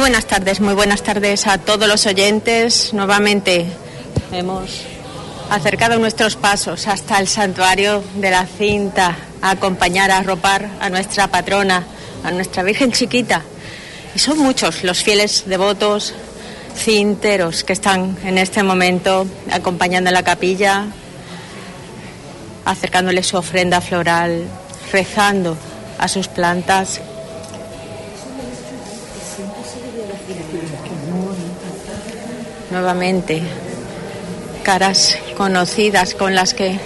buenas tardes, muy buenas tardes a todos los oyentes. Nuevamente hemos acercado nuestros pasos hasta el santuario de la cinta a acompañar, a arropar a nuestra patrona, a nuestra Virgen chiquita. Y son muchos los fieles devotos cinteros que están en este momento acompañando a la capilla, acercándole su ofrenda floral, rezando a sus plantas. Nuevamente, caras conocidas con las que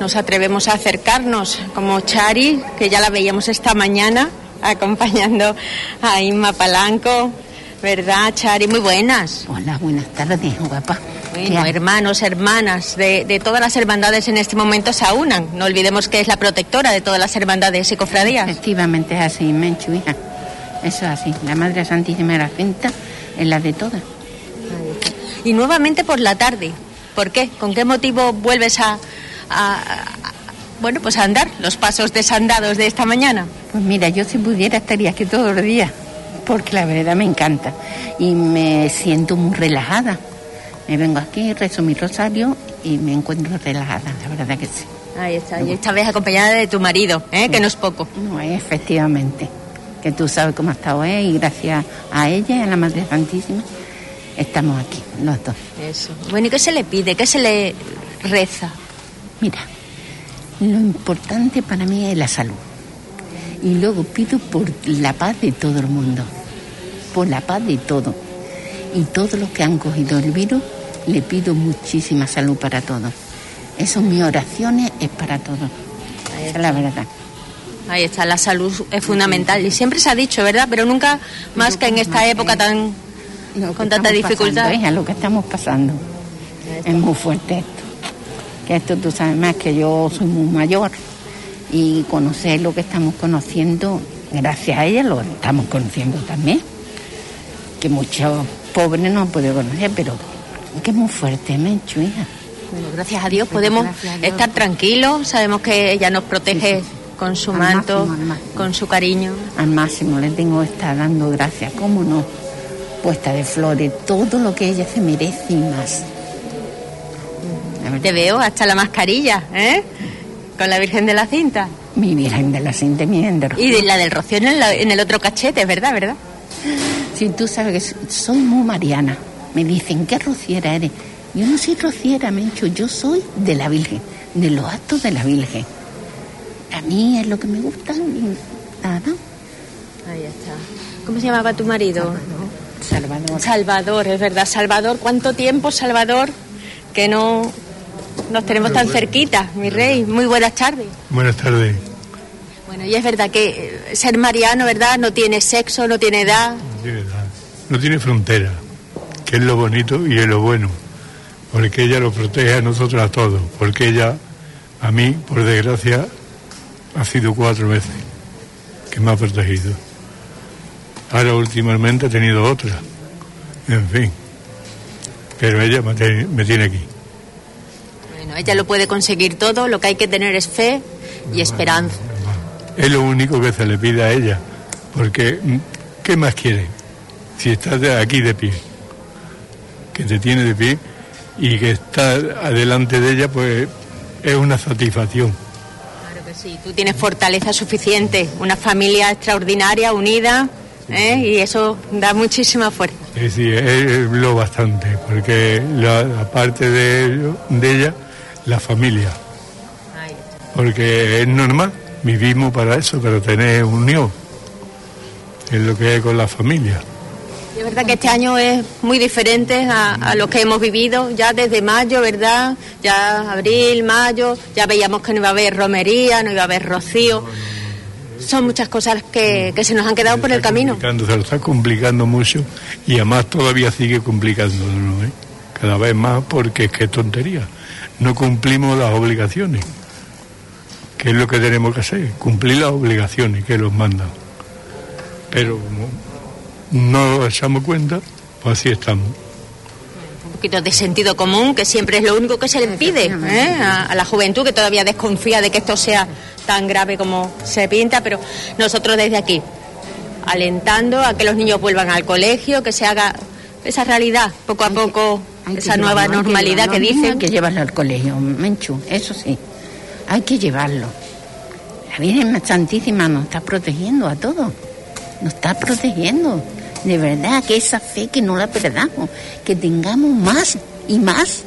nos atrevemos a acercarnos, como Chari, que ya la veíamos esta mañana acompañando a Inma Palanco, ¿verdad, Chari? Muy buenas. Hola, buenas tardes, guapa. Bueno, hermanos, hermanas de, de, todas las hermandades en este momento se aunan. No olvidemos que es la protectora de todas las hermandades y cofradías. Efectivamente es así, Menchu, hija. Eso es así. La Madre Santísima de la Cinta es la de todas. Y nuevamente por la tarde. ¿Por qué? ¿Con qué motivo vuelves a, a, a bueno, pues a andar los pasos desandados de esta mañana? Pues mira, yo si pudiera estaría aquí todos los días, porque la verdad me encanta y me siento muy relajada. Me vengo aquí, rezo mi rosario y me encuentro relajada, la verdad que sí. Ahí está, y esta vez acompañada de tu marido, ¿eh? que no es poco. No, efectivamente, que tú sabes cómo ha estado él y gracias a ella y a la Madre Santísima estamos aquí, los dos. Eso. Bueno, ¿y qué se le pide? ¿Qué se le reza? Mira, lo importante para mí es la salud. Y luego pido por la paz de todo el mundo, por la paz de todo. Y todos los que han cogido el virus, le pido muchísima salud para todos. Eso, mis oraciones es para todos. Esa es la verdad. Ahí está, la salud es fundamental. Y siempre se ha dicho, ¿verdad? Pero nunca más que en esta época tan con tanta dificultad. Pasando, lo que estamos pasando. Es muy fuerte esto. Que esto tú sabes más que yo soy muy mayor y conocer lo que estamos conociendo, gracias a ella lo estamos conociendo también. Que muchos pobres no han podido conocer, pero que es muy fuerte, Menchu, hija. Bueno, gracias a Dios podemos a Dios. estar tranquilos, sabemos que ella nos protege sí, sí. con su al manto, máximo, máximo. con su cariño. Al máximo, le tengo que estar dando gracias, ¿cómo no? Puesta de flores, todo lo que ella se merece y más. Te veo hasta la mascarilla, ¿eh? Con la Virgen de la Cinta. Mi Virgen de la Cinta y mi Virgen de Y de la del Rocío en el, en el otro cachete, ¿verdad? ¿Verdad? Sí, tú sabes que soy muy mariana. Me dicen, ¿qué rociera eres? Yo no soy rociera, Mencho, yo soy de la Virgen, de los actos de la Virgen. A mí es lo que me gusta y nada. Ahí está. ¿Cómo se llamaba tu marido? Salvador. Salvador. Es verdad. Salvador, ¿cuánto tiempo, Salvador, que no nos tenemos tan cerquita, mi rey? Muy buenas tardes. Buenas tardes. Bueno, y es verdad que ser mariano, ¿verdad? No tiene sexo, no tiene edad. No tiene edad. No tiene frontera, que es lo bonito y es lo bueno. Porque ella lo protege a nosotros a todos. Porque ella, a mí, por desgracia, ha sido cuatro veces que me ha protegido. Ahora últimamente he tenido otra. En fin. Pero ella me tiene, me tiene aquí. Bueno, ella lo puede conseguir todo. Lo que hay que tener es fe y esperanza. Es lo único que se le pide a ella. Porque, ¿qué más quiere? Si estás aquí de pie, que te tiene de pie y que está adelante de ella, pues es una satisfacción. Claro que sí, tú tienes fortaleza suficiente, una familia extraordinaria, unida, ¿eh? y eso da muchísima fuerza. Sí, es lo bastante, porque la, aparte de, de ella, la familia. Porque es normal, vivimos para eso, para tener unión, es lo que es con la familia. Es verdad que este año es muy diferente a, a, lo que hemos vivido ya desde mayo, ¿verdad? Ya abril, mayo, ya veíamos que no iba a haber romería, no iba a haber rocío. Son muchas cosas que, que se nos han quedado por el camino. Se lo está complicando mucho y además todavía sigue complicándolo, ¿eh? Cada vez más porque es que es tontería. No cumplimos las obligaciones. ¿Qué es lo que tenemos que hacer? Cumplir las obligaciones que nos mandan. Pero no nos echamos cuenta, pues así estamos. Poquito de sentido común, que siempre es lo único que se le pide ¿eh? a, a, la juventud, que todavía desconfía de que esto sea tan grave como se pinta, pero nosotros desde aquí alentando a que los niños vuelvan al colegio, que se haga esa realidad poco a poco, esa nueva normalidad que, dicen. Hay que llevarlo al colegio, Menchu, eso sí, hay que llevarlo. La Virgen Santísima nos está protegiendo a todos, nos está protegiendo. De verdad que esa fe que no la perdamos, que tengamos más y más,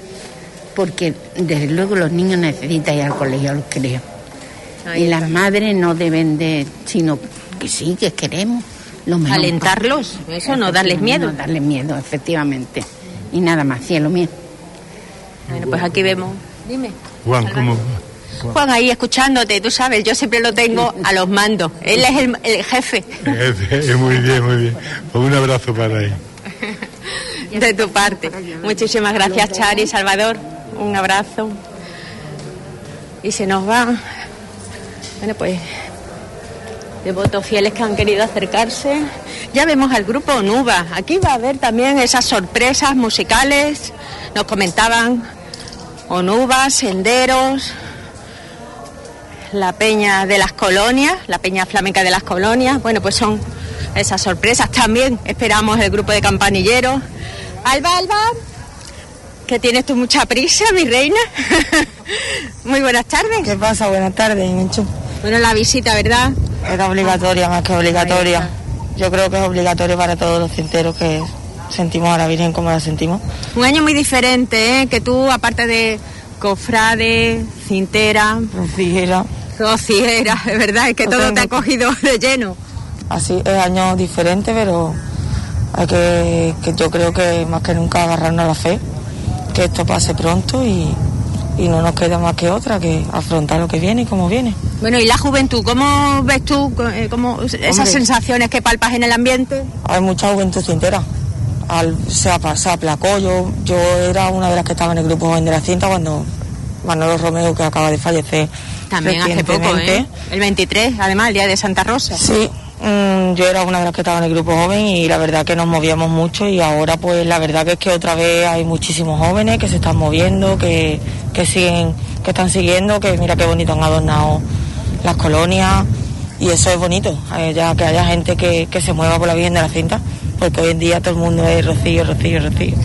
porque desde luego los niños necesitan ir al colegio, los creo. y las madres no deben de, sino que sí, que queremos lo mejor. Alentarlos, eso no darles miedo. No darles miedo, efectivamente. Y nada más, cielo mío. Bueno, pues aquí vemos. Dime. Juan, ¿cómo? Juan ahí escuchándote, tú sabes, yo siempre lo tengo a los mandos. Él es el, jefe. El jefe, muy bien, muy bien. Pues un abrazo para él. De tu parte. Muchísimas gracias, Chari, Salvador. Un abrazo. Y se nos va. Bueno, pues devotos fieles que han querido acercarse. Ya vemos al grupo Onuba. Aquí va a haber también esas sorpresas musicales. Nos comentaban Onuba, senderos, la peña de las colonias, la peña flamenca de las colonias. Bueno, pues son esas sorpresas. También esperamos el grupo de campanilleros. Alba, Alba, que tienes tú mucha prisa, mi reina. Muy buenas tardes. ¿Qué pasa? Buenas tardes, Menchu. Bueno, la visita, ¿verdad? Era obligatoria, más que obligatoria. Yo creo que es obligatorio para todos los cinteros que sentimos a la Virgen como la sentimos. Un año muy diferente, ¿eh? Que tú, aparte de cofrade, cintera... Rociera. Rociera, es verdad, es que todo te ha cogido de lleno. Así, es año diferente, pero hay que, que yo creo que más que nunca agarrarnos a la fe, que esto pase pronto y, y no nos queda más que otra que afrontar lo que viene y cómo viene. Bueno, ¿y la juventud? ¿Cómo ves tú eh, cómo, esas sensaciones que palpas en el ambiente? Hay mucha juventud cintera. Al, se, se aplacó. Yo, yo era una de las que estaba en el grupo joven de la cinta cuando Manolo Romeo, que acaba de fallecer. También hace poco, ¿eh? El 23, además, el día de Santa Rosa. Sí, mm, yo era una de las que estaba en el grupo joven y la verdad que nos movíamos mucho y ahora pues la verdad que es que otra vez hay muchísimos jóvenes que se están moviendo, que, que siguen, que están siguiendo, que mira qué bonito han adornado las colonias y eso es bonito, eh, ya que haya gente que, se mueva por la Virgen de la Cinta, porque hoy en día todo el mundo es rocío, rocío, rocío.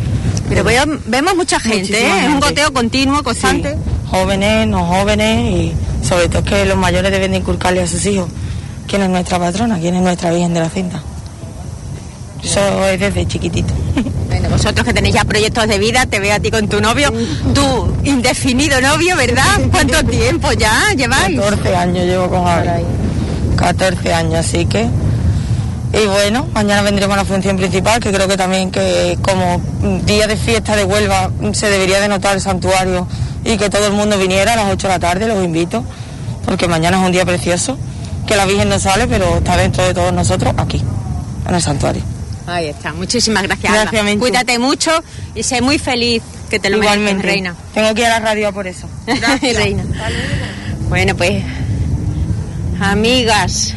Pero vemos mucha gente, ¿eh? es un goteo continuo, constante. Jóvenes, no jóvenes y sobre todo es que los mayores deben de inculcarle a sus hijos quién es nuestra patrona, quién es nuestra Virgen de la Cinta. Eso es desde chiquitito. Bueno, vosotros que tenéis ya proyectos de vida, te veo a ti con tu novio, tu indefinido novio, ¿verdad? ¿Cuánto tiempo ya lleváis? 14 años llevo con ahora. 14 años, así que... Y bueno, mañana vendremos a la función principal, que creo que también que como día de fiesta de Huelva se debería de notar el santuario y que todo el mundo viniera a las 8 de la tarde, los invito, porque mañana es un día precioso, que la Virgen no sale, pero está dentro de todos nosotros aquí, en el santuario. Ahí está. Muchísimas gracias. Gracias, Cuídate mucho y sé muy feliz que te lo Igualmente. reina. Tengo que ir a la radio por eso. Gracias, reina. Bueno, pues, amigas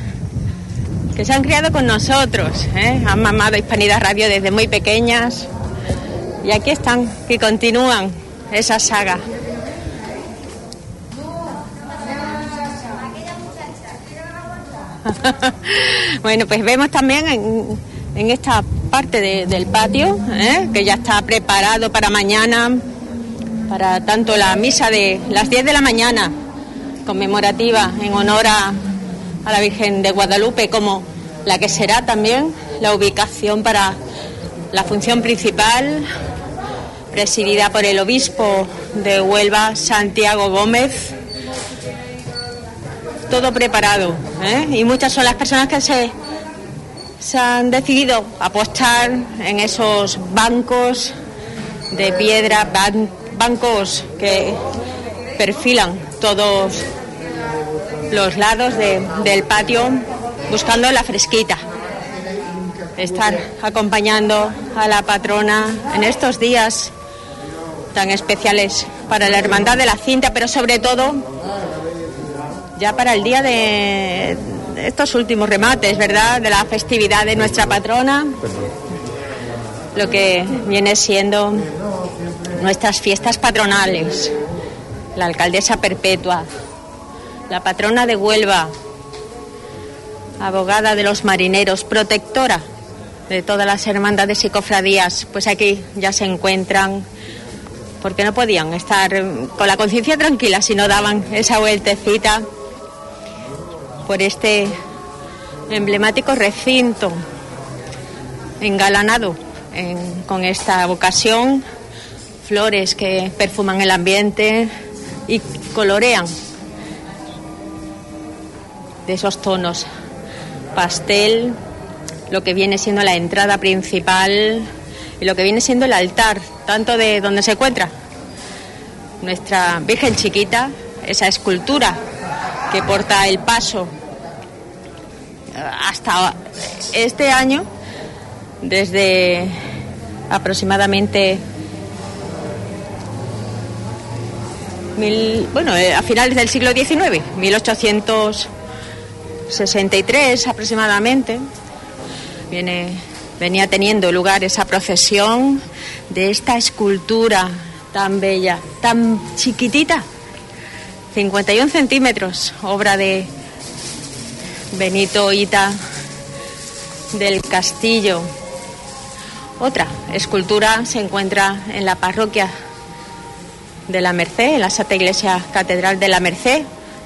que se han criado con nosotros, ¿eh? han mamado Hispanidad Radio desde muy pequeñas y aquí están, que continúan esa saga. bueno, pues vemos también en, esta parte del patio, ¿eh? que ya está preparado para mañana, para tanto la misa de las 10 de la mañana, conmemorativa en honor a la Virgen de Guadalupe, como la que será también la ubicación para la función principal, presidida por el obispo de Huelva, Santiago Gómez. Todo preparado, ¿eh? y muchas son las personas que se se han decidido apostar en esos bancos de piedra, bancos que perfilan todos los lados del patio buscando la fresquita. Estar acompañando a la patrona en estos días tan especiales para la Hermandad de la Cinta, pero sobre todo ya para el día de, estos últimos remates, ¿verdad?, de la festividad de nuestra patrona, lo que viene siendo nuestras fiestas patronales, la alcaldesa perpetua, la patrona de Huelva, abogada de los marineros, protectora de todas las hermandades y cofradías, pues aquí ya se encuentran, porque no podían estar con la conciencia tranquila si no daban esa vueltecita por este emblemático recinto engalanado con esta ocasión, flores que perfuman el ambiente y colorean de esos tonos pastel, lo que viene siendo la entrada principal y lo que viene siendo el altar, tanto de donde se encuentra nuestra Virgen Chiquita, esa escultura que porta el paso. Hasta este año, desde aproximadamente mil, bueno, eh, a finales del siglo XIX, 1863 aproximadamente, viene, venía teniendo lugar esa procesión de esta escultura tan bella, tan chiquitita, 51 centímetros, obra de Benito Ita del Castillo. Otra escultura se encuentra en la parroquia de la Merced, en la Santa Iglesia Catedral de la Merced,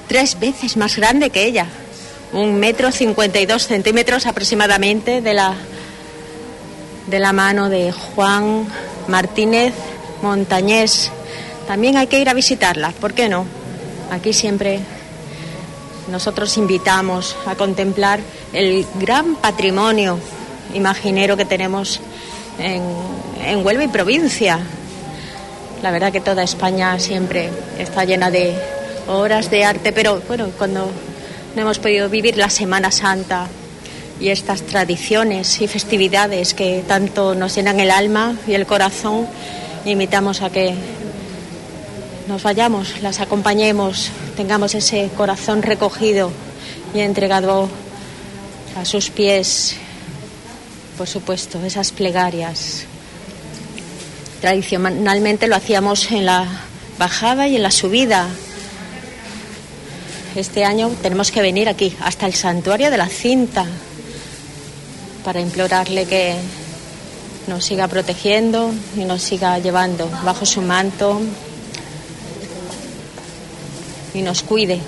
tres veces más grande que ella, un metro cincuenta y dos centímetros aproximadamente de la, de la mano de Juan Martínez Montañés. También hay que ir a visitarla, ¿por qué no? Aquí siempre nosotros invitamos a contemplar el gran patrimonio imaginero que tenemos en, en Huelva y provincia. La verdad que toda España siempre está llena de obras de arte, pero bueno, cuando no hemos podido vivir la Semana Santa y estas tradiciones y festividades que tanto nos llenan el alma y el corazón, invitamos a que nos vayamos, las acompañemos, tengamos ese corazón recogido y entregado a sus pies, por supuesto, esas plegarias. Tradicionalmente lo hacíamos en la bajada y en la subida. Este año tenemos que venir aquí, hasta el santuario de la cinta, para implorarle que nos siga protegiendo y nos siga llevando bajo su manto y nos cuide.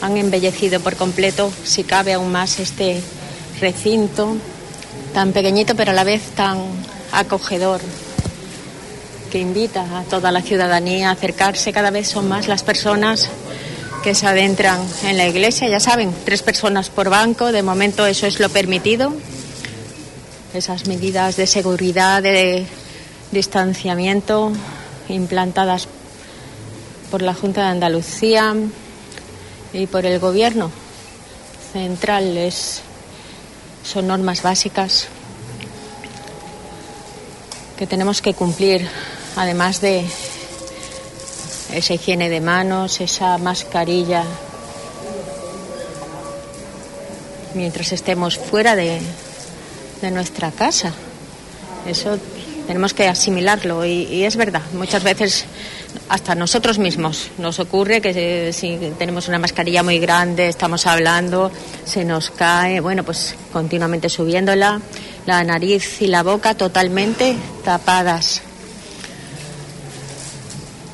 Han embellecido por completo, si cabe aún más, este recinto tan pequeñito pero a la vez tan acogedor que invita a toda la ciudadanía a acercarse. Cada vez son más las personas que se adentran en la iglesia. Ya saben, tres personas por banco. De momento eso es lo permitido. Esas medidas de seguridad, de distanciamiento implantadas por la Junta de Andalucía y por el Gobierno central son normas básicas que tenemos que cumplir, además de esa higiene de manos, esa mascarilla, mientras estemos fuera de, de nuestra casa. Eso tenemos que asimilarlo y, es verdad, muchas veces hasta nosotros mismos nos ocurre que si tenemos una mascarilla muy grande, estamos hablando, se nos cae, bueno, pues continuamente subiéndola, la nariz y la boca totalmente tapadas.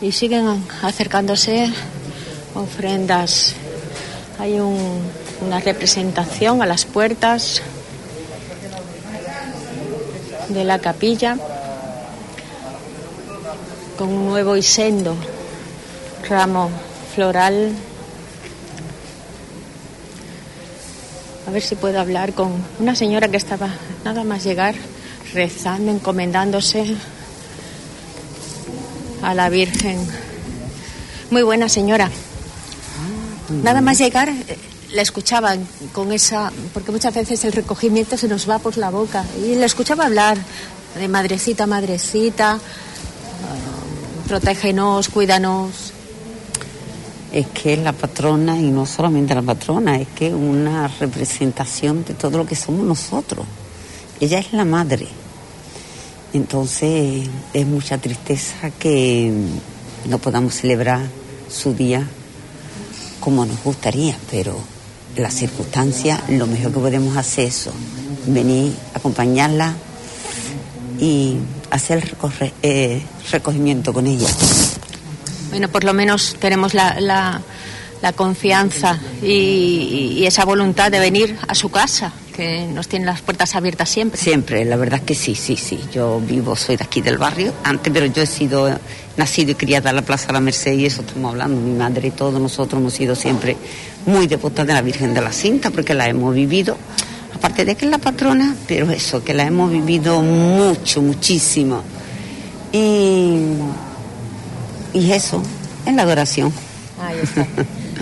Y siguen acercándose ofrendas. Hay una representación a las puertas de la capilla con un nuevo y sendo ramo floral. A ver si puedo hablar con una señora que estaba nada más llegar rezando, encomendándose a la Virgen. Muy buena señora. Nada más llegar, eh, la escuchaba con esa, porque muchas veces el recogimiento se nos va por la boca, y la escuchaba hablar de madrecita, madrecita, protégenos, cuídanos. Es que es la patrona, y no solamente la patrona, es que una representación de todo lo que somos nosotros. Ella es la madre. Entonces es mucha tristeza que no podamos celebrar su día como nos gustaría, pero las circunstancias, lo mejor que podemos hacer es eso, venir, acompañarla y hacer el eh, recogimiento con ella. Bueno, por lo menos tenemos la, la, confianza y, esa voluntad de venir a su casa, que nos tiene las puertas abiertas siempre. Siempre, la verdad que sí, sí, sí. Yo vivo, soy de aquí del barrio, antes, pero yo he sido nacido y criada en la Plaza de la Merced y eso estamos hablando, mi madre y todos nosotros hemos sido siempre muy devotas de la Virgen de la Cinta porque la hemos vivido, aparte de que es la patrona, pero eso, que la hemos vivido mucho, muchísimo. Y y eso, en la adoración. Ahí está.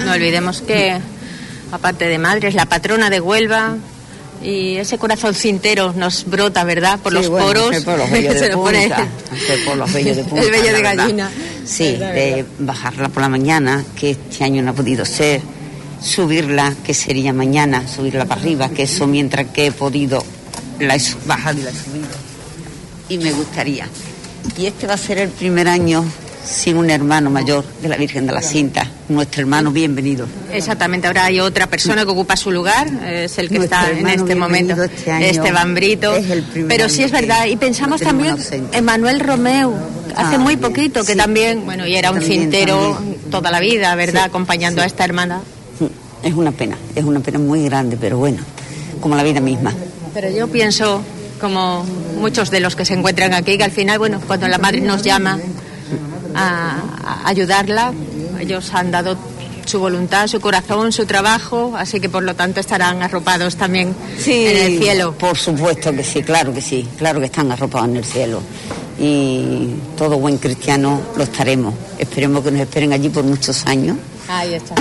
No olvidemos que, aparte de madre, es la patrona de Huelva, y ese corazón cintero nos brota, ¿verdad? Por los poros. Por los vellos de punta, por los vellos de punta. El vello de gallina. Sí, de bajarla por la mañana, que este año no ha podido ser. Subirla, que sería mañana, subirla para arriba, que eso mientras que he podido la he bajado y la he subido. Y me gustaría. Y este va a ser el primer año sin un hermano mayor de la Virgen de la Cinta. Nuestro hermano bienvenido. Exactamente, ahora hay otra persona que ocupa su lugar, es el que está en este momento, este Esteban Brito. Pero sí es verdad, y pensamos también en Manuel Romeo, hace ah, muy poquito, que también, bueno, y era un cintero toda la vida, ¿verdad?, acompañando a esta hermana. Es una pena, es una pena muy grande, pero bueno, como la vida misma. Pero yo pienso, como muchos de los que se encuentran aquí, que al final, bueno, cuando la madre nos llama, a, ayudarla. Ellos han dado su voluntad, su corazón, su trabajo, así que por lo tanto estarán arropados también en el cielo. Por supuesto que sí, claro que sí, claro que están arropados en el cielo. Y todo buen cristiano lo estaremos. Esperemos que nos esperen allí por muchos años. Ahí está.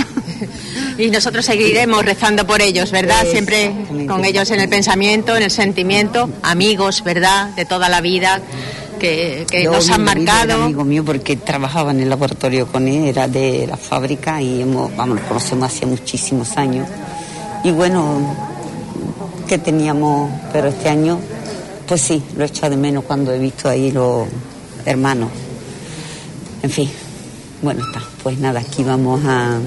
y nosotros seguiremos rezando por ellos, ¿verdad? Siempre con ellos en el pensamiento, en el sentimiento, amigos, ¿verdad? De toda la vida que, nos han marcado. amigo mío porque trabajaba en el laboratorio con él, era de la fábrica y hemos, vamos, nos conocemos hace muchísimos años. Y bueno, que teníamos, pero este año, pues sí, lo he echado de menos cuando he visto ahí los hermanos. En fin, bueno, está. Pues nada, aquí vamos a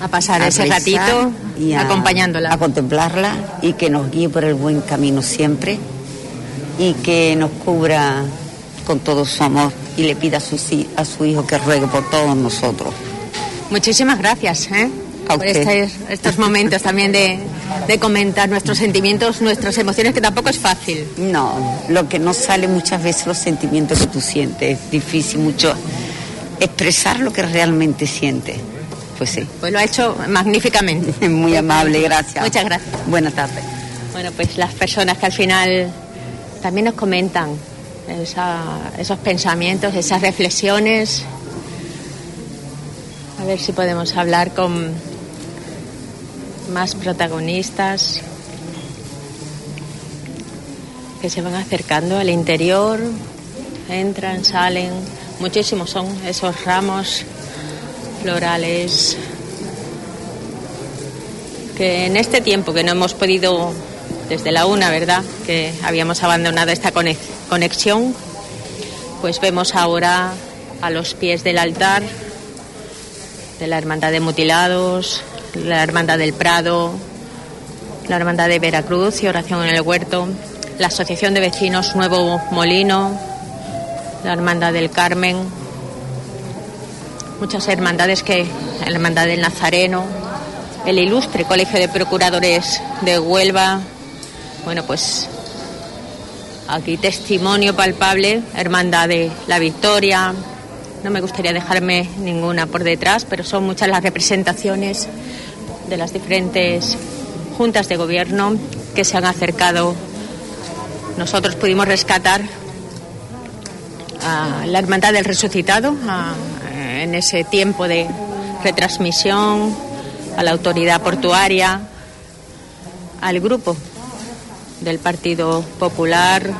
a pasar ese ratito y acompañándola. A contemplarla y que nos guíe por el buen camino siempre y que nos cubra con todo su amor y le pida a su, a su hijo que ruegue por todos nosotros. Muchísimas gracias ¿eh? por estos momentos también de, de, comentar nuestros sentimientos, nuestras emociones, que tampoco es fácil. No, lo que no sale muchas veces los sentimientos que tú sientes, es difícil mucho expresar lo que realmente sientes. Pues sí. Pues lo ha hecho magníficamente. Muy amable, gracias. Muchas gracias. Buenas tardes. Bueno, pues las personas que al final también nos comentan esos pensamientos, esas reflexiones. A ver si podemos hablar con más protagonistas que se van acercando al interior, entran, salen. Muchísimos son esos ramos florales que en este tiempo que no hemos podido desde la una, ¿verdad? Que habíamos abandonado esta conexión. Pues vemos ahora a los pies del altar de la Hermandad de Mutilados, la Hermandad del Prado, la Hermandad de Veracruz y Oración en el Huerto, la Asociación de Vecinos Nuevo Molino, la Hermandad del Carmen, muchas hermandades que, la Hermandad del Nazareno, el ilustre Colegio de Procuradores de Huelva, bueno, pues aquí testimonio palpable, Hermandad de la Victoria. No me gustaría dejarme ninguna por detrás, pero son muchas las representaciones de las diferentes juntas de gobierno que se han acercado. Nosotros pudimos rescatar a la Hermandad del Resucitado en ese tiempo de retransmisión, a la autoridad portuaria, al grupo del Partido Popular,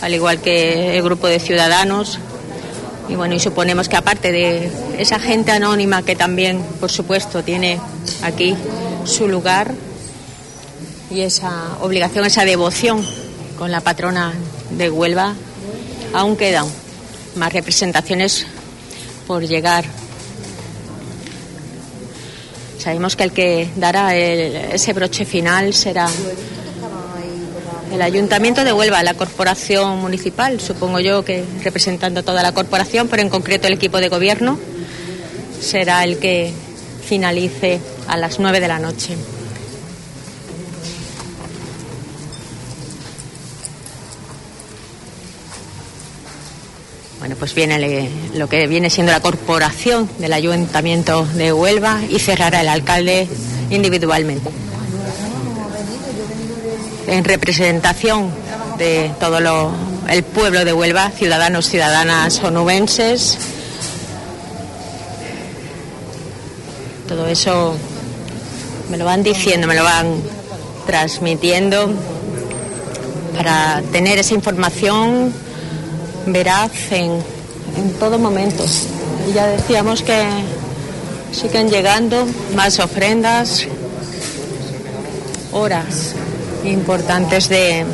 al igual que el grupo de Ciudadanos. Y bueno, y suponemos que aparte de esa gente anónima que también, por supuesto, tiene aquí su lugar y esa obligación, esa devoción con la patrona de Huelva, aún quedan más representaciones por llegar. Sabemos que el que dará ese broche final será el Ayuntamiento de Huelva, la corporación municipal, supongo yo que representando toda la corporación, pero en concreto el equipo de gobierno, será el que finalice a las nueve de la noche. Bueno, pues viene lo que viene siendo la corporación del Ayuntamiento de Huelva y cerrará el alcalde individualmente. En representación de todo el pueblo de Huelva, ciudadanos, ciudadanas onubenses. Todo eso me lo van diciendo, me lo van transmitiendo para tener esa información veraz en, en todo momento. Y ya decíamos que siguen llegando más ofrendas, horas importantes de,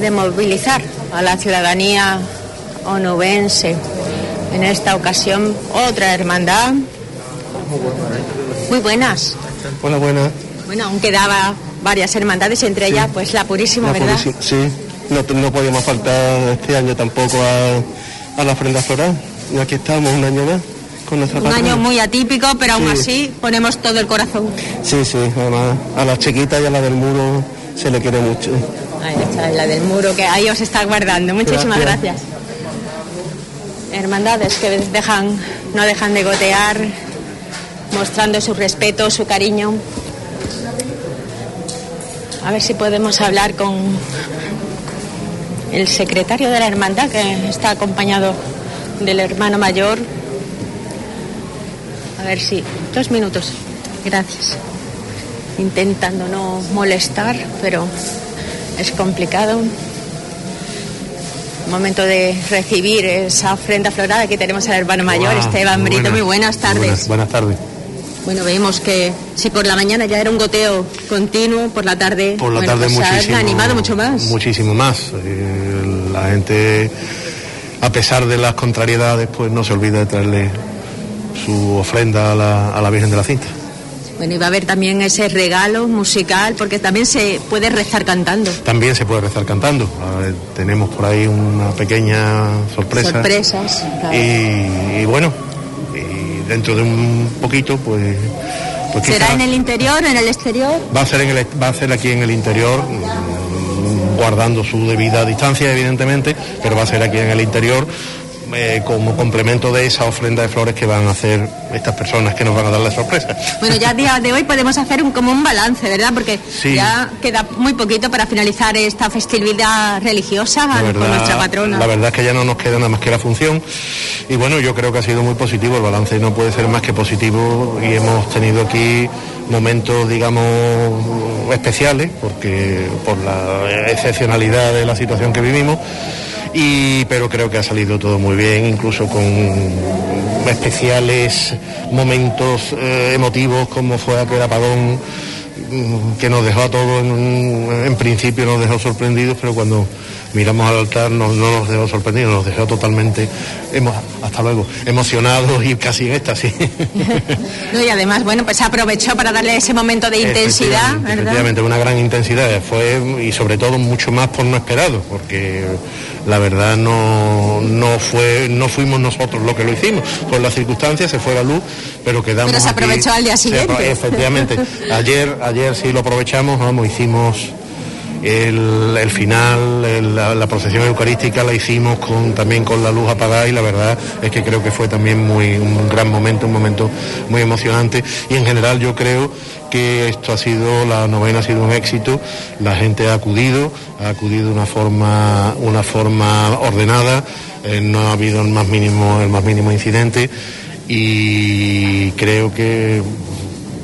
de movilizar a la ciudadanía onubense. En esta ocasión, otra hermandad. Muy buenas. Hola, buenas. Bueno, aún quedaba varias hermandades, entre ellas, pues la Purísima, ¿verdad? sí, no, podíamos faltar este año tampoco a, la ofrenda floral. Y aquí estamos un año más con nuestra Un año muy atípico, pero aún así ponemos todo el corazón. Sí, sí, además a la chiquita y a la del muro se le quiere mucho. Ahí está, la del muro, que ahí os está guardando. Muchísimas gracias. Hermandades que dejan, no dejan de gotear, mostrando su respeto, su cariño. A ver si podemos hablar con el secretario de la hermandad que está acompañado del hermano mayor. A ver si, dos minutos. Gracias. Intentando no molestar, pero es complicado. Momento de recibir esa ofrenda floral. Aquí tenemos al hermano mayor, Esteban Brito. Muy buenas tardes. buenas tardes. Bueno, vemos que si por la mañana ya era un goteo continuo, por la tarde, por la tarde pues se ha animado mucho más. Muchísimo más. Eh, la gente, a pesar de las contrariedades, pues no se olvida de traerle su ofrenda a la, a la Virgen de la Cinta. Bueno, y va a haber también ese regalo musical, porque también se puede rezar cantando. También se puede rezar cantando. tenemos por ahí una pequeña sorpresa. Sorpresas. y bueno, dentro de un poquito, pues... pues ¿Será en el interior, en el exterior? Va a ser, en el, va a ser aquí en el interior, guardando su debida distancia, evidentemente, pero va a ser aquí en el interior eh, como complemento de esa ofrenda de flores que van a hacer estas personas que nos van a dar la sorpresa. Bueno, ya a día de hoy podemos hacer un, como un balance, ¿verdad? Porque ya queda muy poquito para finalizar esta festividad religiosa con nuestra patrona. La verdad es que ya no nos queda nada más que la función y bueno, yo creo que ha sido muy positivo, el balance no puede ser más que positivo y hemos tenido aquí momentos, digamos, especiales, porque por la excepcionalidad de la situación que vivimos y, pero creo que ha salido todo muy bien, incluso con especiales momentos eh, emotivos como fue aquel apagón mm, que nos dejó a todos en, en principio nos dejó sorprendidos, pero cuando miramos al altar no, nos dejó sorprendidos, nos dejó totalmente, hemos, hasta luego, emocionados y casi en éxtasis. y además, bueno, pues aprovechó para darle ese momento de intensidad, efectivamente, una gran intensidad, fue y sobre todo mucho más por no esperado, porque la verdad no, no fue, no fuimos nosotros los que lo hicimos, por las circunstancias se fue la luz, pero quedamos. Pero se aprovechó al día siguiente. efectivamente, ayer, ayer sí lo aprovechamos, vamos, hicimos el, final, la, procesión eucarística la hicimos con, también con la luz apagada y la verdad es que creo que fue también muy, un gran momento, un momento muy emocionante. Y en general yo creo que esto ha sido, la novena ha sido un éxito, la gente ha acudido, ha acudido de una forma, una forma ordenada, eh, no ha habido el más mínimo, el más mínimo incidente y creo que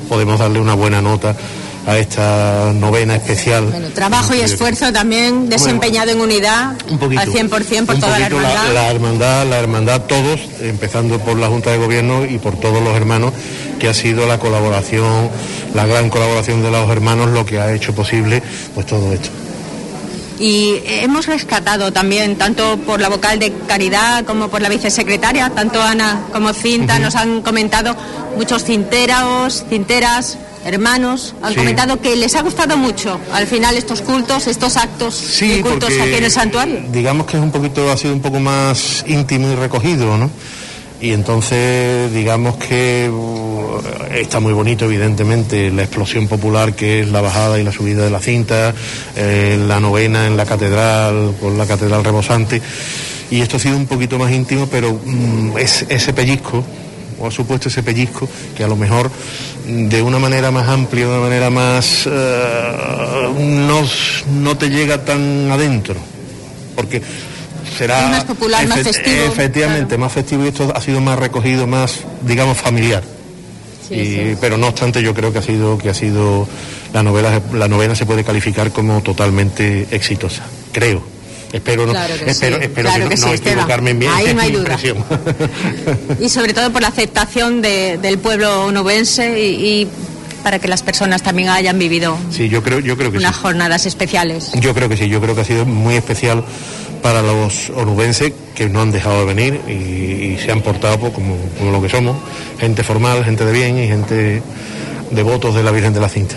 podemos darle una buena nota a esta novena especial. Bueno, trabajo y esfuerzo también desempeñado en unidad un poquito, al 100% por toda la hermandad. La, hermandad, la hermandad todos, empezando por la Junta de Gobierno y por todos los hermanos, que ha sido la colaboración, la gran colaboración de los hermanos lo que ha hecho posible pues todo esto. y hemos rescatado también, tanto por la vocal de Caridad como por la vicesecretaria, tanto Ana como Cinta, nos han comentado muchos cinteros, cinteras, hermanos, han comentado que les ha gustado mucho al final estos cultos, estos actos sí, cultos aquí en el santuario. Digamos que es un poquito, ha sido un poco más íntimo y recogido, ¿no? Y entonces, digamos que uh, está muy bonito, evidentemente, la explosión popular que es la bajada y la subida de la cinta, eh, la novena en la catedral, con la catedral rebosante. Y esto ha sido un poquito más íntimo, pero mm, es, ese pellizco, o ha supuesto ese pellizco, que a lo mejor mm, de una manera más amplia, de una manera más... eh, no, no te llega tan adentro. Porque será Es más popular, más festivo, efectivamente más festivo y esto ha sido más recogido más digamos familiar. Y- pero no obstante yo creo que ha sido que ha sido la novela la novela se puede calificar como totalmente exitosa creo espero no Claro que espero, sí, espero claro que que no, sí, equivocarme en mi, Ahí no hay duda. impresión. y sobre todo por la aceptación de- del pueblo onubense y, y para que las personas también hayan vivido sí yo creo yo creo que sí unas jornadas especiales. Yo creo que sí, yo creo que ha sido muy especial para los onubenses que no han dejado de venir y, y se han portado pues, como, como lo que somos, gente formal, gente de bien y gente devotos de la Virgen de la Cinta.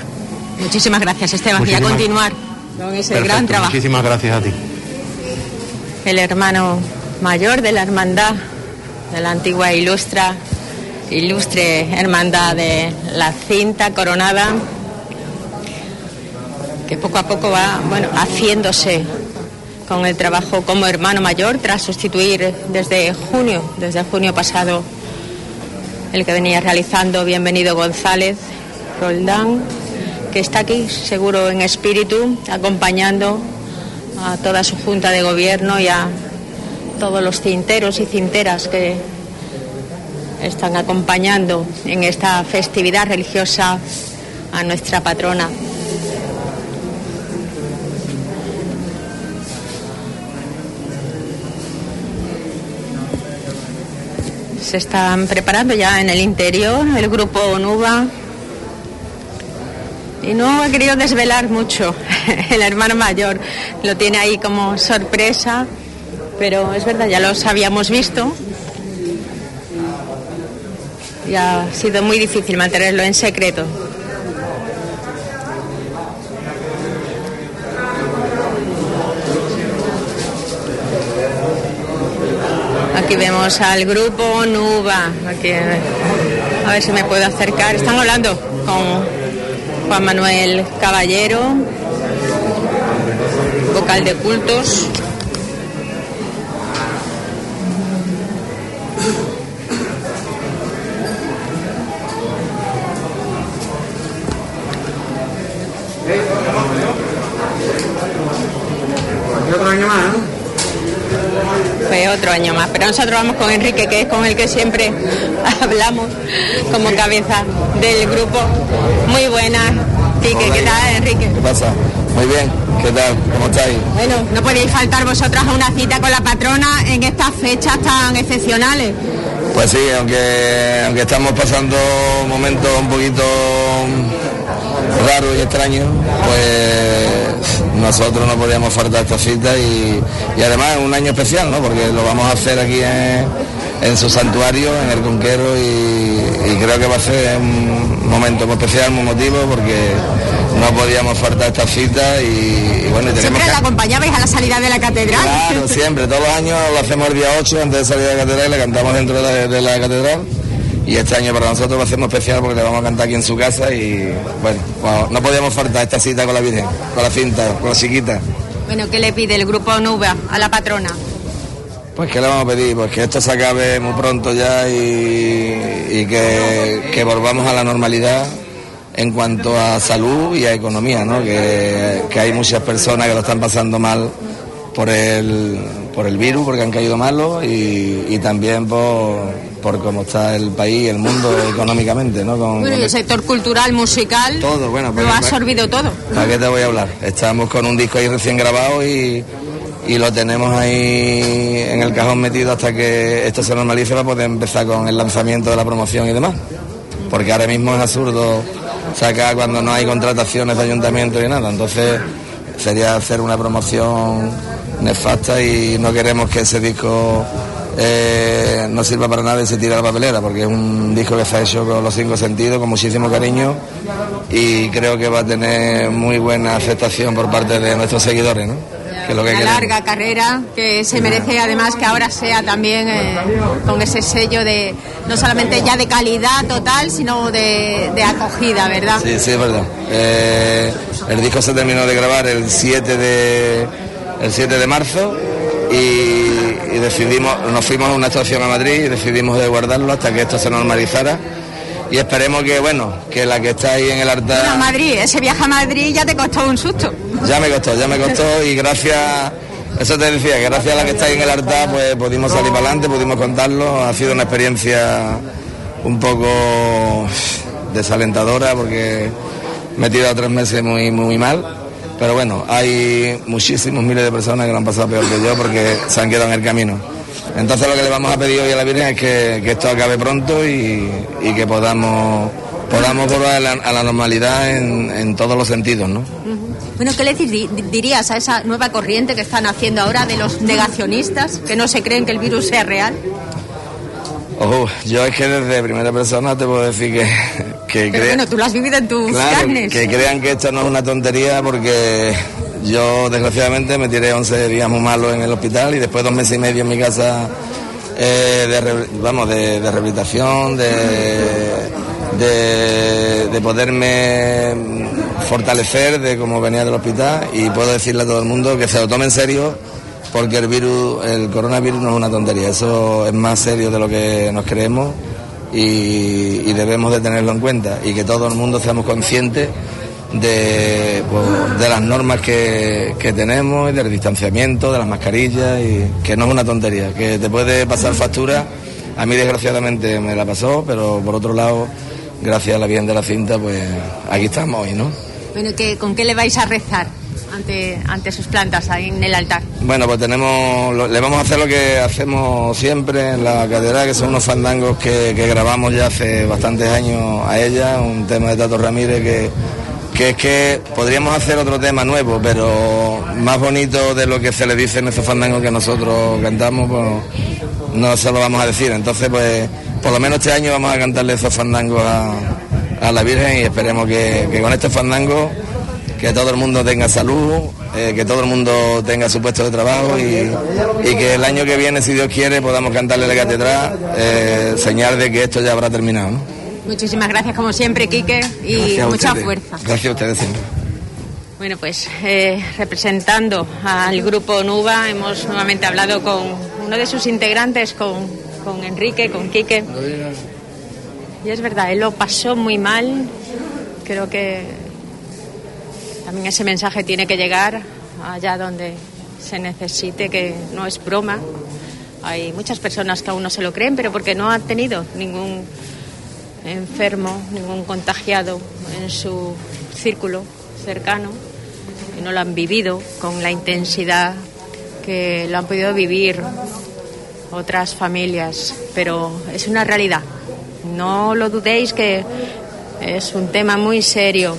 Muchísimas gracias, Esteban. y a Muchísimas- continuar con ese Perfecto, gran trabajo. Muchísimas gracias a ti. El hermano mayor de la hermandad, de la antigua ilustra, ilustre hermandad de la cinta coronada, que poco a poco va bueno, haciéndose con el trabajo como hermano mayor tras sustituir desde junio, desde junio pasado, el que venía realizando Bienvenido González Roldán, que está aquí seguro en espíritu, acompañando a toda su junta de gobierno y a todos los cinteros y cinteras que están acompañando en esta festividad religiosa a nuestra patrona. Se están preparando ya en el interior el grupo Onuba y no ha querido desvelar mucho el hermano mayor. Lo tiene ahí como sorpresa, pero es verdad, ya los habíamos visto. Y ha sido muy difícil mantenerlo en secreto. Aquí vemos al grupo Nuba. Aquí, a ver si me puedo acercar. Están hablando con Juan Manuel Caballero, vocal de cultos. otro año más, Fue otro año más, pero nosotros vamos con Enrique, que es con el que siempre hablamos como cabeza del grupo. Muy buena. Quique, ¿qué tal, Enrique? ¿Qué pasa? Muy bien, ¿qué tal? ¿Cómo estáis? Bueno, no podéis faltar vosotras a una cita con la patrona en estas fechas tan excepcionales. Pues sí, aunque, aunque estamos pasando momentos un poquito raros y extraños, pues nosotros no podíamos faltar esta cita y, y además es un año especial, ¿no? Porque lo vamos a hacer aquí en, en su santuario, en el Conquero, y, y creo que va a ser un momento muy especial, muy emotivo, porque no podíamos faltar esta cita y, y bueno, y Siempre que... la acompañabais a la salida de la catedral. Claro, siempre, todos los años lo hacemos el día 8 antes de salir de la catedral, le cantamos dentro de, de la catedral y este año para nosotros lo hacemos especial porque le vamos a cantar aquí en su casa y bueno, bueno, no podíamos faltar esta cita con la Virgen, con la cinta, con la chiquita. Bueno, ¿qué le pide el grupo Nuba a la patrona? Pues ¿qué le vamos a pedir? Pues que esto se acabe muy pronto ya y, y que, que volvamos a la normalidad en cuanto a salud y a economía, ¿no? Que, que hay muchas personas que lo están pasando mal por el, por el virus, porque han caído malos y, y también por, por cómo está el país, el mundo económicamente, ¿no? Con- Bueno, y el sector cultural, musical, Todo, bueno, pues- lo ha absorbido todo. ¿Para qué te voy a hablar? Estamos con un disco ahí recién grabado y, y lo tenemos ahí en el cajón metido hasta que esto se normalice para poder empezar con el lanzamiento de la promoción y demás. Porque ahora mismo es absurdo sacar cuando no hay contrataciones de ayuntamiento y nada. Entonces sería hacer una promoción nefasta y no queremos que ese disco eh, no sirva para nada y se tire a la papelera, porque es un disco que está hecho con los cinco sentidos, con muchísimo cariño y creo que va a tener muy buena aceptación por parte de nuestros seguidores. ¿no? Que lo que una larga carrera que se merece además que ahora sea también eh, con ese sello de no solamente ya de calidad total sino de, acogida verdad sí sí es verdad eh, el disco se terminó de grabar el 7 de el 7 de marzo y, decidimos, nos fuimos a una estación a Madrid y decidimos de guardarlo hasta que esto se normalizara. Y esperemos que, bueno, que la que está ahí en el altar... a Madrid, ese viaje a Madrid ya te costó un susto. Ya me costó, ya me costó y gracias, eso te decía, que gracias a la que está ahí en el altar pues pudimos salir para adelante, pudimos contarlo, ha sido una experiencia un poco desalentadora porque me he tirado tres meses muy, muy mal pero bueno, hay muchísimos miles de personas que lo han pasado peor que yo porque se han quedado en el camino. Entonces lo que le vamos a pedir hoy a la Virgen es que, esto acabe pronto y, que podamos podamos volver a la, normalidad en, todos los sentidos, ¿no? Bueno, ¿qué le dirías a esa nueva corriente que están haciendo ahora de los negacionistas, que no se creen que el virus sea real? Ojo, yo es que desde primera persona te puedo decir que... que Pero bueno, tú lo has vivido en tus carnes. Que crean que esto no es una tontería porque yo desgraciadamente me tiré 11 días muy malos en el hospital y después dos meses y medio en mi casa eh, de, vamos, de, rehabilitación, de, de, de, poderme fortalecer de cómo venía del hospital y puedo decirle a todo el mundo que se lo tome en serio porque el virus, el coronavirus no es una tontería, eso es más serio de lo que nos creemos y, debemos de tenerlo en cuenta y que todo el mundo seamos conscientes de, pues, de las normas que, que, tenemos y del distanciamiento, de las mascarillas y que no es una tontería, que te puede pasar factura. A mí desgraciadamente me la pasó, pero por otro lado, gracias a la bien de la cinta, pues aquí estamos hoy, ¿no? Bueno, ¿con qué le vais a rezar? Ante, ante sus plantas ahí en el altar? Bueno, pues tenemos, le vamos a hacer lo que hacemos siempre en la catedral, que son unos fandangos que, grabamos ya hace bastantes años a ella, un tema de Tato Ramírez que, que es que podríamos hacer otro tema nuevo, pero más bonito de lo que se le dice en estos fandangos que nosotros cantamos, pues no se lo vamos a decir. Entonces, pues por lo menos este año vamos a cantarle esos fandangos a, la Virgen y esperemos que, con estos fandangos que todo el mundo tenga salud, eh, que todo el mundo tenga su puesto de trabajo y, que el año que viene, si Dios quiere, podamos cantarle la catedral, eh, señal de que esto ya habrá terminado. Muchísimas gracias, como siempre, Quique, y mucha fuerza. Gracias a ustedes siempre. Bueno, pues eh, representando al grupo NUVA, hemos nuevamente hablado con uno de sus integrantes, con, con Enrique, con Quique. Y es verdad, él lo pasó muy mal. Creo que también ese mensaje tiene que llegar allá donde se necesite, que no es broma. Hay muchas personas que aún no se lo creen, pero porque no han tenido ningún enfermo, ningún contagiado en su círculo cercano y no lo han vivido con la intensidad que lo han podido vivir otras familias, pero es una realidad. No lo dudéis que es un tema muy serio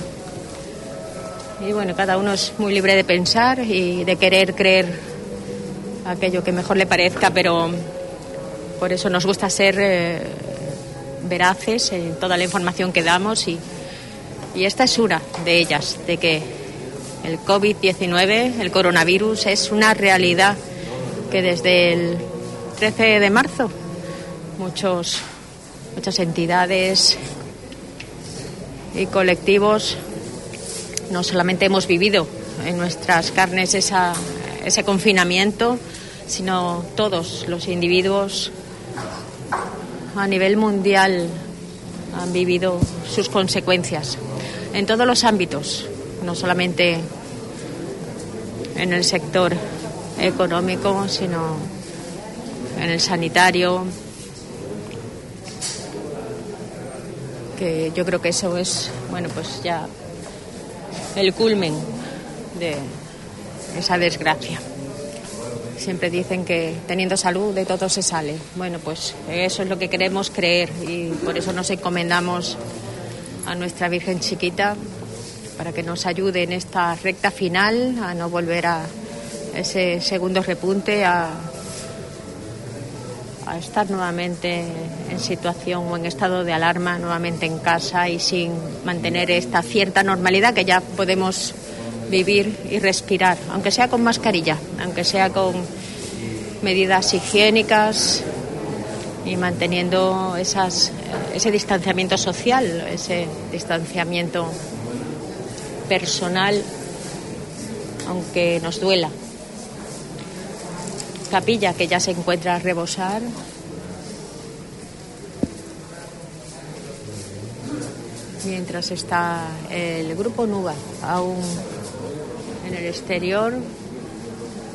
y bueno, cada uno es muy libre de pensar y de querer creer aquello que mejor le parezca, pero por eso nos gusta ser eh, veraces en toda la información que damos y, y esta es una de ellas, de que el COVID-19, el coronavirus, es una realidad que desde el 13 de marzo muchos, muchas entidades y colectivos no solamente hemos vivido en nuestras carnes ese confinamiento, sino todos los individuos a nivel mundial han vivido sus consecuencias en todos los ámbitos, no solamente en el sector económico, sino en el sanitario, que yo creo que eso es, bueno, pues ya el culmen de esa desgracia. Siempre dicen que teniendo salud de todo se sale. Bueno, pues eso es lo que queremos creer y por eso nos encomendamos a nuestra Virgen chiquita para que nos ayude en esta recta final a no volver a ese segundo repunte, a, a estar nuevamente en situación o en estado de alarma, nuevamente en casa y sin mantener esta cierta normalidad que ya podemos vivir y respirar, aunque sea con mascarilla, aunque sea con medidas higiénicas y manteniendo esas, ese distanciamiento social, ese distanciamiento personal, aunque nos duela. Capilla que ya se encuentra a rebosar. Mientras está el grupo Nuba aún en el exterior,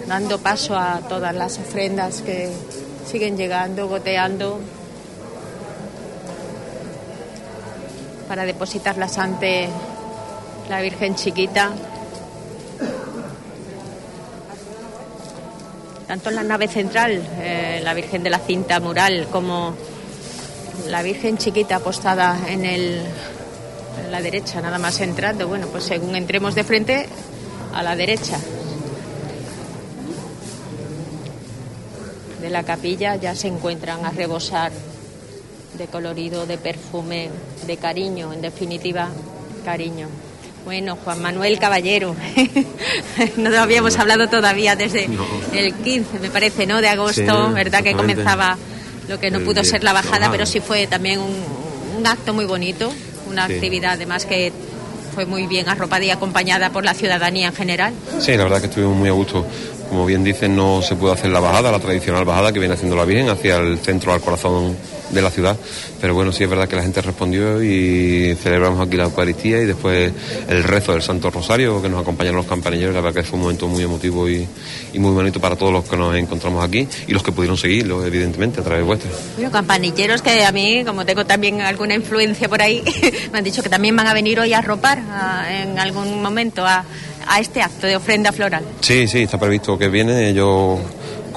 dando paso a todas las ofrendas que siguen llegando, goteando, para depositarlas ante la Virgen Chiquita. Tanto en la nave central, eh, la Virgen de la Cinta Mural, como la Virgen Chiquita apostada en, el, en la derecha, nada más entrando. Bueno, pues según entremos de frente, a la derecha. de la capilla ya se encuentran a rebosar de colorido, de perfume, de cariño, en definitiva, cariño. Bueno, Juan Manuel Caballero, no habíamos hablado todavía desde el 15, me parece, ¿no? De agosto, ¿verdad? Que comenzaba lo que no pudo ser la bajada, pero sí fue también un, acto muy bonito, una actividad además que fue muy bien arropada y acompañada por la ciudadanía en general. Sí, la verdad que estuvimos muy a gusto. Como bien dicen, no se puede hacer la bajada, la tradicional bajada que viene haciendo la Virgen hacia el centro, al corazón de la ciudad. Pero bueno, sí es verdad que la gente respondió y celebramos aquí la Eucaristía y después el rezo del Santo Rosario que nos acompañaron los campanilleros. La verdad que fue un momento muy emotivo y, muy bonito para todos los que nos encontramos aquí y los que pudieron seguirlo, evidentemente, a través vuestra. Bueno, campanilleros que a mí, como tengo también alguna influencia por ahí, me han dicho que también van a venir hoy a ropar en algún momento a a este acto de ofrenda floral. Sí, sí, está previsto que viene. Yo,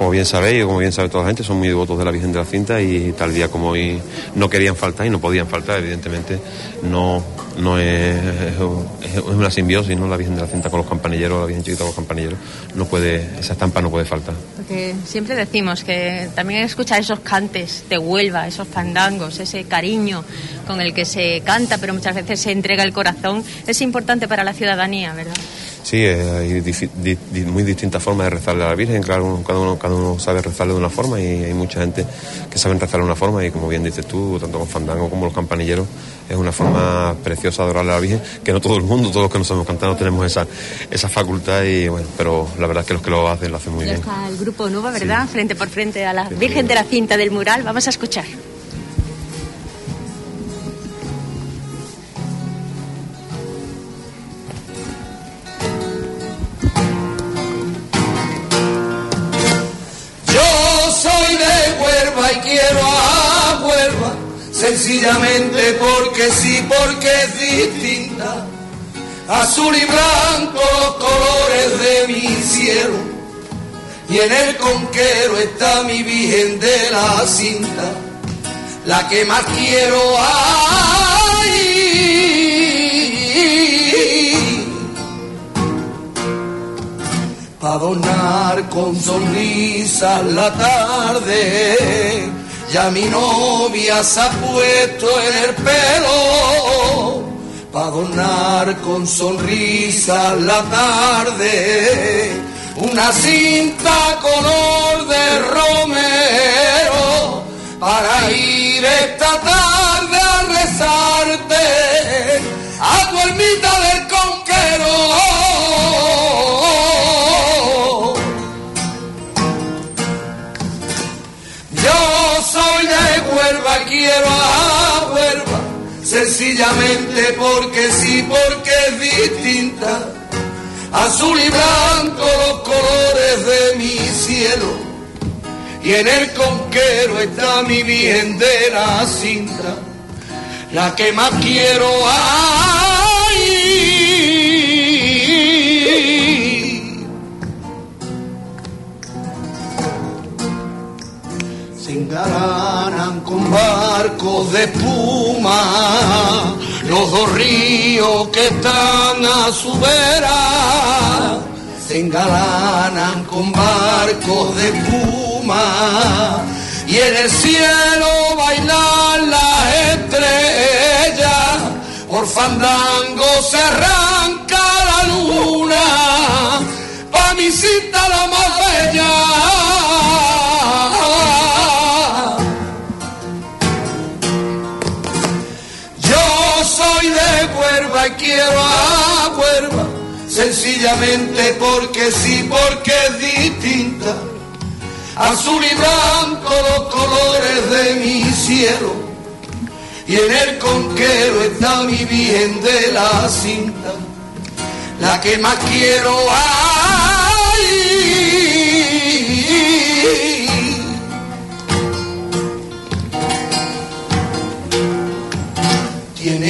como bien sabéis, como bien sabe toda la gente, son muy devotos de la Virgen de la Cinta y tal día como hoy no querían faltar y no podían faltar, evidentemente. No, no es, es una simbiosis, ¿no? La Virgen de la Cinta con los campanilleros, la Virgen Chiquita con los campanilleros. No puede, esa estampa no puede faltar. Porque siempre decimos que también escuchar esos cantes de Huelva, esos fandangos, ese cariño con el que se canta, pero muchas veces se entrega el corazón, es importante para la ciudadanía, ¿verdad? Sí, hay muy distintas formas de rezarle a la Virgen, claro, cada uno, cada uno sabe rezarle de una forma y hay mucha gente que sabe rezarle de una forma y como bien dices tú, tanto con fandango como los campanilleros, es una forma preciosa de adorarle a la Virgen, que no todo el mundo, todos los que no sabemos cantar, no tenemos esa, esa facultad y bueno, pero la verdad es que los que lo hacen lo hacen muy bien. Está el grupo Nueva, ¿verdad? Frente por frente a la Virgen de la Cinta del Mural, vamos a escuchar. Sencillamente porque sí, porque es distinta. Azul y blanco los colores de mi cielo, y en el conquero está mi Virgen de la cinta, la que más quiero. pa' donar con sonrisa la tarde. Ya mi novia se ha puesto en el pelo, pa' donar con sonrisa la tarde. Una cinta color de romero, para ir esta tarde a rezarte sencillamente porque sí, porque es distinta. Azul y blanco los colores de mi cielo, y en el conquero está mi bien de la cinta, la que más quiero. Se engalanan con barcos de espuma, los dos ríos que están a su vera se engalanan con barcos de espuma y en el cielo bailan las estrellas, por fandango se arranca la luna, pa' mi cita la más bella. Sencillamente porque sí, porque es distinta azul y blanco los colores de mi cielo. Y en el conquero está mi virgen de la cinta, la que más quiero. Ay.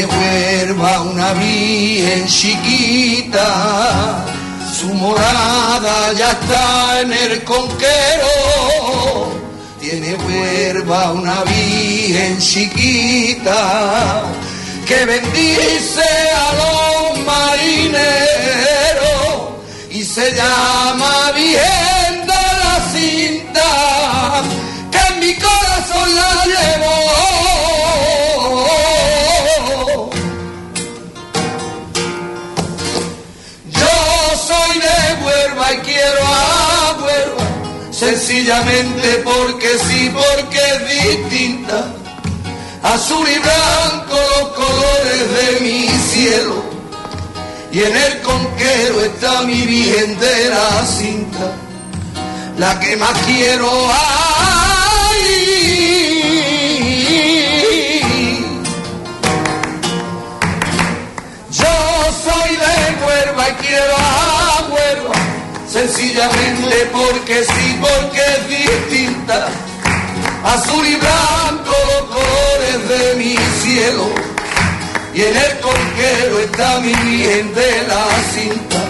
Huerva una virgen chiquita su morada ya está en el conquero, tiene huerva una virgen chiquita que bendice a los marineros y se llama Virgen de la Cinta, que en mi corazón la llevo. Sencillamente porque sí, porque es distinta. Azul y blanco los colores de mi cielo, y en el conquero está mi virgen de la cinta, la que más quiero. Ay, yo soy de Huelva y quiero sencillamente porque sí, porque es distinta. Azul y blanco los colores de mi cielo, y en el conquero está mi virgen de la cinta,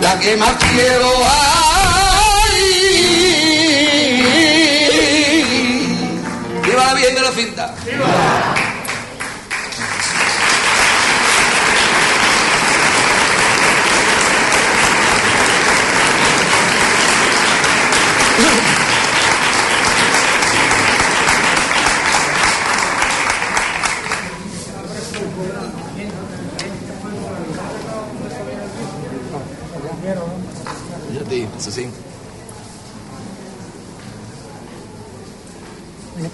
la que más quiero. Ay, ¡Viva la Virgen de la cinta!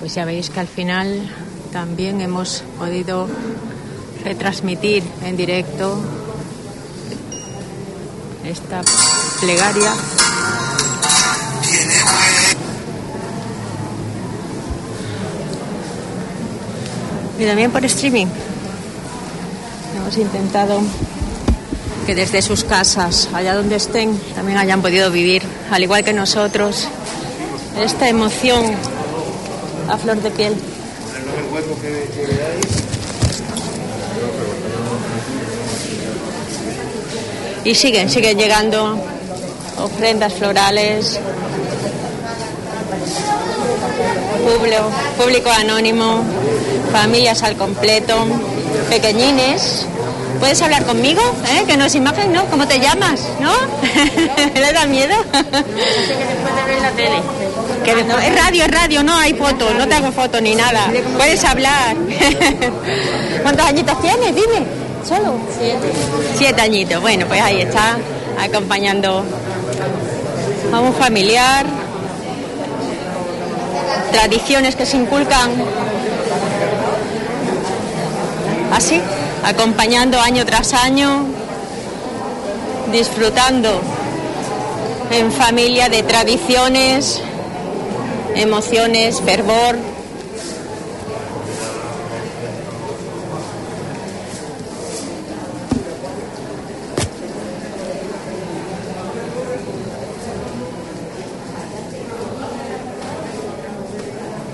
Pues ya veis que al final también hemos podido retransmitir en directo esta plegaria. Y también por streaming. Hemos intentado que desde sus casas, allá donde estén, también hayan podido vivir, al igual que nosotros, esta emoción a flor de piel. Y siguen, siguen llegando ofrendas florales, público, público anónimo, familias al completo, pequeñines. ¿Puedes hablar conmigo? ¿Eh? Que no es imagen, ¿no? ¿Cómo te llamas? ¿No? ¿Le da miedo? la tele. Que no, es radio, es radio, no hay foto, no te hago foto ni nada. Puedes hablar. ¿Cuántos añitos tienes? Dime. ¿Solo? Siete. Siete añitos. Bueno, pues ahí está, acompañando a un familiar. Tradiciones que se inculcan así, acompañando año tras año, disfrutando en familia de tradiciones, emociones, fervor.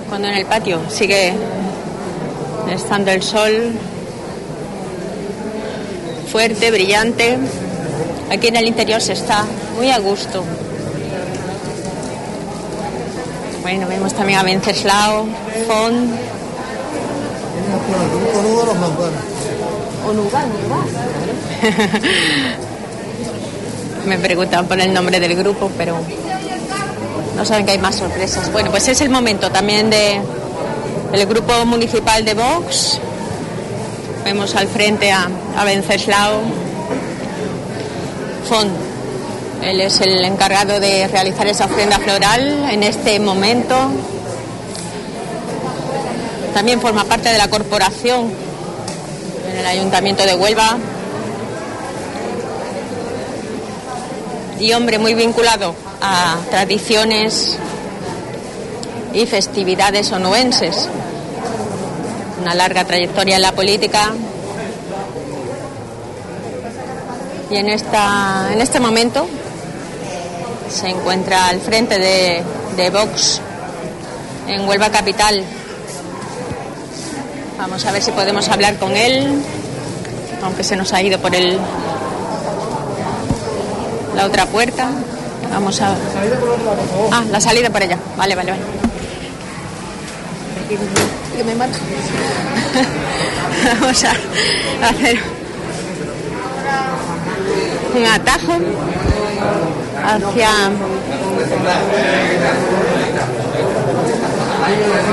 Cuando en el patio sigue estando el sol fuerte, brillante, aquí en el interior se está muy a gusto. Bueno, vemos también a Venceslao, Font. Me preguntan por el nombre del grupo, pero no saben que hay más sorpresas. Bueno, pues es el momento también de el grupo municipal de Vox. Vemos al frente a, a Venceslao Font. Él es el encargado de realizar esa ofrenda floral en este momento. También forma parte de la corporación en el Ayuntamiento de Huelva. Y hombre muy vinculado a tradiciones y festividades onuenses. Una larga trayectoria en la política. Y en, esta, en este momento se encuentra al frente de, de Vox en Huelva Capital. Vamos a ver si podemos hablar con él, aunque se nos ha ido por el la otra puerta. Vamos a. Ah, la salida por allá. Vale, vale, vale. Que me. Vamos a hacer un atajo hacia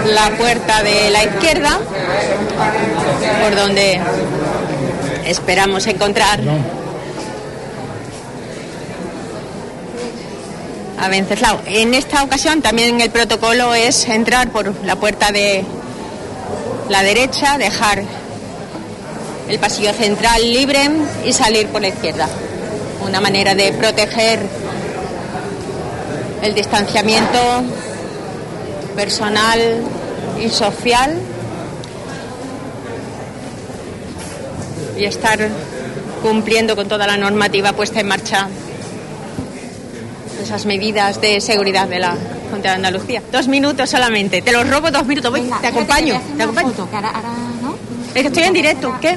la puerta de la izquierda, por donde esperamos encontrar a Venceslao. En esta ocasión también el protocolo es entrar por la puerta de la derecha, dejar el pasillo central libre y salir por la izquierda. Una manera de proteger el distanciamiento personal y social y estar cumpliendo con toda la normativa puesta en marcha esas medidas de seguridad de la Junta de Andalucía. Dos minutos solamente. Te los robo dos minutos. Voy, te acompaño. Te acompaño. Es que estoy en directo. ¿Qué?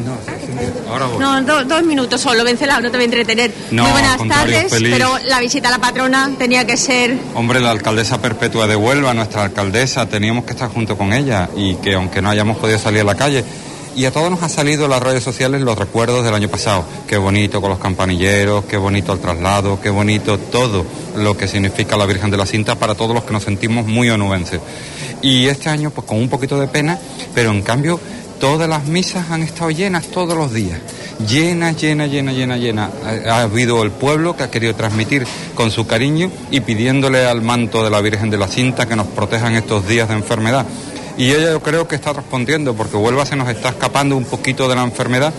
Ahora voy. No, do- dos minutos solo, Vencelao, no te voy a entretener. No, Muy buenas tardes, feliz. pero la visita a la patrona tenía que ser Hombre, la alcaldesa perpetua de Huelva, nuestra alcaldesa, teníamos que estar junto con ella y que aunque no hayamos podido salir a la calle, y a todos nos ha salido en las redes sociales los recuerdos del año pasado. Qué bonito con los campanilleros, qué bonito el traslado, qué bonito todo lo que significa la Virgen de la Cinta para todos los que nos sentimos muy onubenses. Y este año, pues con un poquito de pena, pero en cambio todas las misas han estado llenas todos los días. Llena, llena, llena, llena, llena. Ha, ha habido el pueblo que ha querido transmitir con su cariño y pidiéndole al manto de la Virgen de la Cinta que nos proteja en estos días de enfermedad. Y ella yo creo que está respondiendo porque Huelva se nos está escapando un poquito de la enfermedad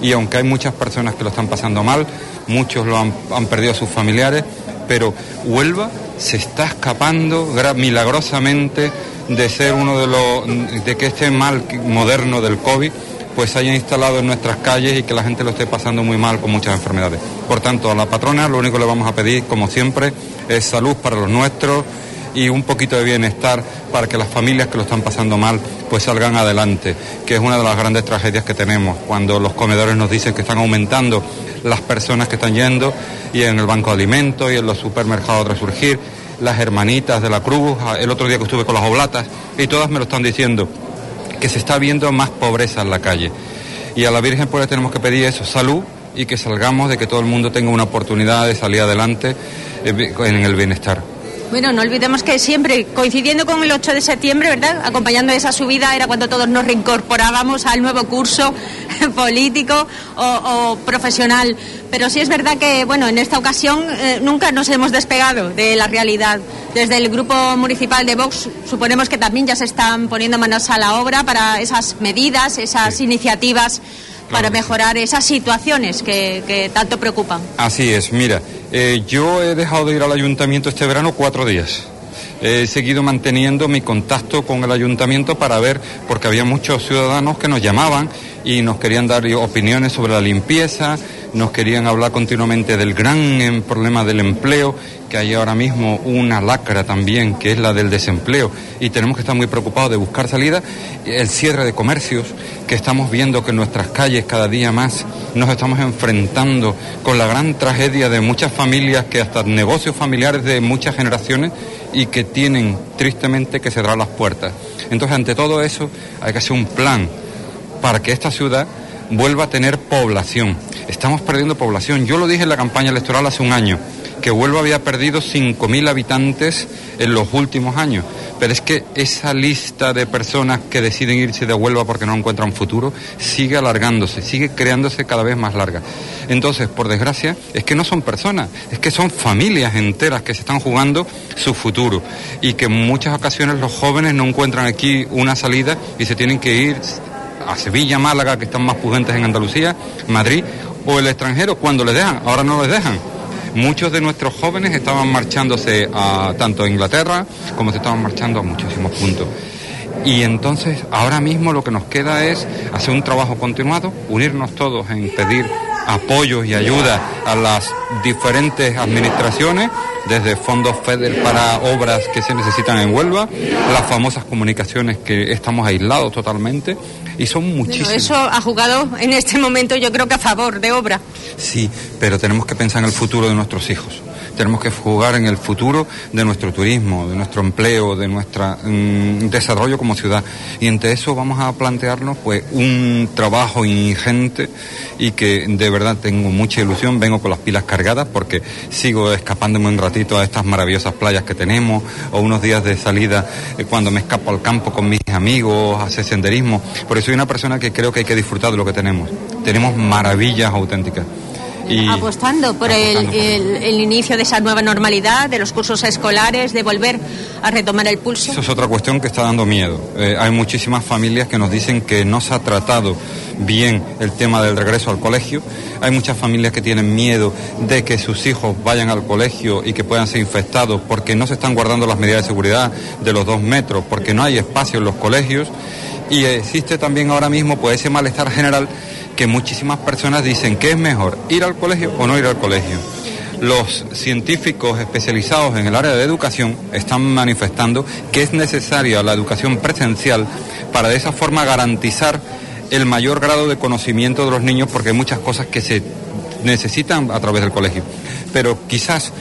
y aunque hay muchas personas que lo están pasando mal, muchos lo han, han perdido a sus familiares, pero Huelva se está escapando milagrosamente de ser uno de los de que este mal moderno del COVID pues haya instalado en nuestras calles y que la gente lo esté pasando muy mal con muchas enfermedades. Por tanto, a la patrona lo único que le vamos a pedir, como siempre, es salud para los nuestros y un poquito de bienestar para que las familias que lo están pasando mal pues salgan adelante, que es una de las grandes tragedias que tenemos cuando los comedores nos dicen que están aumentando las personas que están yendo y en el banco de alimentos y en los supermercados resurgir, las hermanitas de la cruz, el otro día que estuve con las oblatas y todas me lo están diciendo que se está viendo más pobreza en la calle. Y a la Virgen pues tenemos que pedir eso, salud y que salgamos de que todo el mundo tenga una oportunidad de salir adelante eh, en el bienestar. Bueno, no olvidemos que siempre, coincidiendo con el 8 de septiembre, ¿verdad? Acompañando esa subida era cuando todos nos reincorporábamos al nuevo curso político o, o profesional. Pero sí es verdad que, bueno, en esta ocasión eh, nunca nos hemos despegado de la realidad. Desde el grupo municipal de Vox suponemos que también ya se están poniendo manos a la obra para esas medidas, esas iniciativas para mejorar esas situaciones que, que tanto preocupan. Así es, mira, eh, yo he dejado de ir al ayuntamiento este verano cuatro días. He seguido manteniendo mi contacto con el ayuntamiento para ver, porque había muchos ciudadanos que nos llamaban y nos querían dar opiniones sobre la limpieza, nos querían hablar continuamente del gran em, problema del empleo, que hay ahora mismo una lacra también, que es la del desempleo, y tenemos que estar muy preocupados de buscar salida, el cierre de comercios, que estamos viendo que en nuestras calles cada día más nos estamos enfrentando con la gran tragedia de muchas familias, que hasta negocios familiares de muchas generaciones, y que tienen tristemente que cerrar las puertas. Entonces, ante todo eso, hay que hacer un plan para que esta ciudad vuelva a tener población. Estamos perdiendo población. Yo lo dije en la campaña electoral hace un año, que Huelva había perdido 5.000 habitantes en los últimos años. Pero es que esa lista de personas que deciden irse de Huelva porque no encuentran futuro sigue alargándose, sigue creándose cada vez más larga. Entonces, por desgracia, es que no son personas, es que son familias enteras que se están jugando su futuro y que en muchas ocasiones los jóvenes no encuentran aquí una salida y se tienen que ir a Sevilla, Málaga, que están más pujentes en Andalucía, Madrid o el extranjero cuando les dejan, ahora no les dejan. Muchos de nuestros jóvenes estaban marchándose a tanto a Inglaterra como se estaban marchando a muchísimos puntos. Y entonces ahora mismo lo que nos queda es hacer un trabajo continuado, unirnos todos en pedir apoyos y ayuda a las diferentes administraciones, desde fondos FEDER para obras que se necesitan en Huelva, las famosas comunicaciones que estamos aislados totalmente, y son Bueno, muchísimas. eso ha jugado en este momento yo creo que a favor de obra. Sí, pero tenemos que pensar en el futuro de nuestros hijos. Tenemos que jugar en el futuro de nuestro turismo, de nuestro empleo, de nuestro desarrollo como ciudad. Y entre eso vamos a plantearnos pues un trabajo ingente y que de verdad tengo mucha ilusión. Vengo con las pilas cargadas porque sigo escapándome un ratito a estas maravillosas playas que tenemos o unos días de salida eh, cuando me escapo al campo con mis amigos, hacer senderismo. Porque soy una persona que creo que hay que disfrutar de lo que tenemos. Tenemos maravillas auténticas. Y apostando por el, el- el inicio de esa nueva normalidad, de los cursos escolares, de volver a retomar el pulso. Eso es otra cuestión que está dando miedo. Eh, hay muchísimas familias que nos dicen que no se ha tratado bien el tema del regreso al colegio. Hay muchas familias que tienen miedo de que sus hijos vayan al colegio y que puedan ser infectados porque no se están guardando las medidas de seguridad de los dos metros, porque no hay espacio en los colegios. Y existe también ahora mismo pues, ese malestar general que muchísimas personas dicen que es mejor ir al colegio o no ir al colegio. Los científicos especializados en el área de educación están manifestando que es necesaria la educación presencial para de esa forma garantizar el mayor grado de conocimiento de los niños porque hay muchas cosas que se necesitan a través del colegio. Pero quizás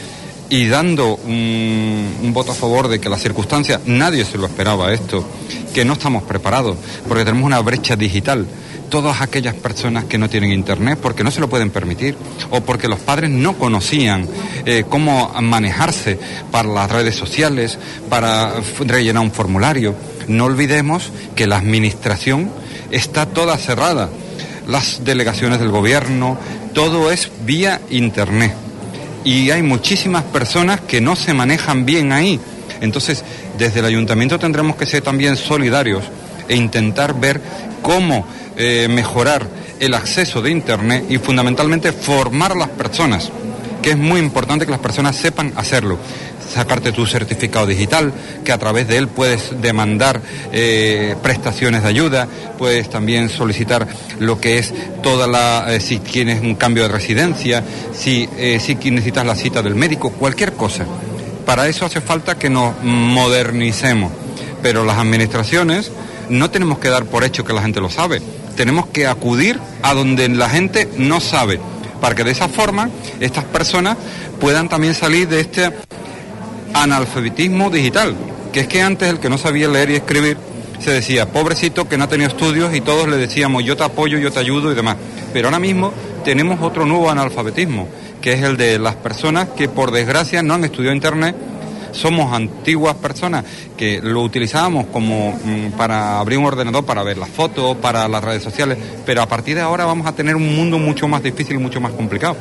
y dando un, voto a favor de que las circunstancias, nadie se lo esperaba esto, que no estamos preparados, porque tenemos una brecha digital. Todas aquellas personas que no tienen internet porque no se lo pueden permitir o porque los padres no conocían eh, cómo manejarse para las redes sociales, para rellenar un formulario. No olvidemos que la administración está toda cerrada. Las delegaciones del gobierno, todo es vía internet y hay muchísimas personas que no se manejan bien ahí. Entonces, desde el ayuntamiento tendremos que ser también solidarios e intentar ver cómo eh, mejorar el acceso de Internet y fundamentalmente formar a las personas, que es muy importante que las personas sepan hacerlo. Sacarte tu certificado digital, que a través de él puedes demandar eh, prestaciones de ayuda, puedes también solicitar lo que es toda la, eh, si tienes un cambio de residencia, si, eh, si necesitas la cita del médico, cualquier cosa. Para eso hace falta que nos modernicemos, pero las administraciones no tenemos que dar por hecho que la gente lo sabe, tenemos que acudir a donde la gente no sabe, para que de esa forma estas personas puedan también salir de este analfabetismo digital, que es que antes el que no sabía leer y escribir se decía, pobrecito que no ha tenido estudios y todos le decíamos, yo te apoyo, yo te ayudo y demás. Pero ahora mismo tenemos otro nuevo analfabetismo, que es el de las personas que por desgracia no han estudiado Internet. Somos antiguas personas que lo utilizábamos como mm, para abrir un ordenador, para ver las fotos, para las redes sociales, pero a partir de ahora vamos a tener un mundo mucho más difícil y mucho más complicado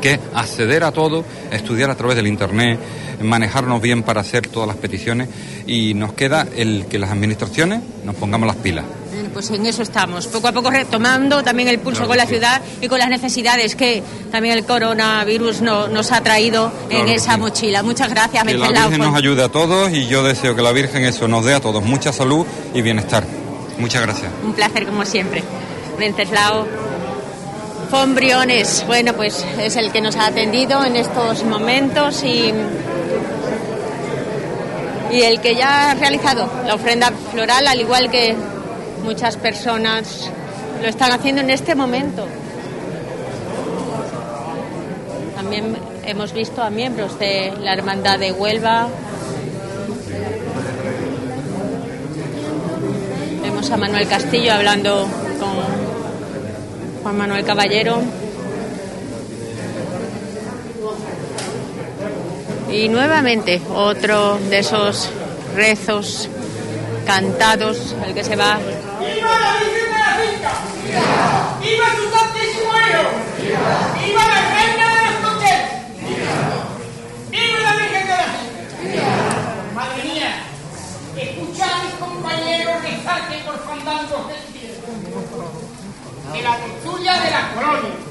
que acceder a todo, estudiar a través del Internet, manejarnos bien para hacer todas las peticiones y nos queda el que las administraciones nos pongamos las pilas. Pues en eso estamos, poco a poco retomando también el pulso Claro con la sí. ciudad y con las necesidades que también el coronavirus no- nos ha traído Claro en esa sí. mochila. Muchas gracias, Que la. Virgen nos ayude a todos y yo deseo que la Virgen eso nos dé a todos mucha salud y bienestar. Muchas gracias. Un placer como siempre. Venceslao Fombriones, bueno, pues es el que nos ha atendido en estos momentos y, y el que ya ha realizado la ofrenda floral, al igual que muchas personas lo están haciendo en este momento. También hemos visto a miembros de la Hermandad de Huelva. Vemos a Manuel Castillo hablando con Juan Manuel Caballero. Y nuevamente otro de esos rezos cantados, el que se va. ¡Viva la Virgen de la Finca! ¡Viva! Su Santísimo ¡Viva! ¡Viva la Reina de los Coches! ¡Viva! La Virgen de la Finca! Madre mía, escucha a mis compañeros rezar que por fandangos de la tertulia de la colonia.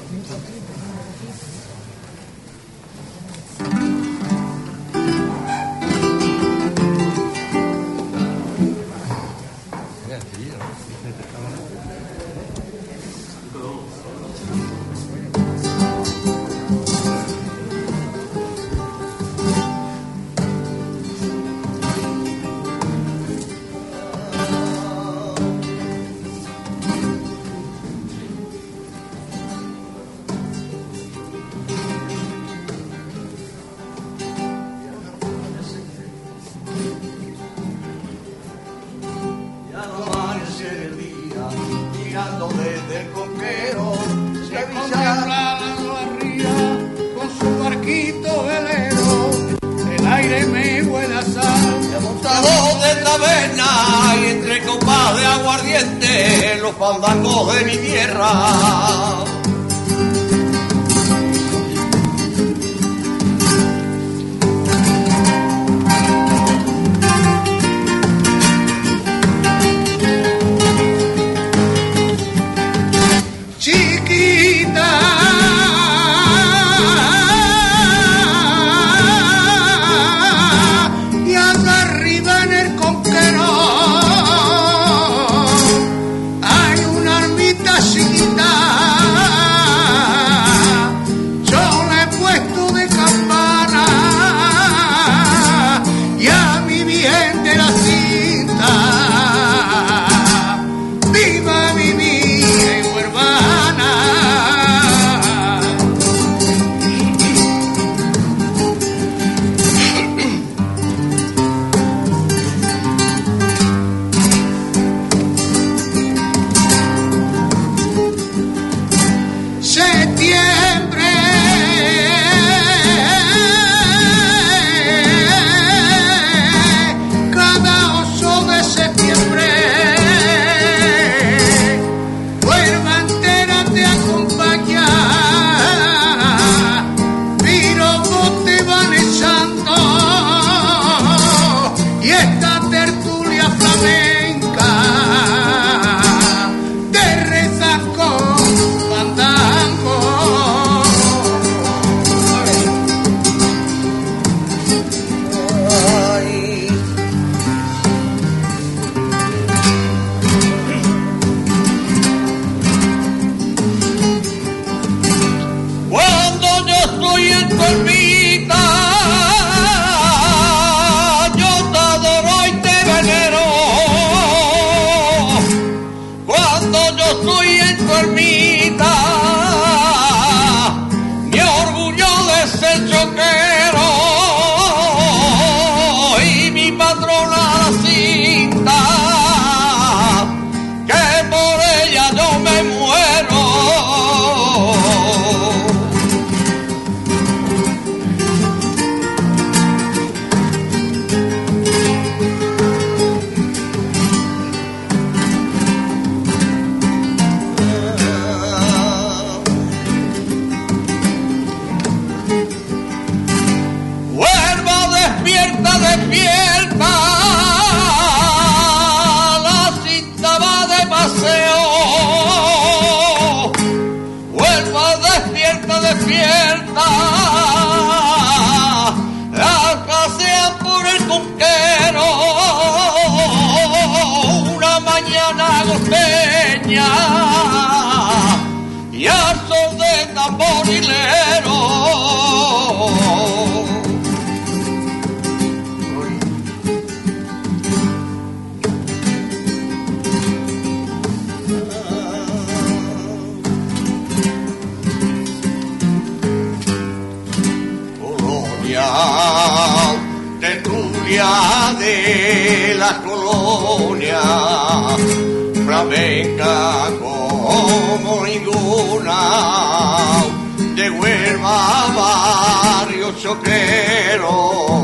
Barrio choquero,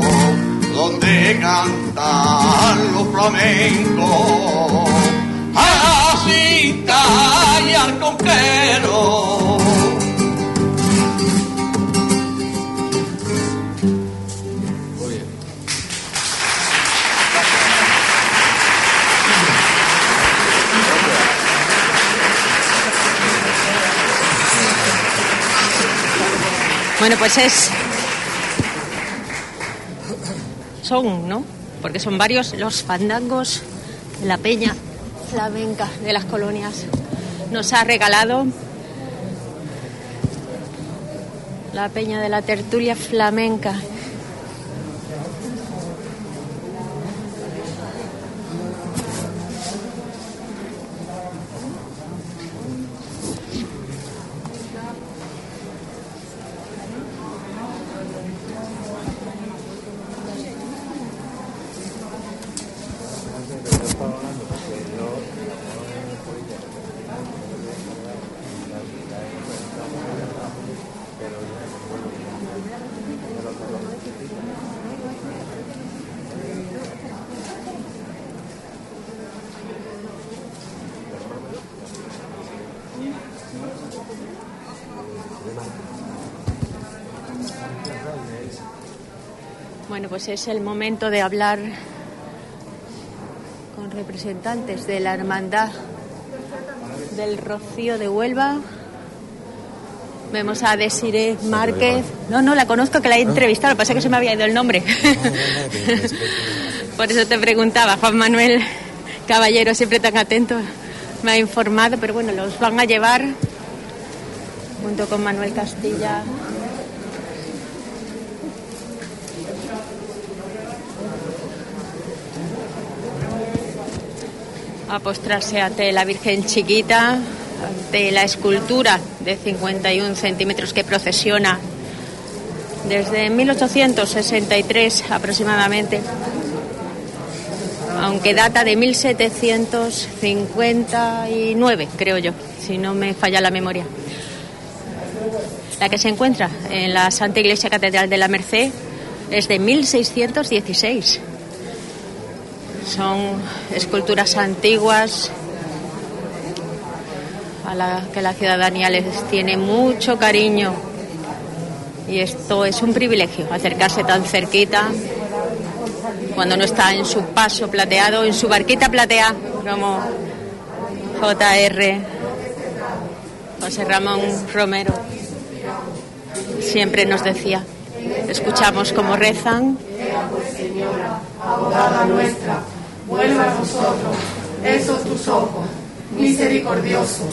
donde cantan los flamencos. Así y al Bueno, pues es. Son, ¿no? Porque son varios los fandangos de la peña flamenca de las colonias. Nos ha regalado la peña de la tertulia flamenca. Pues es el momento de hablar con representantes de la Hermandad del Rocío de Huelva. Vemos a Desiree Márquez. No, no, la conozco que la he entrevistado, lo que pasa es que se me había ido el nombre. Por eso te preguntaba, Juan Manuel Caballero, siempre tan atento, me ha informado, pero bueno, los van a llevar junto con Manuel Castilla. A postrarse ante la Virgen Chiquita, ante la escultura de 51 centímetros que procesiona desde 1863 aproximadamente, aunque data de 1759, creo yo, si no me falla la memoria. La que se encuentra en la Santa Iglesia Catedral de la Merced es de 1616. Son esculturas antiguas a las que la ciudadanía les tiene mucho cariño. Y esto es un privilegio, acercarse tan cerquita cuando no está en su paso plateado, en su barquita plateada, como JR José Ramón Romero siempre nos decía. Escuchamos cómo rezan. abogada nuestra, vuelva a nosotros esos tus ojos, misericordioso,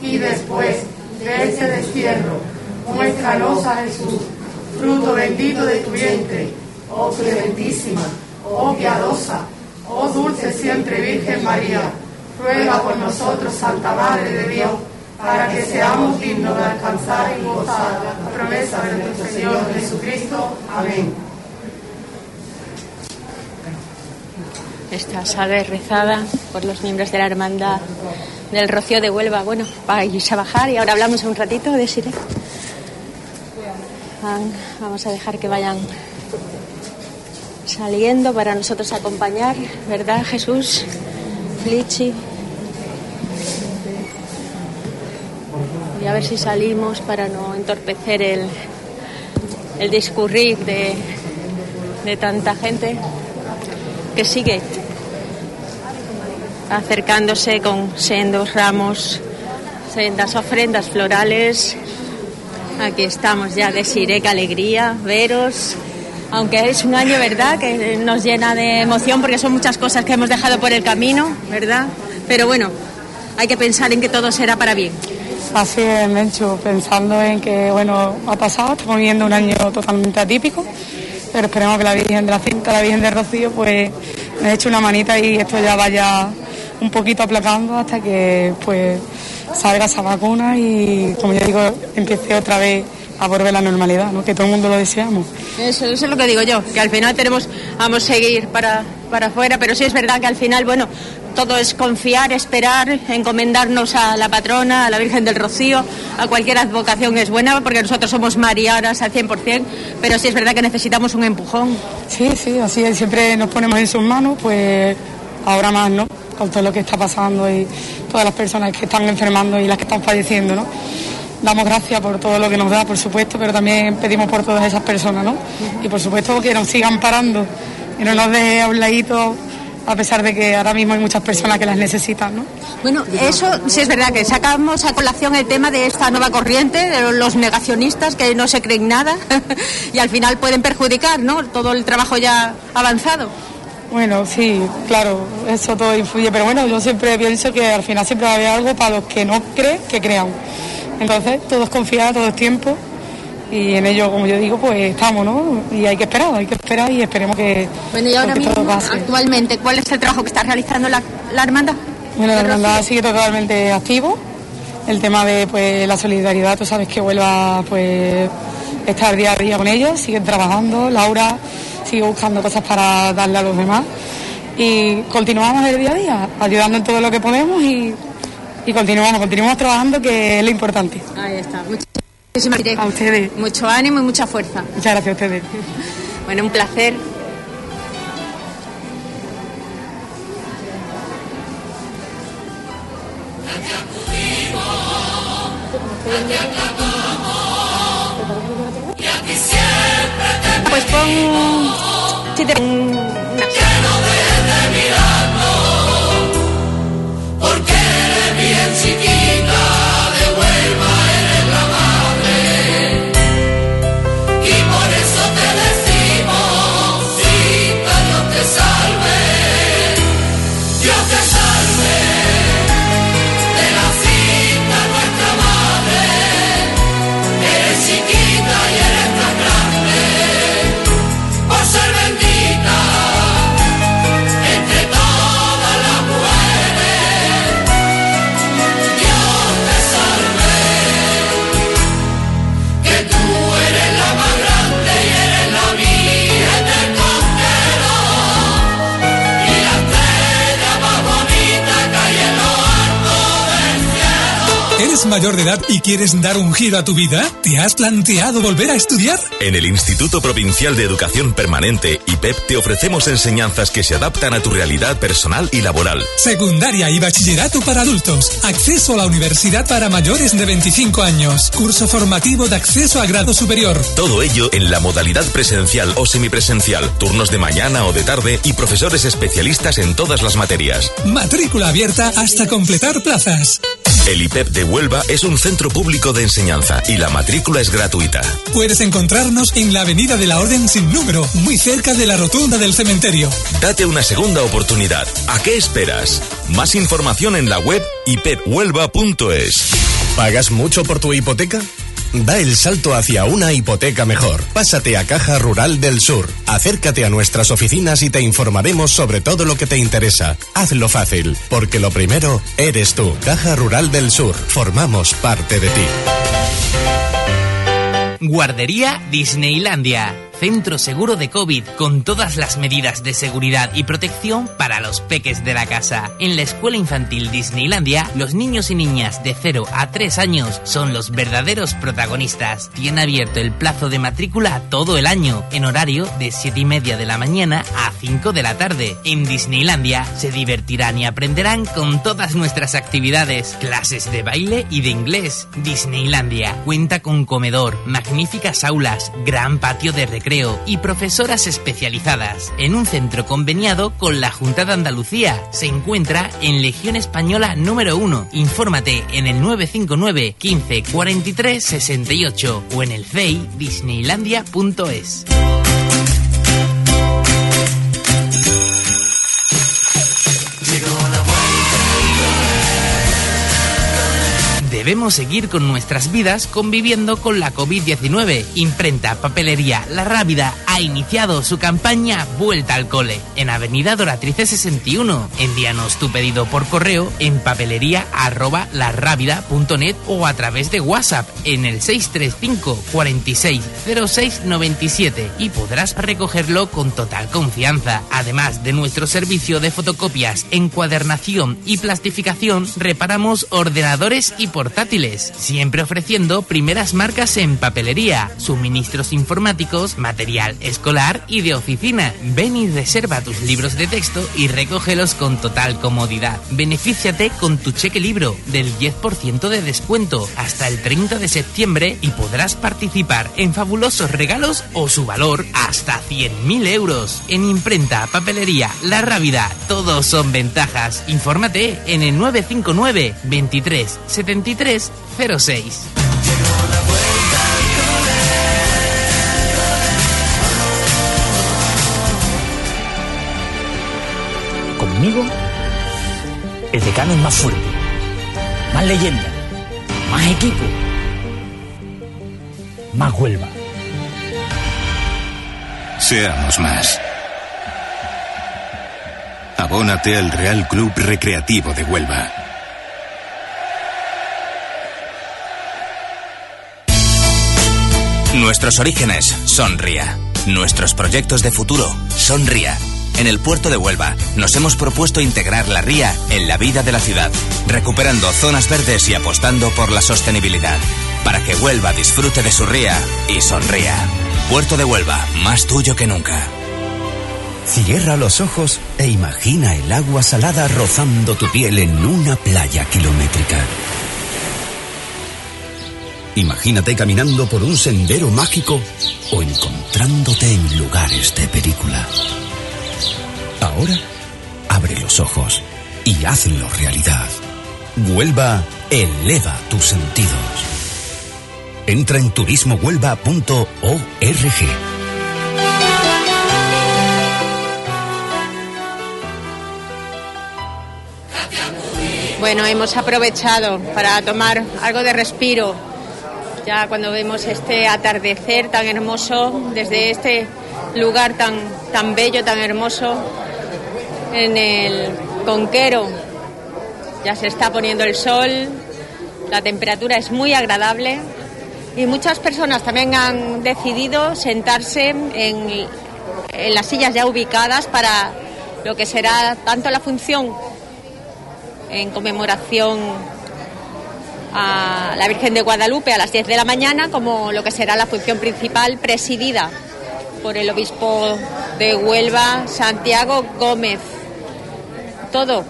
y después de ese destierro, muéstranos a Jesús, fruto bendito de tu vientre, oh clementísima, oh piadosa, oh dulce siempre Virgen María, ruega por nosotros, Santa Madre de Dios, para que seamos dignos de alcanzar y gozar la promesa de nuestro Señor Jesucristo. Amén. Esta salve rezada por los miembros de la hermandad del Rocío de Huelva. Bueno, vais a bajar y ahora hablamos un ratito de Sire. Vamos a dejar que vayan saliendo para nosotros acompañar, ¿verdad, Jesús? Flichi. Y a ver si salimos para no entorpecer el, el discurrir de, de tanta gente que sigue acercándose con sendos ramos, sendas ofrendas florales. Aquí estamos ya de qué alegría veros. Aunque es un año, ¿verdad?, que nos llena de emoción porque son muchas cosas que hemos dejado por el camino, ¿verdad? Pero bueno, hay que pensar en que todo será para bien. Así es, Mencho, pensando en que, bueno, ha pasado, estamos viviendo un año totalmente atípico, pero esperemos que la Virgen de la Cinta, la Virgen de Rocío, pues me eche una manita y esto ya vaya un poquito aplacando hasta que pues salga esa vacuna y, como ya digo, empiece otra vez a volver a la normalidad, ¿no? que todo el mundo lo deseamos. Eso, eso es lo que digo yo, que al final tenemos, vamos a seguir para, para afuera, pero sí es verdad que al final, bueno, todo es confiar, esperar, encomendarnos a la patrona, a la Virgen del Rocío, a cualquier advocación es buena, porque nosotros somos marianas al 100%, pero sí es verdad que necesitamos un empujón. Sí, sí, así es, siempre nos ponemos en sus manos, pues ahora más, ¿no? Con todo lo que está pasando y todas las personas que están enfermando y las que están falleciendo, ¿no? Damos gracias por todo lo que nos da, por supuesto, pero también pedimos por todas esas personas, ¿no? Y por supuesto que nos sigan parando y no nos deje a un ladito a pesar de que ahora mismo hay muchas personas que las necesitan, ¿no? Bueno, eso sí es verdad que sacamos a colación el tema de esta nueva corriente, de los negacionistas que no se creen nada y al final pueden perjudicar, ¿no? Todo el trabajo ya avanzado. Bueno, sí, claro, eso todo influye, pero bueno, yo siempre pienso que al final siempre va a haber algo para los que no creen que crean. Entonces, todo es confiar, todo es tiempo y en ello, como yo digo, pues estamos, ¿no? Y hay que esperar, hay que esperar y esperemos que, Bueno, y ahora que todo mismo, pase. actualmente, ¿cuál es el trabajo que está realizando la, la hermandad? Bueno, la ¿De hermandad sigue totalmente activo. El tema de pues la solidaridad, tú sabes que vuelva pues estar día a día con ellos, siguen trabajando, Laura sigue buscando cosas para darle a los demás y continuamos el día a día, ayudando en todo lo que podemos y, y continuamos, continuamos trabajando que es lo importante. Ahí está. Muchísimas gracias. A ustedes. Mucho ánimo y mucha fuerza. Muchas gracias a ustedes. Bueno, un placer. Pues pon... mayor de edad y quieres dar un giro a tu vida? ¿Te has planteado volver a estudiar? En el Instituto Provincial de Educación Permanente, IPEP, te ofrecemos enseñanzas que se adaptan a tu realidad personal y laboral. Secundaria y bachillerato para adultos. Acceso a la universidad para mayores de 25 años. Curso formativo de acceso a grado superior. Todo ello en la modalidad presencial o semipresencial, turnos de mañana o de tarde y profesores especialistas en todas las materias. Matrícula abierta hasta completar plazas. El IPEP de Huelva es un centro público de enseñanza y la matrícula es gratuita. Puedes encontrarnos en la Avenida de la Orden sin número, muy cerca de la rotonda del cementerio. Date una segunda oportunidad. ¿A qué esperas? Más información en la web ipephuelva.es. ¿Pagas mucho por tu hipoteca? Da el salto hacia una hipoteca mejor. Pásate a Caja Rural del Sur. Acércate a nuestras oficinas y te informaremos sobre todo lo que te interesa. Hazlo fácil, porque lo primero eres tú. Caja Rural del Sur. Formamos parte de ti. Guardería Disneylandia. Centro seguro de COVID con todas las medidas de seguridad y protección para los peques de la casa. En la escuela infantil Disneylandia, los niños y niñas de 0 a 3 años son los verdaderos protagonistas. Tiene abierto el plazo de matrícula todo el año, en horario de 7 y media de la mañana a 5 de la tarde. En Disneylandia se divertirán y aprenderán con todas nuestras actividades, clases de baile y de inglés. Disneylandia cuenta con comedor, magníficas aulas, gran patio de recreo y profesoras especializadas. En un centro conveniado con la Junta de Andalucía. Se encuentra en Legión Española número 1. Infórmate en el 959 15 43 68 o en el FEI disneylandia.es. debemos seguir con nuestras vidas conviviendo con la COVID-19. Imprenta Papelería La Rábida ha iniciado su campaña Vuelta al Cole en Avenida Doratrice 61. Envíanos tu pedido por correo en papelería o a través de WhatsApp en el 635 46 06 97 y podrás recogerlo con total confianza. Además de nuestro servicio de fotocopias, encuadernación y plastificación, reparamos ordenadores y siempre ofreciendo primeras marcas en papelería, suministros informáticos, material escolar y de oficina. Ven y reserva tus libros de texto y recógelos con total comodidad. Benefíciate con tu cheque libro del 10% de descuento hasta el 30 de septiembre y podrás participar en fabulosos regalos o su valor hasta 100.000 euros. En imprenta, papelería, la rábida, todos son ventajas. Infórmate en el 959 23 73 06. Conmigo, el decano es más fuerte, más leyenda, más equipo, más Huelva. Seamos más. Abónate al Real Club Recreativo de Huelva. Nuestros orígenes son RIA. Nuestros proyectos de futuro son RIA. En el puerto de Huelva nos hemos propuesto integrar la ría en la vida de la ciudad, recuperando zonas verdes y apostando por la sostenibilidad, para que Huelva disfrute de su ría y sonría. Puerto de Huelva, más tuyo que nunca. Cierra los ojos e imagina el agua salada rozando tu piel en una playa kilométrica. Imagínate caminando por un sendero mágico o encontrándote en lugares de película. Ahora, abre los ojos y hazlo realidad. Huelva eleva tus sentidos. Entra en turismohuelva.org. Bueno, hemos aprovechado para tomar algo de respiro. Ya cuando vemos este atardecer tan hermoso desde este lugar tan, tan bello, tan hermoso, en el Conquero. Ya se está poniendo el sol, la temperatura es muy agradable y muchas personas también han decidido sentarse en, en las sillas ya ubicadas para lo que será tanto la función en conmemoración a la Virgen de Guadalupe a las 10 de la mañana, como lo que será la función principal presidida por el obispo de Huelva, Santiago Gómez. Todo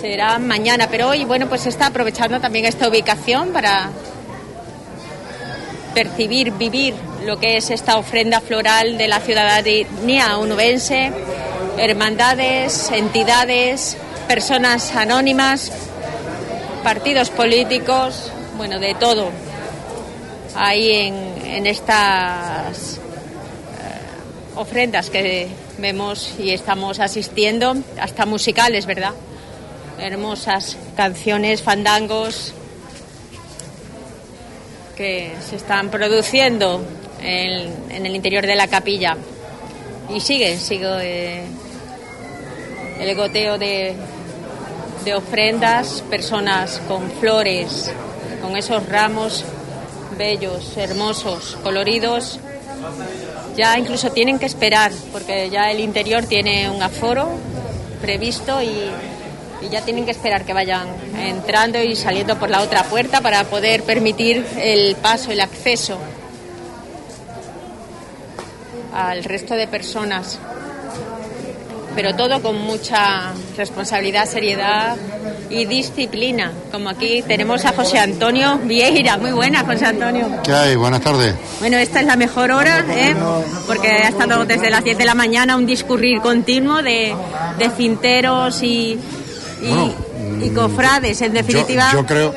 será mañana, pero hoy, bueno, pues está aprovechando también esta ubicación para percibir, vivir lo que es esta ofrenda floral de la ciudadanía onubense, hermandades, entidades, personas anónimas, partidos políticos, bueno, de todo, ahí en, estas eh, ofrendas que vemos y estamos asistiendo, hasta musicales, ¿verdad? Hermosas canciones, fandangos que se están produciendo en, en el interior de la capilla. Y sigue, sigue eh, el goteo de, de ofrendas, personas con flores, con esos ramos bellos, hermosos, coloridos. Ya incluso tienen que esperar, porque ya el interior tiene un aforo previsto y, y ya tienen que esperar que vayan entrando y saliendo por la otra puerta para poder permitir el paso, el acceso al resto de personas pero todo con mucha responsabilidad, seriedad y disciplina. Como aquí tenemos a José Antonio Vieira. Muy buena, José Antonio. ¿Qué hay? Buenas tardes. Bueno, esta es la mejor hora, ¿eh? porque ha estado desde las 10 de la mañana un discurrir continuo de, de cinteros y, y, y cofrades, en definitiva. Yo, yo creo,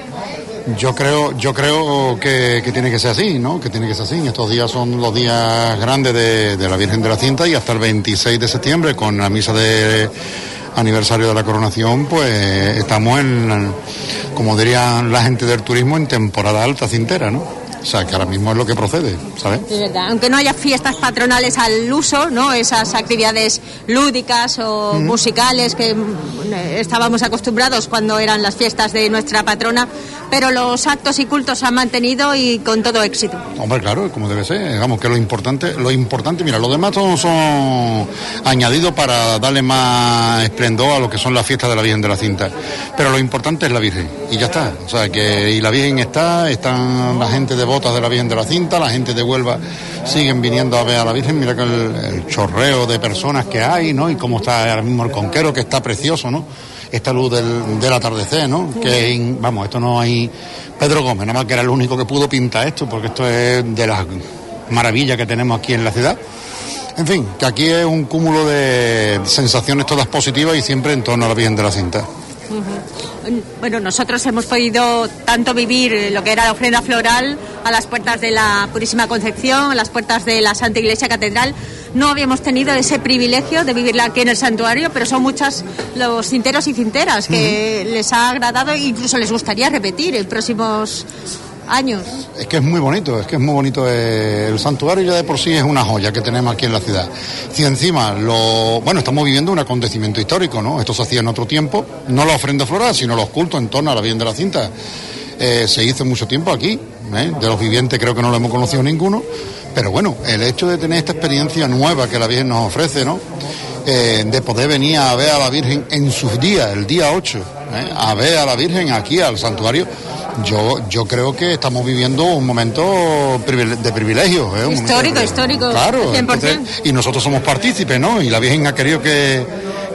yo creo, yo creo que, que, tiene que ser así, ¿no? Que tiene que ser así. Estos días son los días grandes de, de, la Virgen de la Cinta y hasta el 26 de septiembre con la misa de aniversario de la coronación, pues estamos en, como dirían la gente del turismo, en temporada alta cintera, ¿no? O sea, que ahora mismo es lo que procede, ¿sabes? De verdad, aunque no haya fiestas patronales al uso, ¿no? Esas actividades lúdicas o Mm. musicales que mm, estábamos acostumbrados cuando eran las fiestas de nuestra patrona, pero los actos y cultos se han mantenido y con todo éxito. Hombre, claro, como debe ser. Digamos que lo importante, lo importante, mira, los demás todos son añadidos para darle más esplendor a lo que son las fiestas de la Virgen de la Cinta. Pero lo importante es la Virgen. Y ya está. O sea, que y la Virgen está, están la gente de botas de la Virgen de la Cinta, la gente de Huelva siguen viniendo a ver a la Virgen. Mira que el, el chorreo de personas que hay, ¿no? Y cómo está ahora mismo el conquero, que está precioso, ¿no? Esta luz del, del atardecer, ¿no? Que, vamos, esto no hay... Pedro Gómez, nada más que era el único que pudo pintar esto, porque esto es de las maravillas que tenemos aquí en la ciudad. En fin, que aquí es un cúmulo de sensaciones todas positivas y siempre en torno a la Virgen de la Cinta. Bueno, nosotros hemos podido tanto vivir eh, lo que era la ofrenda floral a las puertas de la Purísima Concepción, a las puertas de la Santa Iglesia Catedral. No habíamos tenido ese privilegio de vivirla aquí en el santuario, pero son muchas los cinteros y cinteras que les ha agradado e incluso les gustaría repetir en próximos años. Es que es muy bonito, es que es muy bonito. eh, El santuario ya de por sí es una joya que tenemos aquí en la ciudad. Si encima lo. Bueno, estamos viviendo un acontecimiento histórico, ¿no? Esto se hacía en otro tiempo, no la ofrenda floral, sino los cultos en torno a la Virgen de la Cinta. Eh, se hizo mucho tiempo aquí, ¿eh? de los vivientes creo que no lo hemos conocido ninguno, pero bueno, el hecho de tener esta experiencia nueva que la Virgen nos ofrece, ¿no? Eh, de poder venir a ver a la Virgen en sus días, el día 8, ¿eh? a ver a la Virgen aquí al santuario, yo, yo creo que estamos viviendo un momento de privilegio. ¿eh? Histórico, de- histórico, Claro, 100%. entonces, y nosotros somos partícipes, ¿no? Y la Virgen ha querido que,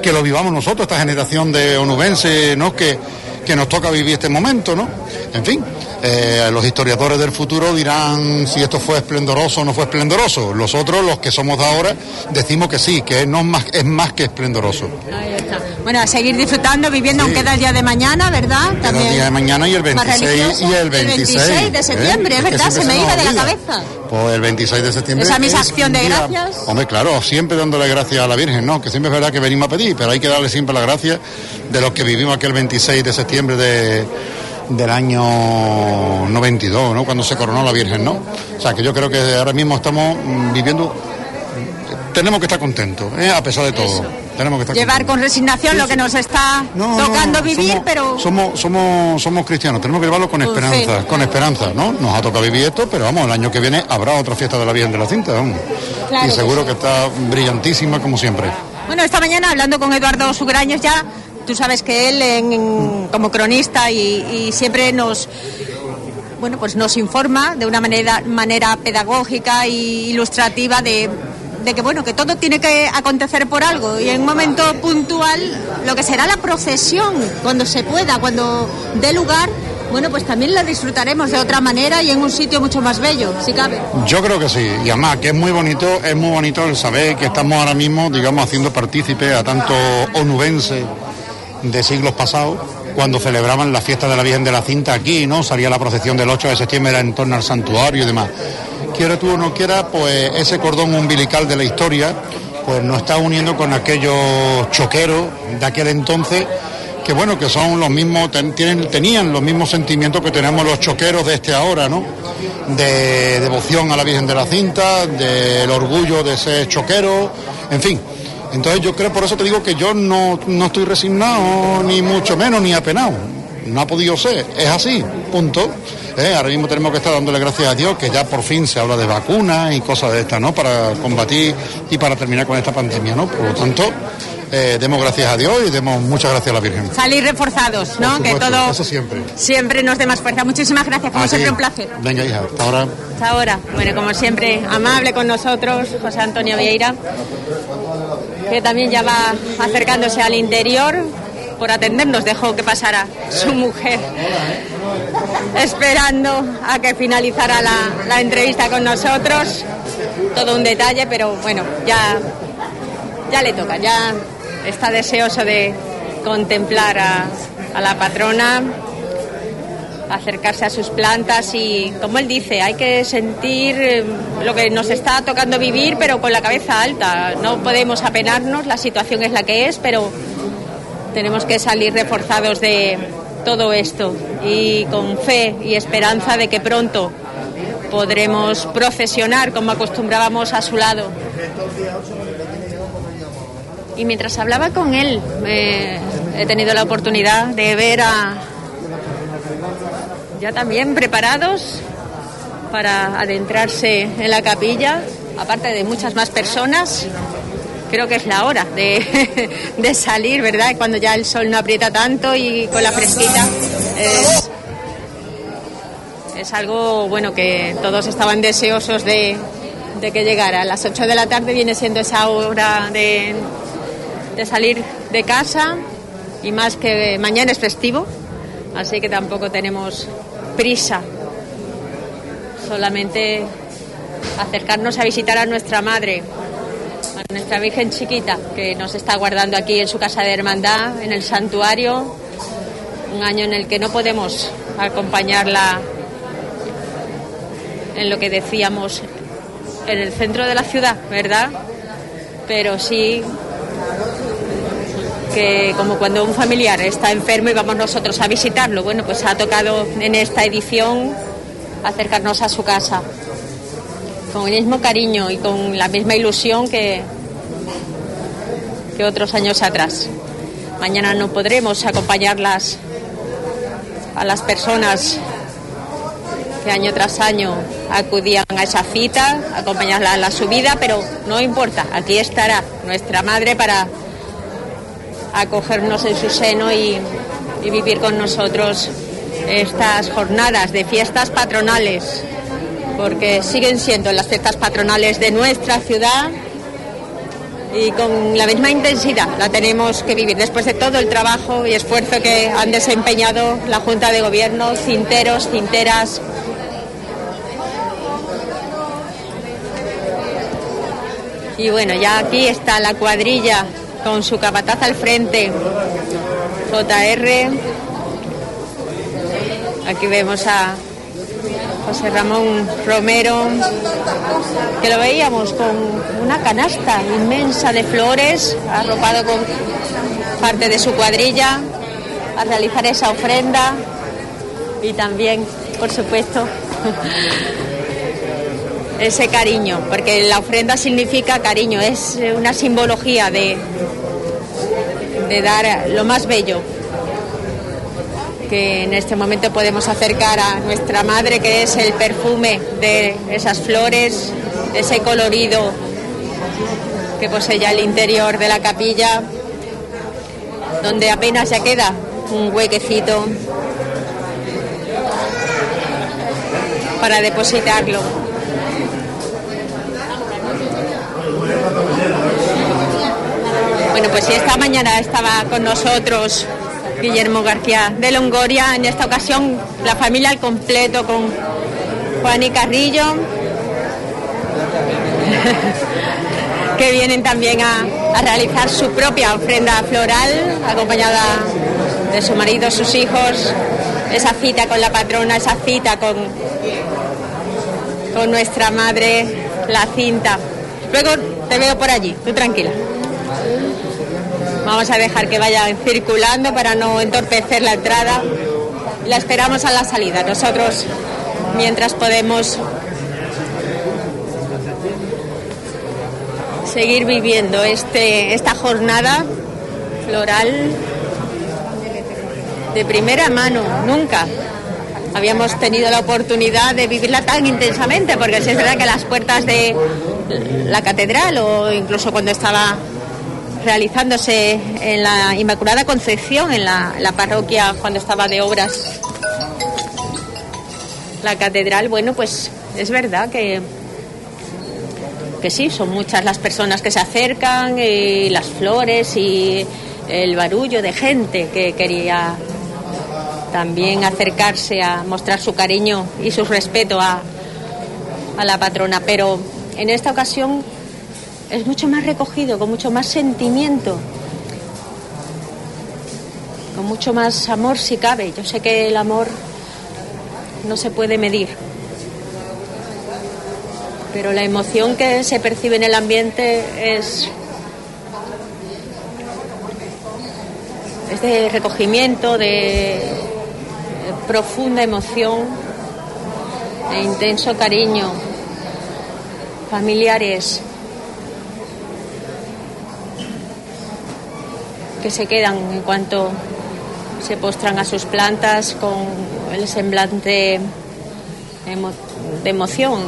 que lo vivamos nosotros, esta generación de onubenses, ¿no? Que, que nos toca vivir este momento, ¿no? En fin, eh, los historiadores del futuro dirán si esto fue esplendoroso o no fue esplendoroso. Los otros, los que somos de ahora, decimos que sí, que no es más, es más que esplendoroso. Ahí está. Bueno, a seguir disfrutando, viviendo, aunque queda el día de mañana, ¿verdad? Era el día de mañana y el más 26 religioso. y el 26. de ¿eh? septiembre, es que verdad, se siempre me iba de la cabeza. Pues el 26 de septiembre. Esa misma es acción de gracias. Hombre, claro, siempre dándole gracias a la Virgen, ¿no? Que siempre es verdad que venimos a pedir, pero hay que darle siempre las gracias de los que vivimos aquel 26 de septiembre de, del año 92, ¿no? Cuando se coronó la Virgen, ¿no? O sea, que yo creo que ahora mismo estamos mm, viviendo. Tenemos que estar contentos, ¿eh? a pesar de todo. Tenemos que estar Llevar con resignación lo que nos está tocando no, vivir, somos- pero Somos, somos, somos cristianos, tenemos que llevarlo con esperanza, con esperanza, ¿no? Nos ha tocado vivir esto, pero vamos, el año que viene habrá otra fiesta de la Virgen de la Cinta, vamos. Claro y que seguro sí. que está brillantísima como siempre. Bueno, esta mañana hablando con Eduardo Sugraños ya, tú sabes que él en- en- como cronista y, y siempre nos bueno, pues nos informa de una manera, manera pedagógica e ilustrativa de, de que bueno, que todo tiene que acontecer por algo y en un momento puntual lo que será la procesión cuando se pueda, cuando dé lugar, bueno, pues también la disfrutaremos de otra manera y en un sitio mucho más bello, si cabe. Yo creo que sí, y además que es muy bonito, es muy bonito el saber que estamos ahora mismo, digamos, haciendo partícipe a tanto onubenses de siglos pasados, cuando celebraban la fiesta de la Virgen de la Cinta aquí, ¿no? Salía la procesión del 8 de septiembre, en torno al santuario y demás. Quiera tú o no quiera, pues ese cordón umbilical de la historia, pues nos está uniendo con aquellos choqueros de aquel entonces, que bueno, que son los mismos, tienen, tenían los mismos sentimientos que tenemos los choqueros de este ahora, ¿no? De devoción a la Virgen de la Cinta, del orgullo de ser choquero, en fin. Entonces yo creo, por eso te digo que yo no, no estoy resignado, ni mucho menos, ni apenado. No ha podido ser, es así, punto. Eh, Ahora mismo tenemos que estar dándole gracias a Dios que ya por fin se habla de vacunas y cosas de estas, ¿no? Para combatir y para terminar con esta pandemia, ¿no? Por lo tanto, eh, demos gracias a Dios y demos muchas gracias a la Virgen. Salir reforzados, ¿no? Que todo Eso siempre. siempre nos dé más fuerza. Muchísimas gracias, como A ti. siempre un placer. Venga, hija, hasta ahora. Hasta ahora. Bueno, como siempre, amable con nosotros, José Antonio Vieira, que también ya va acercándose al interior. Por atendernos dejó que pasara su mujer, esperando a que finalizara la, entrevista con nosotros. Todo un detalle, pero bueno, ya, ya le toca, ya está deseoso de contemplar a, a la patrona acercarse a sus plantas y, como él dice, hay que sentir eh, lo que nos está tocando vivir, pero con la cabeza alta. No podemos apenarnos, la situación es la que es, pero tenemos que salir reforzados de todo esto y con fe y esperanza de que pronto podremos procesionar como acostumbrábamos a su lado. Y mientras hablaba con él, he tenido la oportunidad de ver a ya también preparados para adentrarse en la capilla, aparte de muchas más personas. Creo que es la hora de, de salir, ¿verdad? Cuando ya el sol no aprieta tanto y con la fresquita. Es, algo bueno que todos estaban deseosos de, de que llegara. A las 8 de la tarde viene siendo esa hora de, de salir de casa y más que mañana es festivo, así que tampoco tenemos prisa. Solamente acercarnos a visitar a nuestra madre, nuestra Virgen chiquita, que nos está guardando aquí en su casa de hermandad, en el santuario, un año en el que no podemos acompañarla en lo que decíamos en el centro de la ciudad, ¿verdad? Pero sí que como cuando un familiar está enfermo y vamos nosotros a visitarlo, bueno, pues ha tocado en esta edición acercarnos a su casa con el mismo cariño y con la misma ilusión que, otros años atrás. Mañana no podremos acompañarlas a las personas que año tras año acudían a esa cita, acompañarla a la subida, pero no importa, aquí estará nuestra madre para acogernos en su seno y vivir con nosotros estas jornadas de fiestas patronales, porque siguen siendo las fiestas patronales de nuestra ciudad y con la misma intensidad la tenemos que vivir después de todo el trabajo y esfuerzo que han desempeñado la Junta de Gobierno, cinteros, cinteras. Y bueno, ya aquí está la cuadrilla con su capataz al frente, JR. Aquí vemos a José Ramón Romero, que lo veíamos con una canasta inmensa de flores, arropado con parte de su cuadrilla, a realizar esa ofrenda y también, por supuesto, ese cariño, porque la ofrenda significa cariño, es una simbología de, dar lo más bello que en este momento podemos acercar a nuestra madre, que es el perfume de esas flores, ese colorido que posee ya el interior de la capilla, donde apenas ya queda un huequecito para depositarlo. Bueno, pues si esta mañana estaba con nosotros Guillermo García de Longoria, en esta ocasión la familia al completo con Juan y Carrillo, que vienen también a, realizar su propia ofrenda floral, acompañada de su marido, sus hijos, esa cita con la patrona, esa cita con, con nuestra madre, la cinta. Luego te veo por allí, tú tranquila. Vamos a dejar que vayan circulando para no entorpecer la entrada. La esperamos a la salida. Nosotros, mientras podemos seguir viviendo este, esta jornada floral de primera mano, nunca habíamos tenido la oportunidad de vivirla tan intensamente, porque sí es verdad que las puertas de la catedral o incluso cuando estaba realizándose en la Inmaculada Concepción, en la, la parroquia cuando estaba de obras la catedral, bueno, pues es verdad que, que sí, son muchas las personas que se acercan, y las flores y el barullo de gente que quería también acercarse a mostrar su cariño y su respeto a, a la patrona. Pero en esta ocasión es mucho más recogido, con mucho más sentimiento, con mucho más amor si cabe. Yo sé que el amor no se puede medir, pero la emoción que se percibe en el ambiente es es de recogimiento, de profunda emoción, de intenso cariño, familiares que se quedan en cuanto se postran a sus plantas con el semblante de emoción,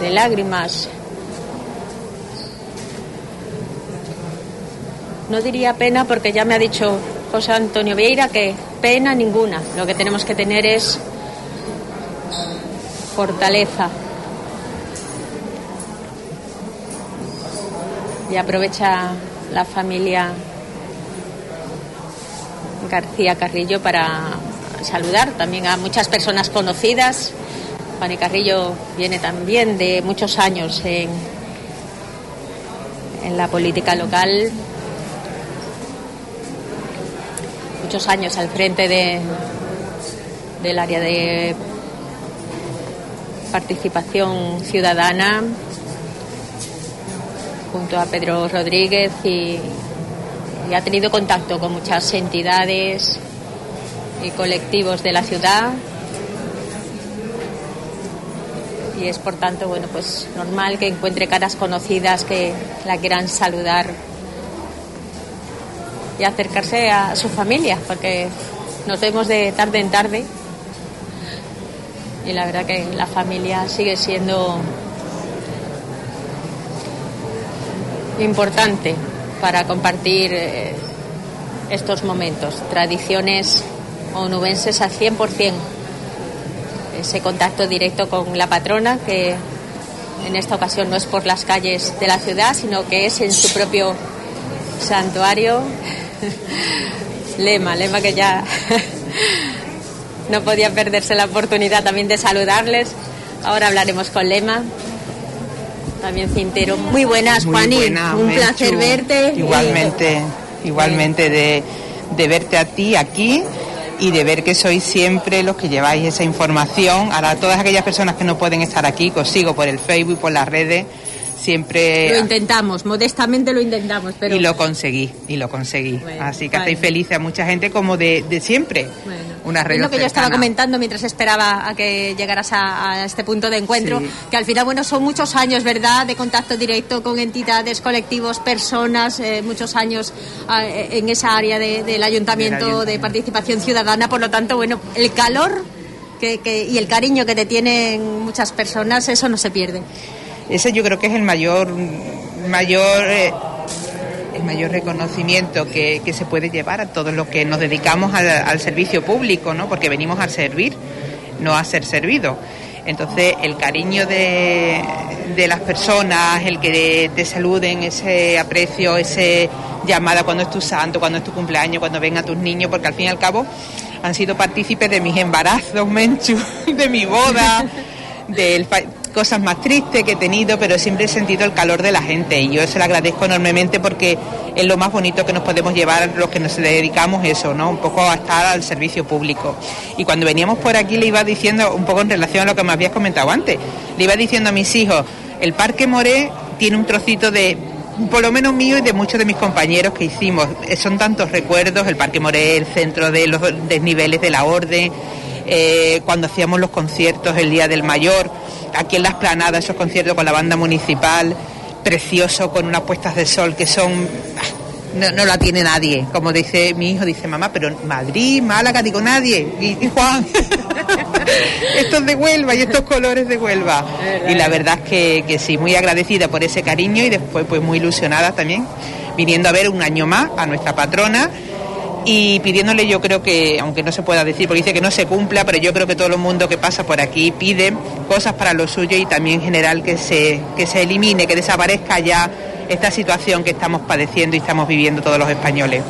de lágrimas. No diría pena porque ya me ha dicho José Antonio Vieira que pena ninguna. Lo que tenemos que tener es fortaleza. Y aprovecha la familia García Carrillo para saludar también a muchas personas conocidas. Pani Carrillo viene también de muchos años en, en la política local, muchos años al frente de, del área de participación ciudadana junto a Pedro Rodríguez y, y ha tenido contacto con muchas entidades y colectivos de la ciudad. Y es por tanto bueno pues normal que encuentre caras conocidas que la quieran saludar y acercarse a su familia porque nos vemos de tarde en tarde. Y la verdad que la familia sigue siendo importante para compartir eh, estos momentos, tradiciones onubenses al 100%. Ese contacto directo con la patrona, que en esta ocasión no es por las calles de la ciudad, sino que es en su propio santuario. Lema, Lema que ya no podía perderse la oportunidad también de saludarles. Ahora hablaremos con Lema. También Cintero. Muy buenas, Muy Juani. buena, Un Menchu. placer verte. Igualmente, igualmente de, de verte a ti aquí y de ver que sois siempre los que lleváis esa información. Ahora, todas aquellas personas que no pueden estar aquí, que os sigo por el Facebook, por las redes, siempre... Lo intentamos, modestamente lo intentamos, pero Y lo conseguí, y lo conseguí. Así que vale. hacéis felices a mucha gente como de, de siempre. Una red es lo que yo estaba cercana. comentando mientras esperaba a que llegaras a, a este punto de encuentro, Sí. que al final, bueno, son muchos años, ¿verdad?, de contacto directo con entidades, colectivos, personas, eh, muchos años ah, eh, en esa área de- del ayuntamiento de participación ciudadana, por lo tanto, bueno, el calor que, que- y el cariño que te tienen muchas personas, eso no se pierde. Ese yo creo que es el mayor, mayor, eh, el mayor reconocimiento que, que se puede llevar a todos los que nos dedicamos al, servicio público, ¿no? Porque venimos a servir, no a ser servidos. Entonces, el cariño de, de las personas, el que te saluden, ese aprecio, ese llamada cuando es tu santo, cuando es tu cumpleaños, cuando vengan tus niños, porque al fin y al cabo han sido partícipes de mis embarazos, Menchu, de mi boda, de el fa- cosas más tristes que he tenido, pero siempre he sentido el calor de la gente y yo se lo agradezco enormemente porque es lo más bonito que nos podemos llevar los que nos dedicamos eso, ¿no? Un poco a estar al servicio público. Y cuando veníamos por aquí le iba diciendo, un poco en relación a lo que me habías comentado antes, le iba diciendo a mis hijos, el Parque Moré tiene un trocito de por lo menos mío y de muchos de mis compañeros que hicimos. Eh, Son tantos recuerdos, el Parque Moré, el centro de los desniveles de la Orden, eh, cuando hacíamos los conciertos el Día del Mayor, aquí en la Esplanada, esos conciertos con la banda municipal, precioso, con unas puestas de sol que son... ah, No, no la tiene nadie, como dice mi hijo, dice mamá, pero Madrid, Málaga, digo nadie. Y, y Juan, estos de Huelva y estos colores de Huelva. Y la verdad es que, que sí, muy agradecida por ese cariño y después pues muy ilusionada también, viniendo a ver un año más a nuestra patrona y pidiéndole yo creo que, aunque no se pueda decir, porque dice que no se cumpla, pero yo creo que todo el mundo que pasa por aquí pide cosas para lo suyo y también en general que se, que se elimine, que desaparezca ya esta situación que estamos padeciendo y estamos viviendo todos los españoles.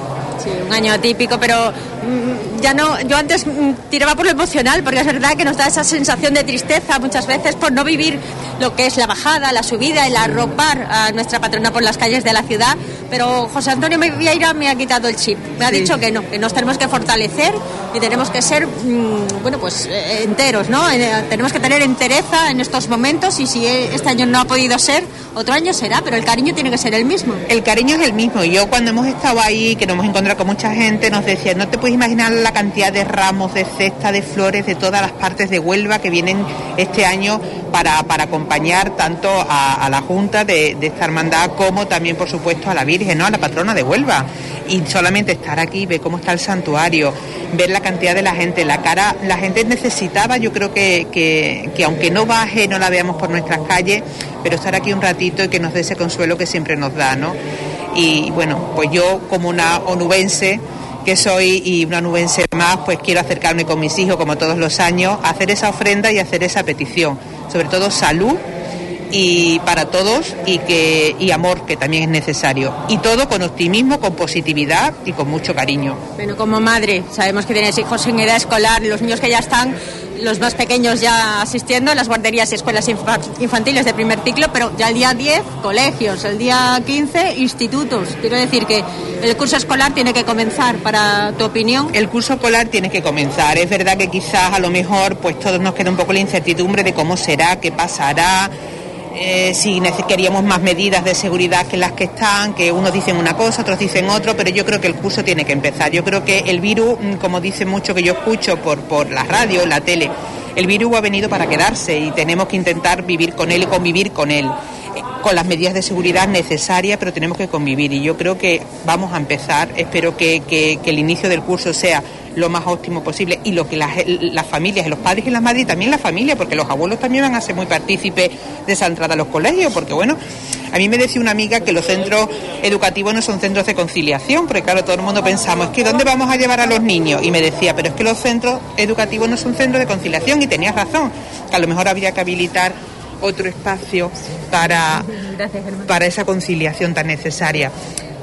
Sí, un año atípico, pero mm, ya no. Yo antes mm, tiraba por lo emocional, porque es verdad que nos da esa sensación de tristeza muchas veces por no vivir lo que es la bajada, la subida, el arropar a nuestra patrona por las calles de la ciudad. Pero José Antonio Vieira me ha quitado el chip. Me ha Sí. dicho que no, que nos tenemos que fortalecer y tenemos que ser, mm, bueno, pues eh, enteros, ¿no? Eh, tenemos que tener entereza en estos momentos y si eh, este año no ha podido ser, otro año será, pero el cariño tiene que ser el mismo. El cariño es el mismo. Yo cuando hemos estado ahí, que nos hemos encontrado Con mucha gente nos decía, no te puedes imaginar la cantidad de ramos, de cesta, de flores de todas las partes de Huelva que vienen este año para, para acompañar tanto a, la Junta de, de esta hermandad como también, por supuesto, a la Virgen, ¿no? a la patrona de Huelva. Y solamente estar aquí, ver cómo está el santuario, ver la cantidad de la gente, la cara, la gente necesitaba, yo creo que, que, que aunque no baje, no la veamos por nuestras calles, pero estar aquí un ratito y que nos dé ese consuelo que siempre nos da, ¿no? Y bueno, pues yo como una onubense que soy y una nubense más, pues quiero acercarme con mis hijos como todos los años, hacer esa ofrenda y hacer esa petición. Sobre todo salud y para todos y que y amor que también es necesario y todo con optimismo con positividad y con mucho cariño Bueno, como madre, sabemos que tienes hijos en edad escolar, los niños que ya están, los más pequeños ya asistiendo a las guarderías y escuelas infa- infantiles de primer ciclo, pero ya el día 10, colegios, el día 15, institutos. Quiero decir que el curso escolar tiene que comenzar, para tu opinión. el curso escolar tiene que comenzar es verdad que quizás a lo mejor pues todos nos queda un poco la incertidumbre de cómo será qué pasará eh, si queríamos más medidas de seguridad que las que están, que unos dicen una cosa, otros dicen otro, pero yo creo que el curso tiene que empezar. Yo creo que el virus, mm, como dice mucho que yo escucho por, por la radio, la tele, el virus ha venido para quedarse y tenemos que intentar vivir con él y convivir con él con las medidas de seguridad necesarias, pero tenemos que convivir y yo creo que vamos a empezar. Espero que, que- que el inicio del curso sea lo más óptimo posible y lo que las, las familias, los padres y las madres y también la familia, porque los abuelos también van a ser muy partícipes de esa entrada a los colegios, porque bueno, a mí me decía una amiga que los centros educativos no son centros de conciliación, porque claro, todo el mundo pensamos, es que ¿dónde vamos a llevar a los niños? Y me decía, pero es que los centros educativos no son centros de conciliación y tenías razón, que a lo mejor habría que habilitar otro espacio para, para esa conciliación tan necesaria.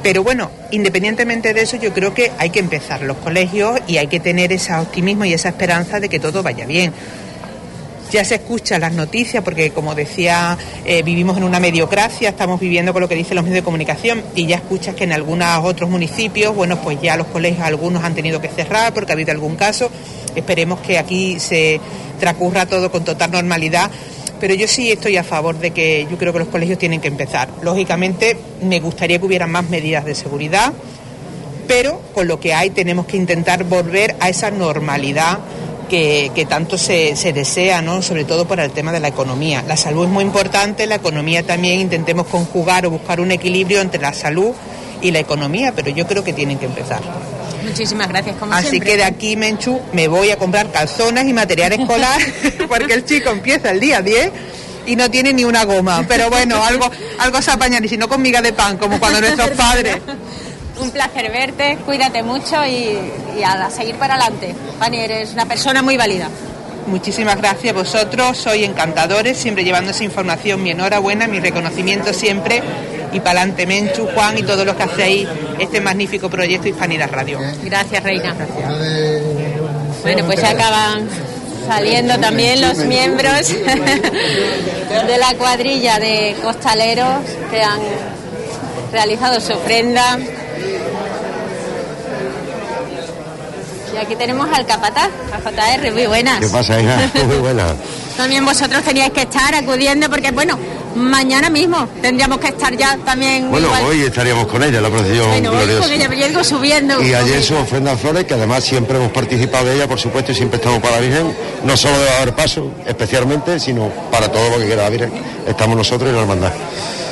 Pero bueno, independientemente de eso, yo creo que hay que empezar los colegios y hay que tener ese optimismo y esa esperanza de que todo vaya bien. Ya se escuchan las noticias porque, como decía, eh, vivimos en una mediocracia, estamos viviendo con lo que dicen los medios de comunicación y ya escuchas que en algunos otros municipios, bueno, pues ya los colegios algunos han tenido que cerrar porque ha habido algún caso. Esperemos que aquí se transcurra todo con total normalidad. Pero yo sí estoy a favor de que yo creo que los colegios tienen que empezar. Lógicamente, me gustaría que hubiera más medidas de seguridad, pero con lo que hay tenemos que intentar volver a esa normalidad que, que tanto se, se desea, ¿no? sobre todo por el tema de la economía. La salud es muy importante, la economía también intentemos conjugar o buscar un equilibrio entre la salud y la economía, pero yo creo que tienen que empezar. Muchísimas gracias, como Así siempre. que de aquí, Menchu, me voy a comprar calzones y material escolar, porque el chico empieza el día 10 y no tiene ni una goma. Pero bueno, algo, algo se apañan, y si no con miga de pan, como cuando nuestros padres. Un placer verte, cuídate mucho y, y a seguir para adelante. Fanny, eres una persona muy válida. Muchísimas gracias a vosotros, sois encantadores, siempre llevando esa información, mi enhorabuena, mi reconocimiento siempre y para adelante Menchu, Juan y todos los que hacéis este magnífico proyecto Hispanidad Radio. Gracias, Reina. Bueno, pues ya acaban saliendo también los miembros de la cuadrilla de costaleros que han realizado su ofrenda. Y aquí tenemos al capataz, a JR, muy buenas. ¿Qué pasa, hija? Muy buena. También vosotros teníais que estar acudiendo porque, bueno, mañana mismo tendríamos que estar ya también Bueno, igual. hoy estaríamos con ella, la procesión Bueno, hoy gloriosa. con ella, pero yo digo subiendo. Y ayer su ofrenda flores, que además siempre hemos participado de ella, por supuesto, y siempre estamos para la Virgen, no solo de dar paso, especialmente, sino para todo lo que quiera la Virgen. Estamos nosotros y la hermandad.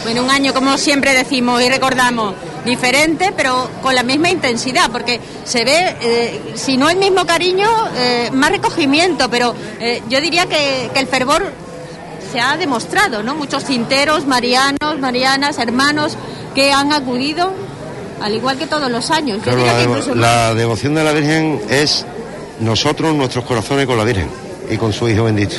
Bueno, un año, como siempre decimos y recordamos, diferente, pero con la misma intensidad, porque se ve, eh, si no el mismo cariño, eh, más recogimiento, pero eh, yo diría que, que el fervor se ha demostrado, ¿no? Muchos cinteros, marianos, marianas, hermanos que han acudido, al igual que todos los años. Yo Claro, diría la, que devo- incluso la devoción de la Virgen es nosotros, nuestros corazones con la Virgen y con su Hijo bendito.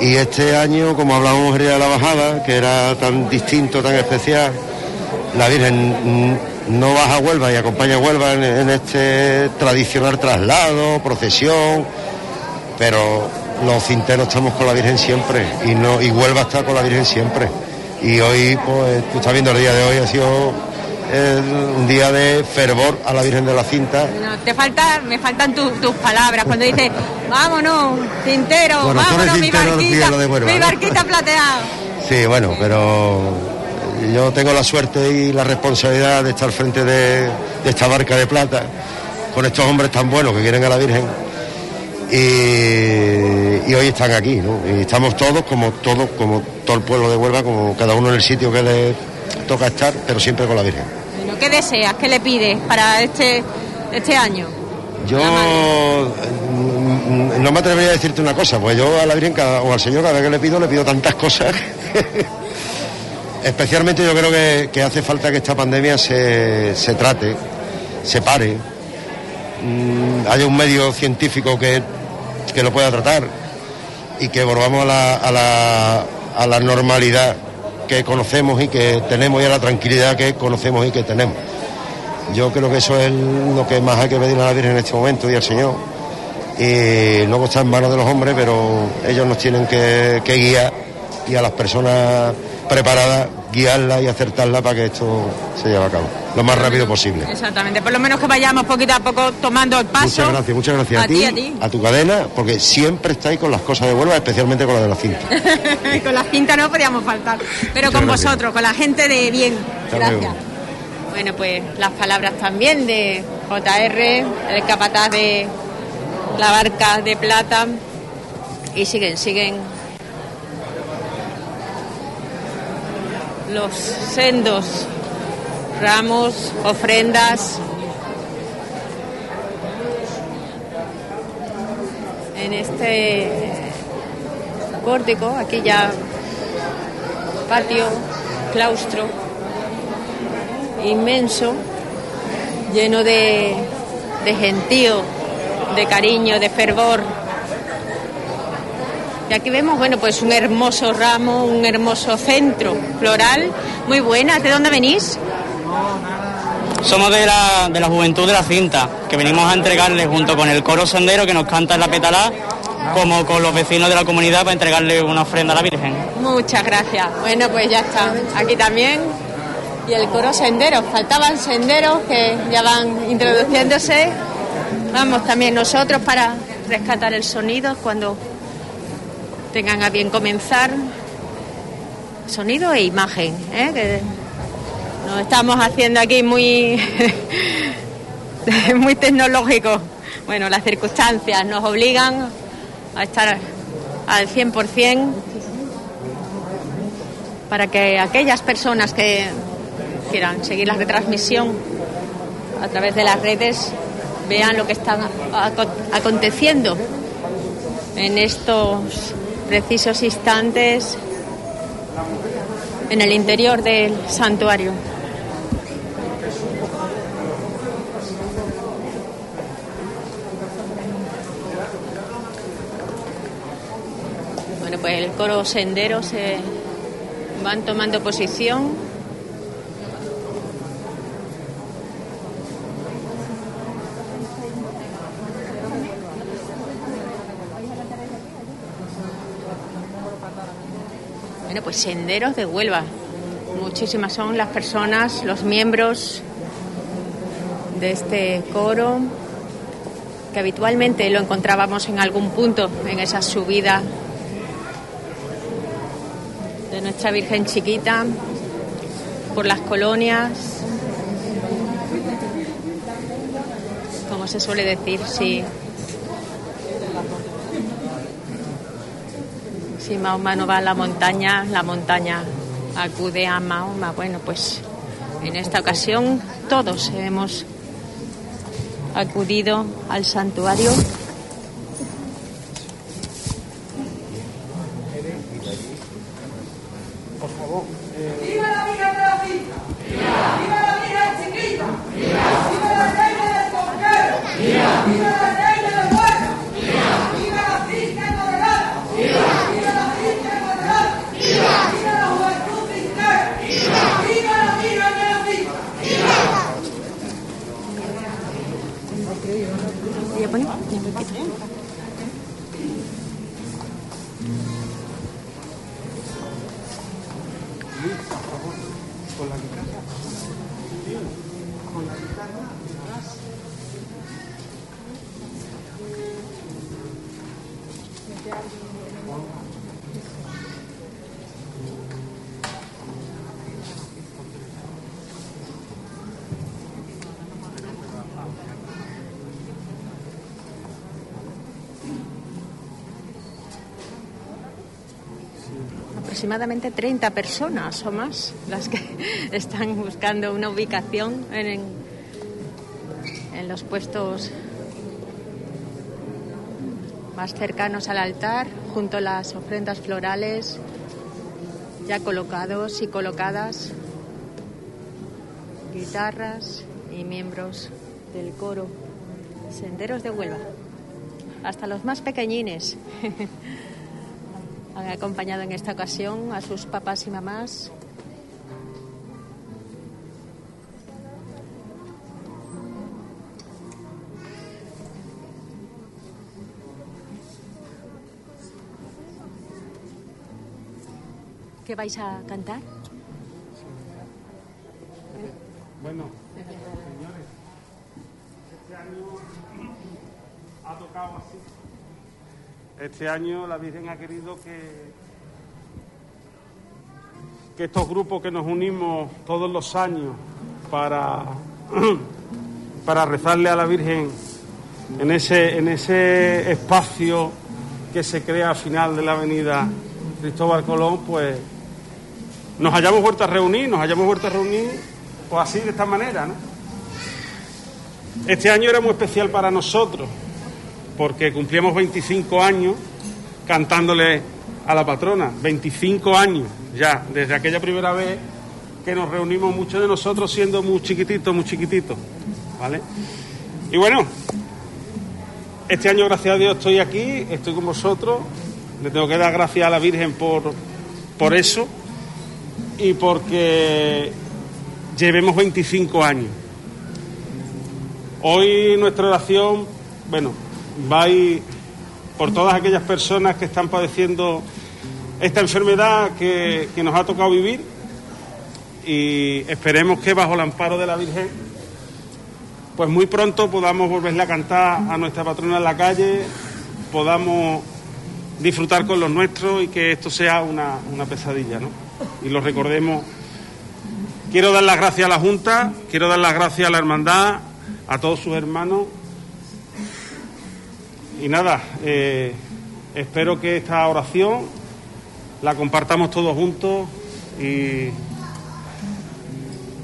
Y este año, como hablábamos el día de la bajada, que era tan distinto, tan especial, la Virgen no baja a Huelva y acompaña a Huelva en, en este tradicional traslado, procesión, pero los cinteros estamos con la Virgen siempre y, no, y Huelva está con la Virgen siempre. Y hoy, pues, tú estás viendo el día de hoy, ha sido eh, un día de fervor a la Virgen de la Cinta. No, te falta, me faltan tu- tus palabras cuando dices, vámonos, Bueno, eres vámonos, mi tintero, barquita, de Huelva, mi ¿no? barquita plateada. Sí, bueno, pero yo tengo la suerte y la responsabilidad de estar frente de, de esta barca de plata, con estos hombres tan buenos que quieren a la Virgen. Y, y hoy están aquí, ¿no? Y estamos todos, como todos, como todo el pueblo de Huelva, como cada uno en el sitio que le toca estar, pero siempre con la Virgen. Bueno, ¿Qué deseas? ¿Qué le pides para este, este año? Yo mm, no me atrevería a decirte una cosa, pues yo a la Virgen cada- o al Señor cada vez que le pido, le pido tantas cosas. Especialmente yo creo que, que hace falta que esta pandemia se, se trate, se pare, mm, haya un medio científico que, que lo pueda tratar y que volvamos a la, a la, a la normalidad que conocemos y que tenemos y a la tranquilidad que conocemos y que tenemos. Yo creo que eso es lo que más hay que pedir a la Virgen en este momento y al Señor. Y luego está en manos de los hombres, pero ellos nos tienen que, que guiar y a las personas preparadas guiarlas y acertarlas para que esto se lleve a cabo lo más rápido posible. Exactamente, por lo menos que vayamos poquito a poco tomando el paso. Muchas gracias, muchas gracias A a, ti, a ti. a tu cadena, porque siempre estáis con las cosas de Huelva, especialmente con la de la cinta. con la cinta no podíamos faltar, pero Muchas con gracias. vosotros, con la gente de bien. Hasta Gracias. luego. Bueno, pues las palabras también de JR, el capataz de la barca de plata, y siguen, siguen los sendos ramos, ofrendas. En este pórtico, aquí ya patio, claustro inmenso, lleno de, de gentío, de cariño, de fervor. Y aquí vemos, bueno, pues un hermoso ramo, un hermoso centro floral. Muy buena. ¿De dónde venís? Somos de la, de la juventud de la cinta, que venimos a entregarle junto con el coro sendero que nos canta en la petalá, como con los vecinos de la comunidad para entregarle una ofrenda a la Virgen. Muchas gracias. Bueno, pues ya está. Aquí también. Y el coro senderos. Faltaban senderos que ya van introduciéndose. Vamos también nosotros para rescatar el sonido cuando tengan a bien comenzar. Sonido e imagen, ¿eh? Estamos haciendo aquí muy, muy tecnológico. Bueno, las circunstancias nos obligan a estar al 100% para que aquellas personas que quieran seguir la retransmisión a través de las redes vean lo que está aco- aconteciendo en estos precisos instantes en el interior del santuario. El coro sendero se van tomando posición. Bueno, pues senderos de Huelva. Muchísimas son las personas, los miembros de este coro, que habitualmente lo encontrábamos en algún punto en esa subida de nuestra Virgen Chiquita por las colonias. Como se suele decir, si, si Mahoma no va a la montaña, la montaña acude a Mahoma. Bueno, pues en esta ocasión todos hemos acudido al santuario. Por favor. ¡Viva aproximadamente 30 personas o más las que están buscando una ubicación en, en los puestos más cercanos al altar, junto a las ofrendas florales ya colocados y colocadas, guitarras y miembros del coro Senderos de Huelva, hasta los más pequeñines. Han acompañado en esta ocasión a sus papás y mamás ¿Qué vais a cantar? Bueno, señores, este año ha tocado así. Este año la Virgen ha querido que, que estos grupos que nos unimos todos los años para, para rezarle a la Virgen en ese, en ese espacio que se crea al final de la avenida Cristóbal Colón, pues nos hayamos vuelto a reunir, nos hayamos vuelto a reunir, pues así, de esta manera, ¿no? Este año era muy especial para nosotros, porque cumplíamos 25 años cantándole a la patrona, 25 años ya, desde aquella primera vez que nos reunimos muchos de nosotros siendo muy chiquititos, muy chiquititos, ¿vale? Y bueno, este año, gracias a Dios, estoy aquí, estoy con vosotros, le tengo que dar gracias a la Virgen por, por eso y porque llevemos 25 años. Hoy nuestra oración, bueno, va a ir por todas aquellas personas que están padeciendo esta enfermedad que, que nos ha tocado vivir y esperemos que bajo el amparo de la Virgen, pues muy pronto podamos volverle a cantar a nuestra patrona en la calle, podamos disfrutar con los nuestros y que esto sea una, una pesadilla, ¿no? Y lo recordemos. Quiero dar las gracias a la Junta, quiero dar las gracias a la Hermandad, a todos sus hermanos. Y nada, eh, espero que esta oración la compartamos todos juntos y,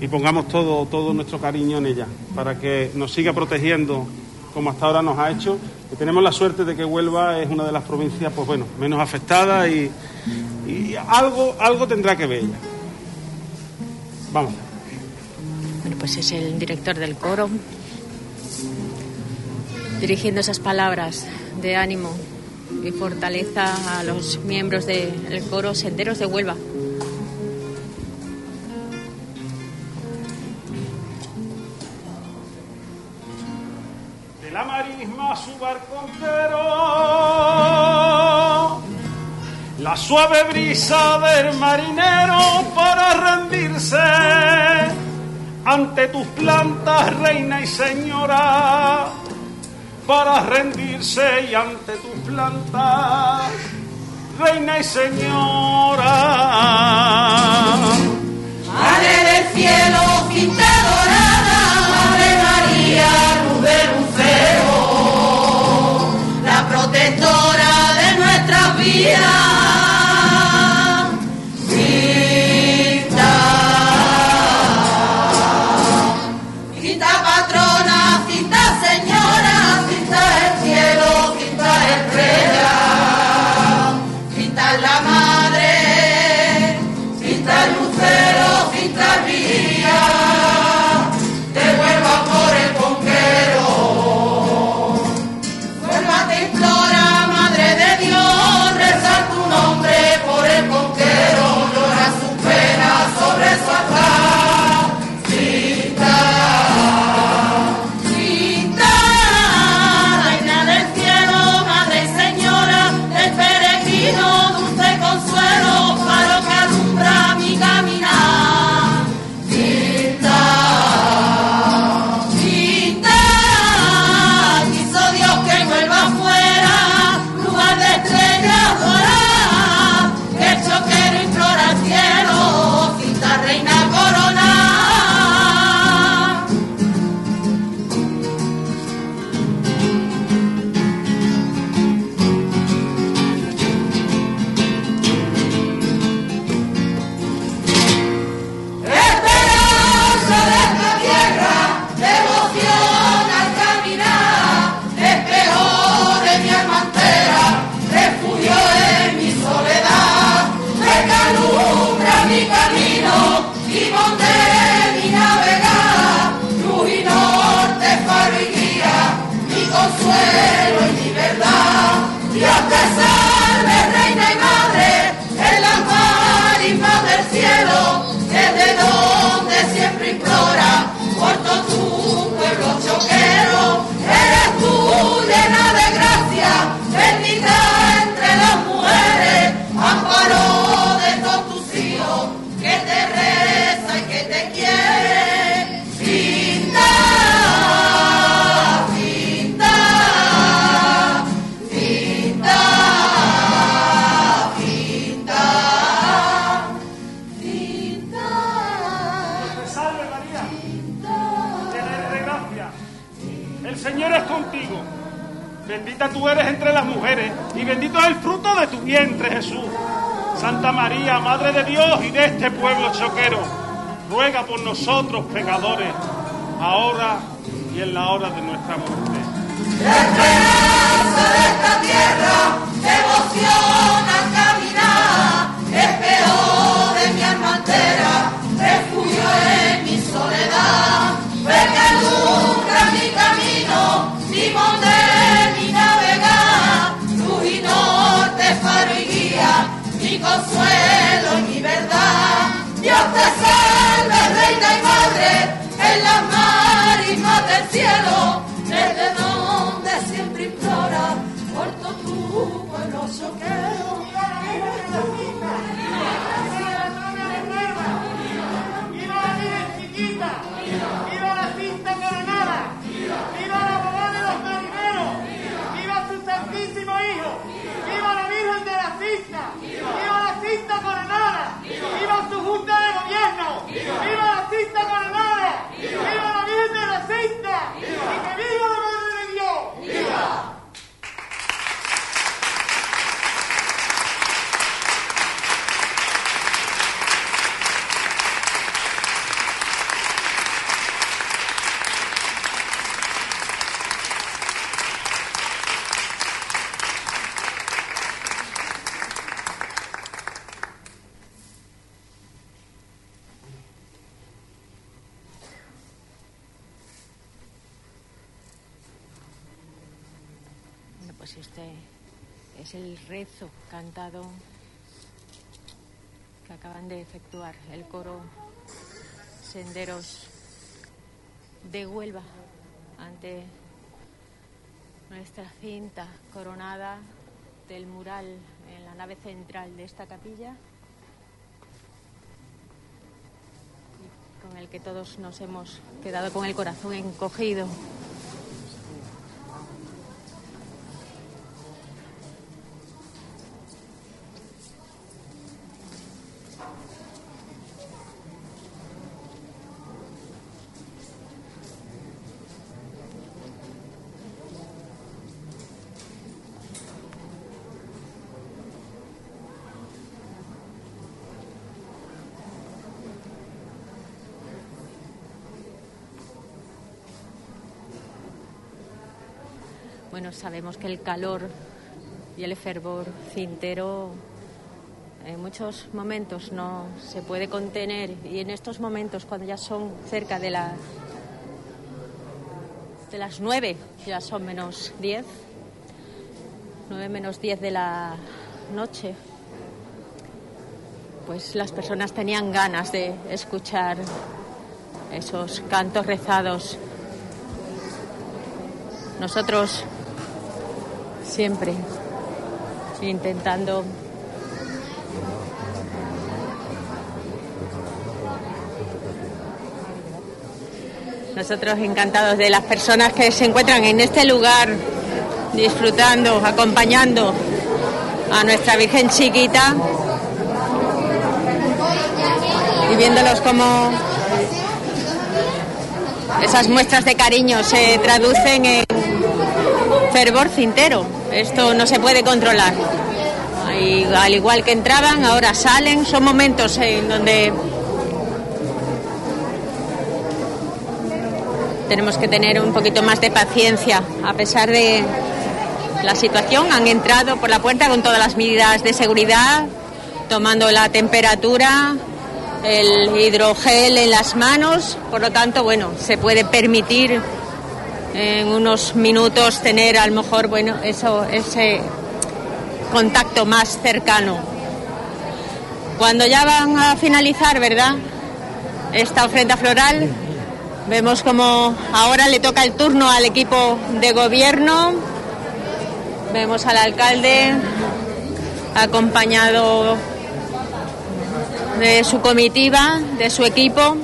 y pongamos todo, todo nuestro cariño en ella, para que nos siga protegiendo como hasta ahora nos ha hecho. Que tenemos la suerte de que Huelva es una de las provincias, pues bueno, menos afectada y, y algo, algo tendrá que ver ella. Vamos. Bueno, pues es el director del coro dirigiendo esas palabras de ánimo y fortaleza a los miembros del coro Senderos de Huelva. De la marisma su barco entero, la suave brisa del marinero para rendirse ante tus plantas, reina y señora, para rendirse y ante tus plantas, reina y señora. Madre del cielo, quinta tú eres entre las mujeres, y bendito es el fruto de tu vientre, Jesús. Santa María, Madre de Dios y de este pueblo choquero, ruega por nosotros pecadores, ahora y en la hora de nuestra muerte. Esperanza de esta tierra, devoción al caminar, espejo de mi alma entera, refugio en mi soledad, fe que alumbra mi camino, timón de y mi consuelo y mi verdad. Dios te salve, reina y madre, en las marismas del cielo, ¡Viva la cinta coronada! ¡Viva su junta de gobierno! ¡Viva la cinta coronada! ¡Viva la Virgen de la cinta! ¡Y que viva la Madre de Dios! ¡Viva! Bueno, pues este es el rezo cantado que acaban de efectuar el coro Senderos de Huelva ante nuestra cinta coronada del mural en la nave central de esta capilla con el que todos nos hemos quedado con el corazón encogido. Sabemos que el calor y el fervor cintero en muchos momentos no se puede contener y en estos momentos cuando ya son cerca de las de las nueve, ya son menos diez, nueve menos diez de la noche, pues las personas tenían ganas de escuchar esos cantos rezados. Nosotros siempre intentando nosotros encantados de las personas que se encuentran en este lugar disfrutando, acompañando a nuestra Virgen chiquita y viéndolos como esas muestras de cariño se traducen en fervor cintero. Esto no se puede controlar. Y al igual que entraban, ahora salen. Son momentos en donde tenemos que tener un poquito más de paciencia. A pesar de la situación, han entrado por la puerta con todas las medidas de seguridad, tomando la temperatura, el hidrogel en las manos. Por lo tanto, bueno, se puede permitir en unos minutos tener a lo mejor bueno eso ese contacto más cercano. Cuando ya van a finalizar verdad esta ofrenda floral vemos como ahora le toca el turno al equipo de gobierno. Vemos al alcalde acompañado de su comitiva de su equipo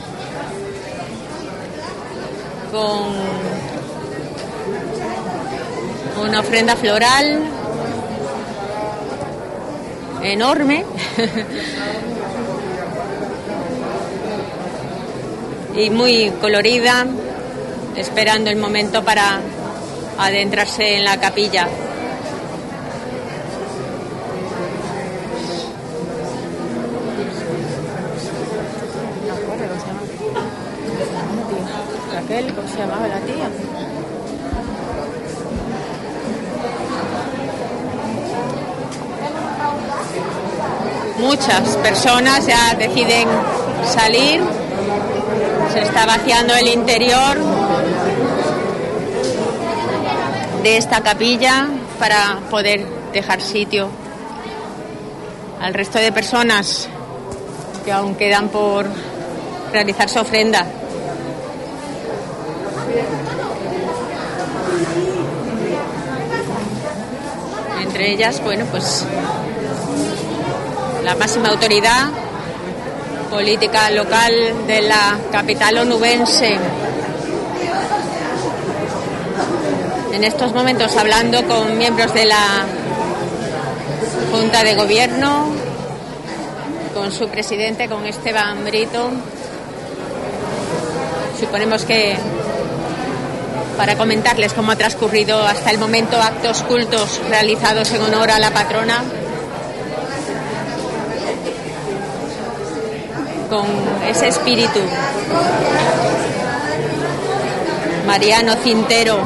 con una ofrenda floral enorme y muy colorida, esperando el momento para adentrarse en la capilla. Raquel, ¿cómo se llamaba la tía? Muchas personas ya deciden salir, se está vaciando el interior de esta capilla para poder dejar sitio al resto de personas que aún quedan por realizar su ofrenda. Entre ellas, bueno, pues la máxima autoridad política local de la capital onubense. En estos momentos hablando con miembros de la Junta de Gobierno, con su presidente, con Esteban Brito. Suponemos que para comentarles cómo ha transcurrido hasta el momento actos cultos realizados en honor a la patrona. Con ese espíritu mariano cintero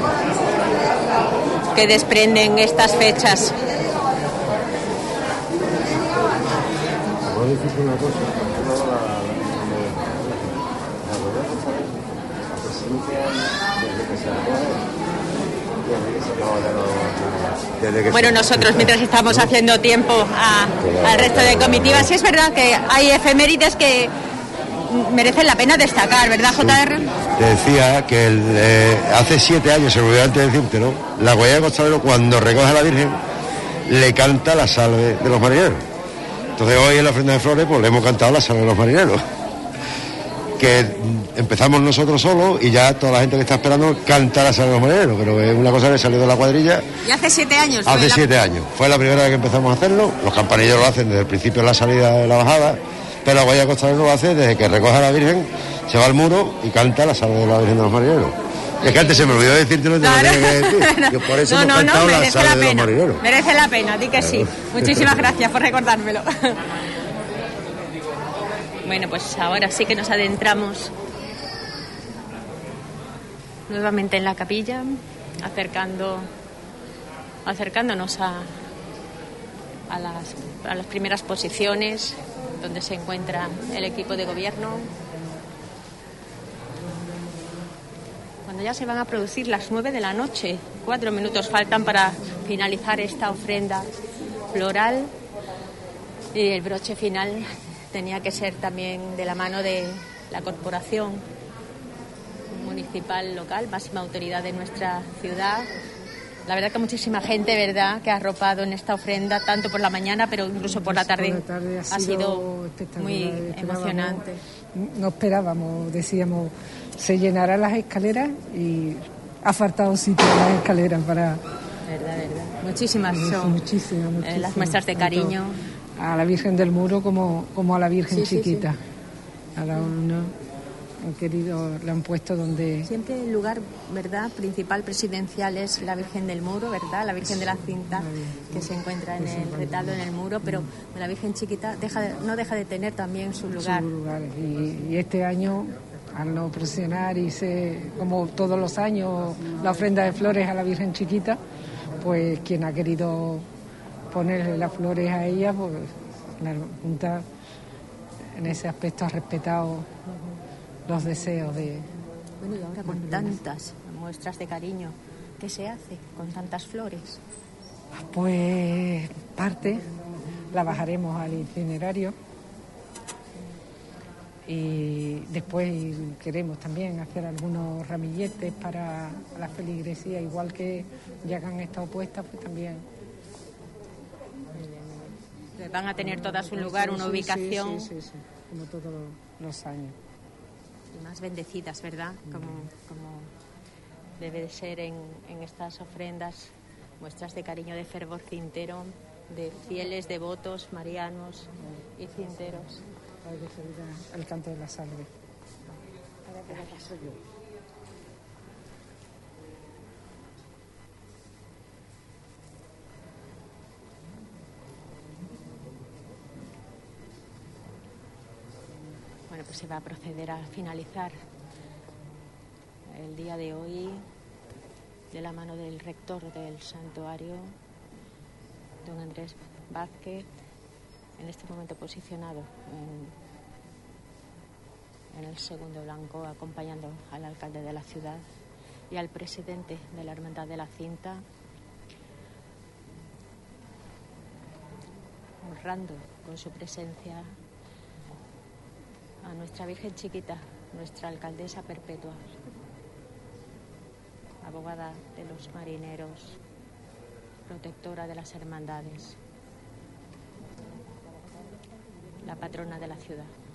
que desprenden estas fechas. Bueno, nosotros mientras estamos haciendo tiempo a- al resto de comitivas, sí es verdad que hay efemérides que merecen la pena destacar, ¿verdad, JR? Te decía que el, eh, hace siete años, se me olvidó antes de decírtelo, la Guaya de Costalero cuando recoge a la Virgen le canta la salve de los marineros. Entonces hoy en la ofrenda de flores pues le hemos cantado la salve de los marineros. Que empezamos nosotros solos y ya toda la gente que está esperando canta la salve de los marineros, pero es una cosa que salió de la cuadrilla Y hace siete años. Hace la- siete años. Fue la primera vez que empezamos a hacerlo. Los campanilleros lo hacen desde el principio de la salida de la bajada, pero la Guaya Costalero lo hace desde que recoge a la Virgen, se va al muro y canta la salve de la Virgen de los marineros. Es que antes se me olvidó decirte lo que tenía que decir. Que por eso no, no, no, cantado la merece la de los pena. marineros. Merece la pena, di que sí. Muchísimas gracias por recordármelo. Bueno, pues ahora sí que nos adentramos nuevamente en la capilla, acercando, acercándonos a, a, las, a las primeras posiciones donde se encuentra el equipo de gobierno. Cuando ya se van a producir las nueve de la noche, cuatro minutos faltan para finalizar esta ofrenda floral y el broche final tenía que ser también de la mano de la corporación municipal local, máxima autoridad de nuestra ciudad. La verdad que muchísima gente, ¿verdad?, que ha arropado en esta ofrenda, tanto por la mañana, pero incluso por la tarde. Por la tarde ha sido espectacular. muy emocionante. No esperábamos, decíamos, se llenarán las escaleras y ha faltado sitio en las escaleras para... Verdad, verdad. Muchísimas son muchísimas, eh, las muestras de cariño. A la Virgen del Muro como, como a la Virgen Sí, sí, sí. chiquita. Cada uno han querido, le han puesto donde... Siempre el lugar, ¿verdad?, principal presidencial es la Virgen del Muro, ¿verdad? La Virgen de la Cinta, que se encuentra en el retablo, en el muro, pero la Virgen chiquita deja de- no deja de tener también su lugar. su lugar. Y, y este año, al no procesionar y se, como todos los años, la ofrenda de flores a la Virgen Chiquita, pues quien ha querido ponerle las flores a ella, pues la Junta en ese aspecto ha respetado los deseos de... Bueno, y ahora con tantas muestras de cariño, ¿qué se hace con tantas flores? Pues parte la bajaremos al itinerario y después queremos también hacer algunos ramilletes para la feligresía, igual que ya que han estado puestas, pues también. Van a tener todas un lugar, una ubicación. Sí, sí, sí, como todos los años. y más bendecidas, ¿verdad? Como, como debe de ser en, en estas ofrendas, muestras de cariño, de fervor cintero, de fieles, devotos, marianos y cinteros. El canto de la salve. Pues se va a proceder a finalizar el día de hoy de la mano del rector del santuario, don Andrés Vázquez, en este momento posicionado en, en el segundo blanco, acompañando al alcalde de la ciudad y al presidente de la Hermandad de la Cinta, honrando con su presencia a nuestra Virgen Chiquita, nuestra alcaldesa perpetua, abogada de los marineros, protectora de las hermandades, la patrona de la ciudad.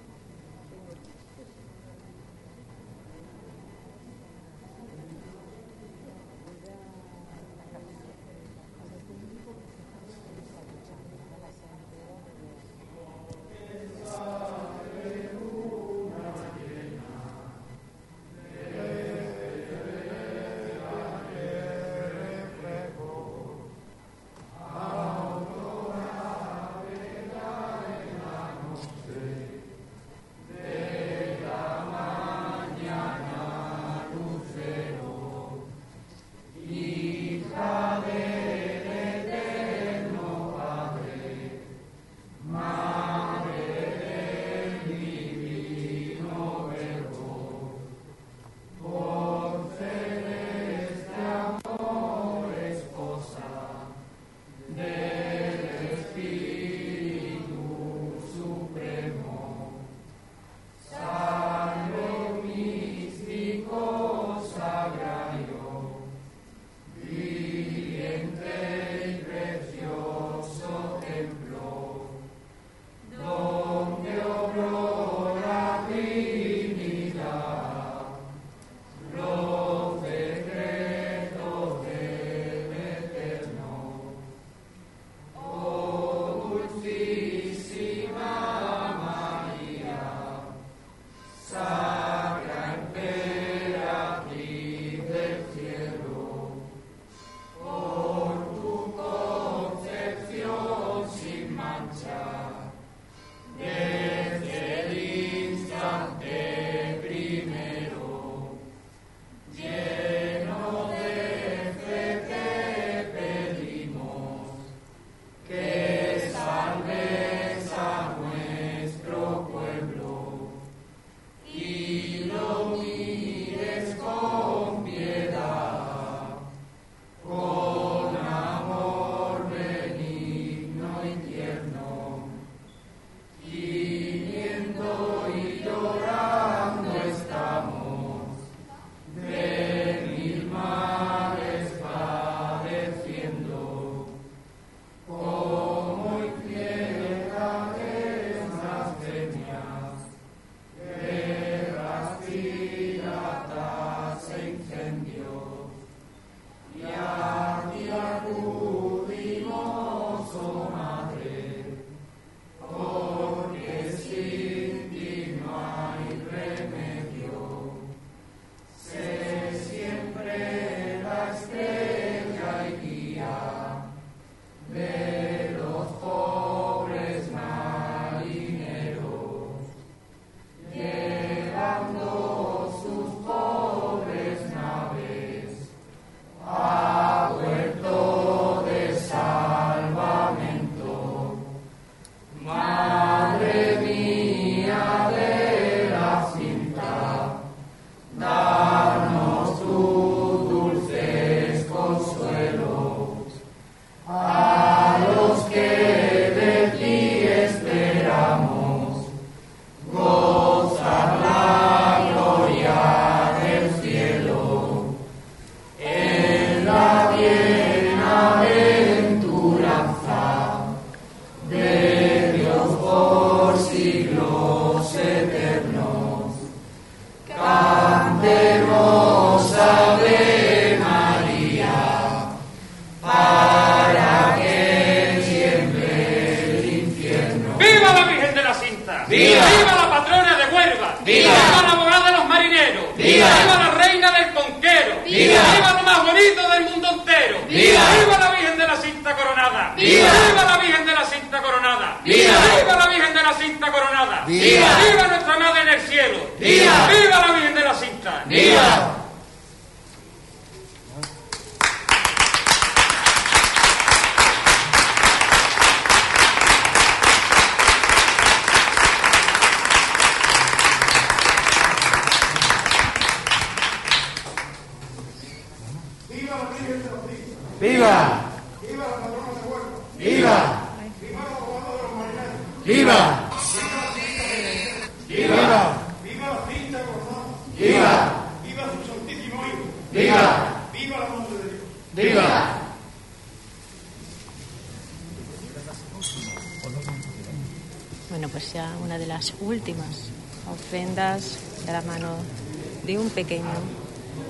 Pequeño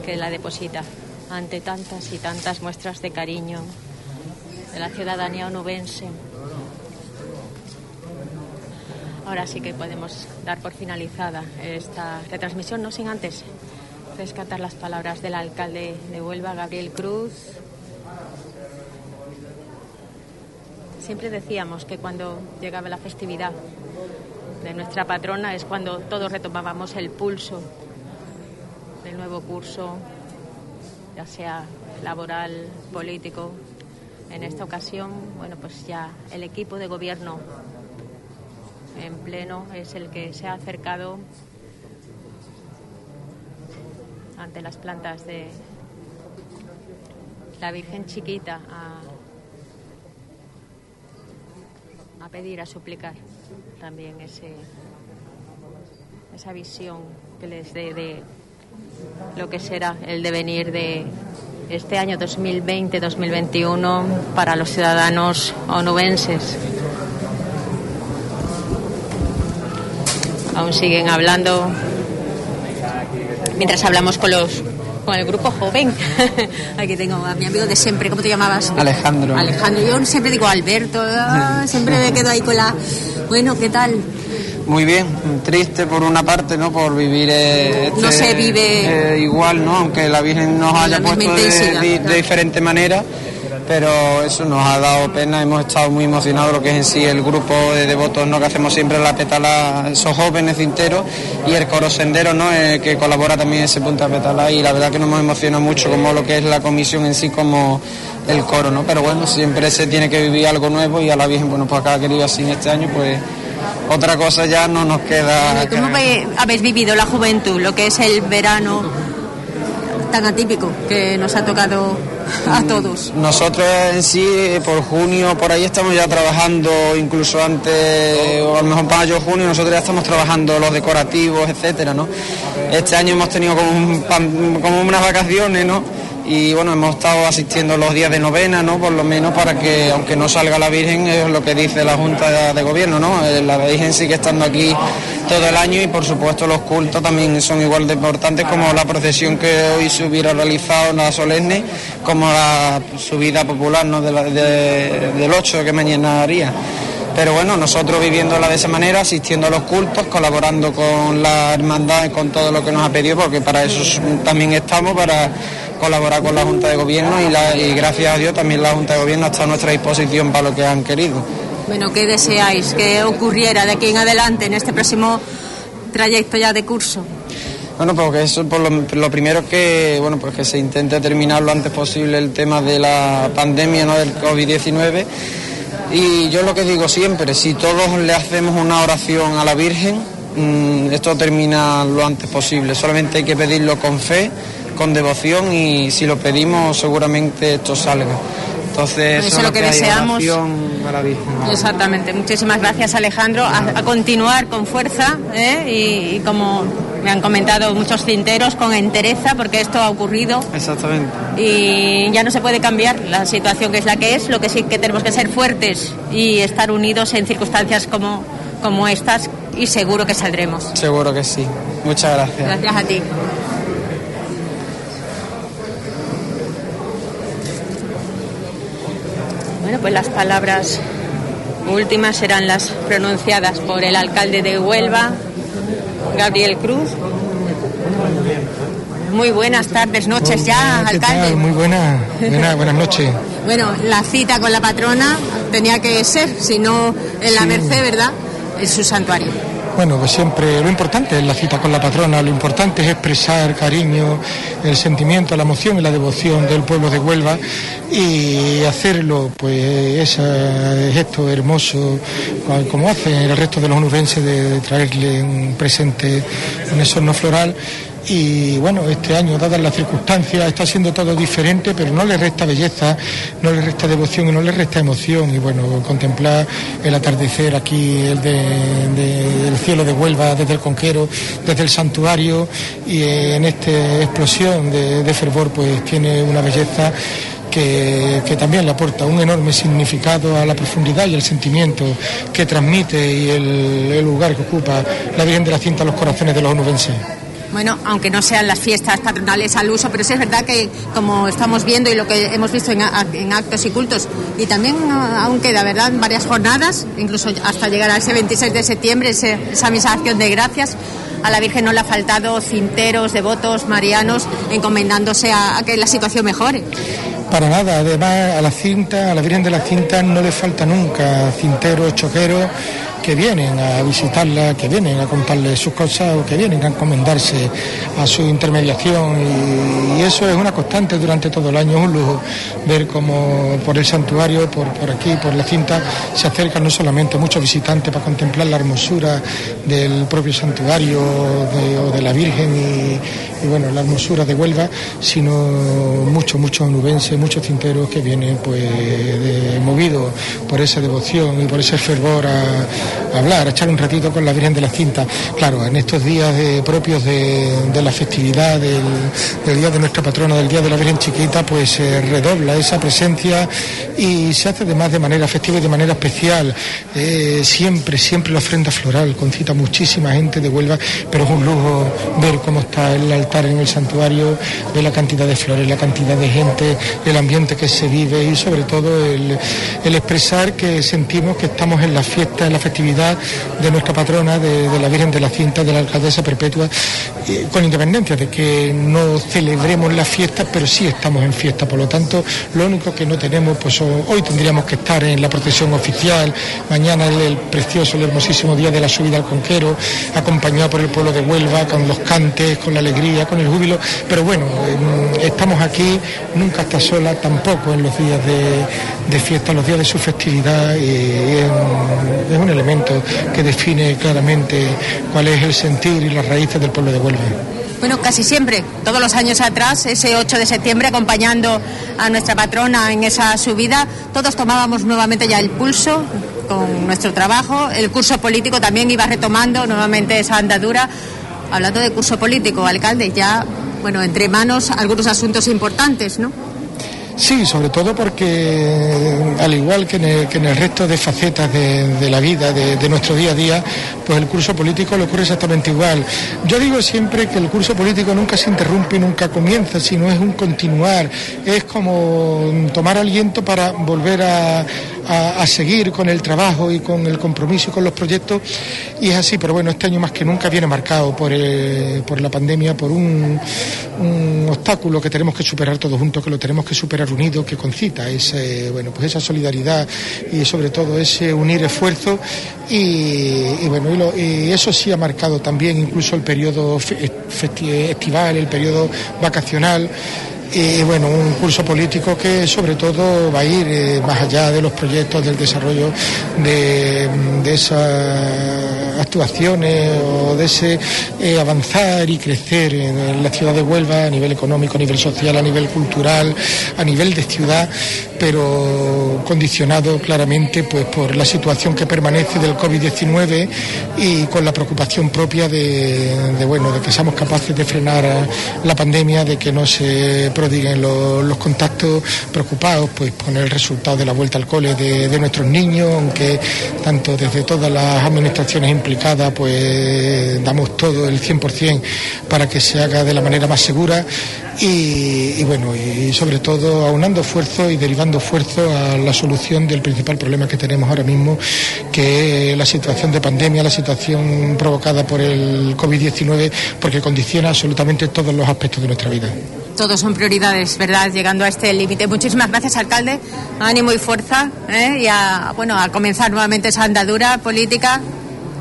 que la deposita ante tantas y tantas muestras de cariño de la ciudadanía onubense. Ahora sí que podemos dar por finalizada esta retransmisión, no sin antes rescatar las palabras del alcalde de Huelva, Gabriel Cruz. Siempre decíamos que cuando llegaba la festividad de nuestra patrona es cuando todos retomábamos el pulso nuevo curso, ya sea laboral, político. En esta ocasión, bueno, pues ya el equipo de gobierno en pleno es el que se ha acercado ante las plantas de la Virgen Chiquita a, pedir, a suplicar también ese, esa visión que les dé de lo que será el devenir de este año 2020-2021 para los ciudadanos onubenses. Aún siguen hablando mientras hablamos con los con el grupo joven. Aquí tengo a mi amigo de siempre, ¿cómo te llamabas? Alejandro. Alejandro, yo siempre digo Alberto, ah, siempre me quedo ahí con la... Bueno, ¿qué tal? Muy bien, triste por una parte, ¿no? Por vivir eh, No este, se vive- eh, igual, ¿no? Aunque la Virgen nos haya puesto de, intensidad, de- de claro. diferente manera, pero eso nos ha dado pena, hemos estado muy emocionados lo que es en sí el grupo de devotos, ¿no? Que hacemos siempre la petala, esos jóvenes cinteros y el coro sendero, ¿no? Eh, que colabora también en ese punto de petala y la verdad que nos hemos emocionado mucho como lo que es la comisión en sí como el coro, ¿no? Pero bueno, siempre se tiene que vivir algo nuevo y a la Virgen, bueno, pues acá ha querido así en este año, pues otra cosa ya no nos queda. ¿Cómo ve- habéis vivido la juventud, lo que es el verano tan atípico que nos ha tocado a todos? Nosotros en sí, por junio, por ahí estamos ya trabajando, incluso antes, o a lo mejor para mayo junio, nosotros ya estamos trabajando los decorativos, etcétera, ¿no? Este año hemos tenido como, un pan- como unas vacaciones, ¿no? Y bueno, hemos estado asistiendo los días de novena, ¿no? Por lo menos para que, aunque no salga la Virgen, es lo que dice la Junta de, Gobierno, ¿no? Eh, La Virgen sigue estando aquí todo el año y por supuesto los cultos también son igual de importantes como la procesión que hoy se hubiera realizado en la solemne, como la subida popular ¿no? de la- de- del 8 que mañana haría. Pero bueno, nosotros viviéndola de esa manera, asistiendo a los cultos, colaborando con la hermandad y con todo lo que nos ha pedido, porque para eso también estamos, para colaborar con la Junta de Gobierno y, la- y gracias a Dios también la Junta de Gobierno está a nuestra disposición para lo que han querido. Bueno, ¿qué deseáis que ocurriera de aquí en adelante en este próximo trayecto ya de curso? Bueno, porque eso por lo, lo primero es que bueno pues que se intente terminar lo antes posible el tema de la pandemia no del COVID-19 y yo lo que digo siempre, si todos le hacemos una oración a la Virgen, mm, esto termina lo antes posible. Solamente hay que pedirlo con fe, con devoción y si lo pedimos seguramente esto salga. Entonces Eso es lo que hay, deseamos. Exactamente. Muchísimas gracias, Alejandro. A, a continuar con fuerza ¿eh? y, y como me han comentado muchos cinteros, con entereza, porque esto ha ocurrido Exactamente. y ya no se puede cambiar la situación que es la que es. Lo que sí que tenemos que ser fuertes y estar unidos en circunstancias como, como estas y seguro que saldremos. Seguro que sí. Muchas gracias. Gracias a ti. Pues las palabras últimas serán las pronunciadas por el alcalde de Huelva, Gabriel Cruz. Muy buenas tardes, noches ya, ¿Qué alcalde. Muy buena, buena- buenas noches. Bueno, la cita con la patrona tenía que ser, si no en la Sí. Merced, ¿verdad? En su santuario. Bueno, pues siempre lo importante es la cita con la patrona, lo importante es expresar cariño, el sentimiento, la emoción y la devoción del pueblo de Huelva y hacerlo, pues ese gesto hermoso, como hacen el resto de los onubenses, de traerle un presente, un esorno floral y bueno, este año, dadas las circunstancias, está siendo todo diferente, pero no le resta belleza, no le resta devoción y no le resta emoción. Y bueno, contemplar el atardecer aquí, el del cielo de Huelva, desde el Conquero, desde el santuario, y en esta explosión de, fervor, pues tiene una belleza. Que, también le aporta un enorme significado a la profundidad y el sentimiento que transmite y el, lugar que ocupa la Virgen de la Cinta en los corazones de los onubenses bueno, aunque no sean las fiestas patronales al uso, pero sí es verdad que como estamos viendo y lo que hemos visto en, actos y cultos, y también aún queda, ¿verdad?, varias jornadas, incluso hasta llegar a ese 26 de septiembre, esa misa acción de gracias, a la Virgen no le ha faltado cinteros, devotos, marianos, encomendándose a, que la situación mejore. Para nada, además a la cinta, a la Virgen de la Cinta no le falta nunca cinteros, choqueros que vienen a visitarla, que vienen a contarle sus cosas o que vienen a encomendarse a su intermediación. Y, eso es una constante durante todo el año, un lujo ver cómo por el santuario, por, por aquí, por la cinta, se acercan no solamente muchos visitantes para contemplar la hermosura del propio santuario o de la Virgen y, bueno, la hermosura de Huelva, sino muchos, muchos nubenses, muchos cinteros que vienen pues movidos por esa devoción y por ese fervor a, hablar, echar un ratito con la Virgen de la Cinta. Claro, en estos días propios de, la festividad del, Día de nuestra patrona, del Día de la Virgen Chiquita, pues se redobla esa presencia y se hace además de manera festiva y de manera especial. Eh, siempre, siempre la ofrenda floral, concita muchísima gente de Huelva, pero es un lujo ver cómo está el altar en el santuario, ver la cantidad de flores, la cantidad de gente, el ambiente que se vive y sobre todo el, el expresar que sentimos que estamos en la fiesta, en la festividad de nuestra patrona, de, la Virgen de la Cinta, de la Alcaldesa Perpetua, con independencia de que no celebremos las fiestas, pero sí estamos en fiesta. Por lo tanto, lo único que no tenemos, pues hoy tendríamos que estar en la procesión oficial, mañana el, el precioso, el hermosísimo día de la subida al Conquero, acompañado por el pueblo de Huelva, con los cantes, con la alegría, con el júbilo. Pero bueno, estamos aquí, nunca está sola, tampoco en los días de, fiesta, los días de su festividad, y es un elemento que define claramente cuál es el sentir y las raíces del pueblo de Huelva. Bueno, casi siempre, todos los años atrás, ese 8 de septiembre, acompañando a nuestra patrona en esa subida, todos tomábamos nuevamente ya el pulso con nuestro trabajo. El curso político también iba retomando nuevamente esa andadura. Hablando de curso político, alcalde, ya, bueno, entre manos algunos asuntos importantes, ¿no? Sí, sobre todo porque al igual que en el, resto de facetas de, la vida, de, nuestro día a día, pues el curso político le ocurre exactamente igual. Yo digo siempre que el curso político nunca se interrumpe, nunca comienza, sino es un continuar, es como tomar aliento para volver a, seguir con el trabajo y con el compromiso y con los proyectos, y es así, pero bueno, este año más que nunca viene marcado por, eh, por la pandemia, por un, un obstáculo que tenemos que superar todos juntos, que lo tenemos que superar unido que concita ese, bueno, pues esa solidaridad y sobre todo ese unir esfuerzos y, bueno, y, eso sí ha marcado también incluso el periodo estival, el periodo vacacional y bueno, un curso político que sobre todo va a ir eh, más allá de los proyectos del desarrollo de, esas actuaciones o de ese eh, avanzar y crecer en la ciudad de Huelva a nivel económico, a nivel social, a nivel cultural, a nivel de ciudad, pero condicionado claramente pues por la situación que permanece del COVID-19 y con la preocupación propia de, de, bueno, de que seamos capaces de frenar la pandemia, de que no se prodiguen los, contactos preocupados pues con el resultado de la vuelta al cole de, nuestros niños, aunque tanto desde todas las administraciones implicadas pues damos todo el 100% para que se haga de la manera más segura y, bueno, y sobre todo aunando esfuerzos y derivando esfuerzos a la solución del principal problema que tenemos ahora mismo, que es la situación de pandemia, la situación provocada por el COVID-19, porque condiciona absolutamente todos los aspectos de nuestra vida. Todos son prioridades, ¿verdad? Llegando a este límite. Muchísimas gracias, alcalde. Ánimo y fuerza ¿eh? y a, bueno, a comenzar nuevamente esa andadura política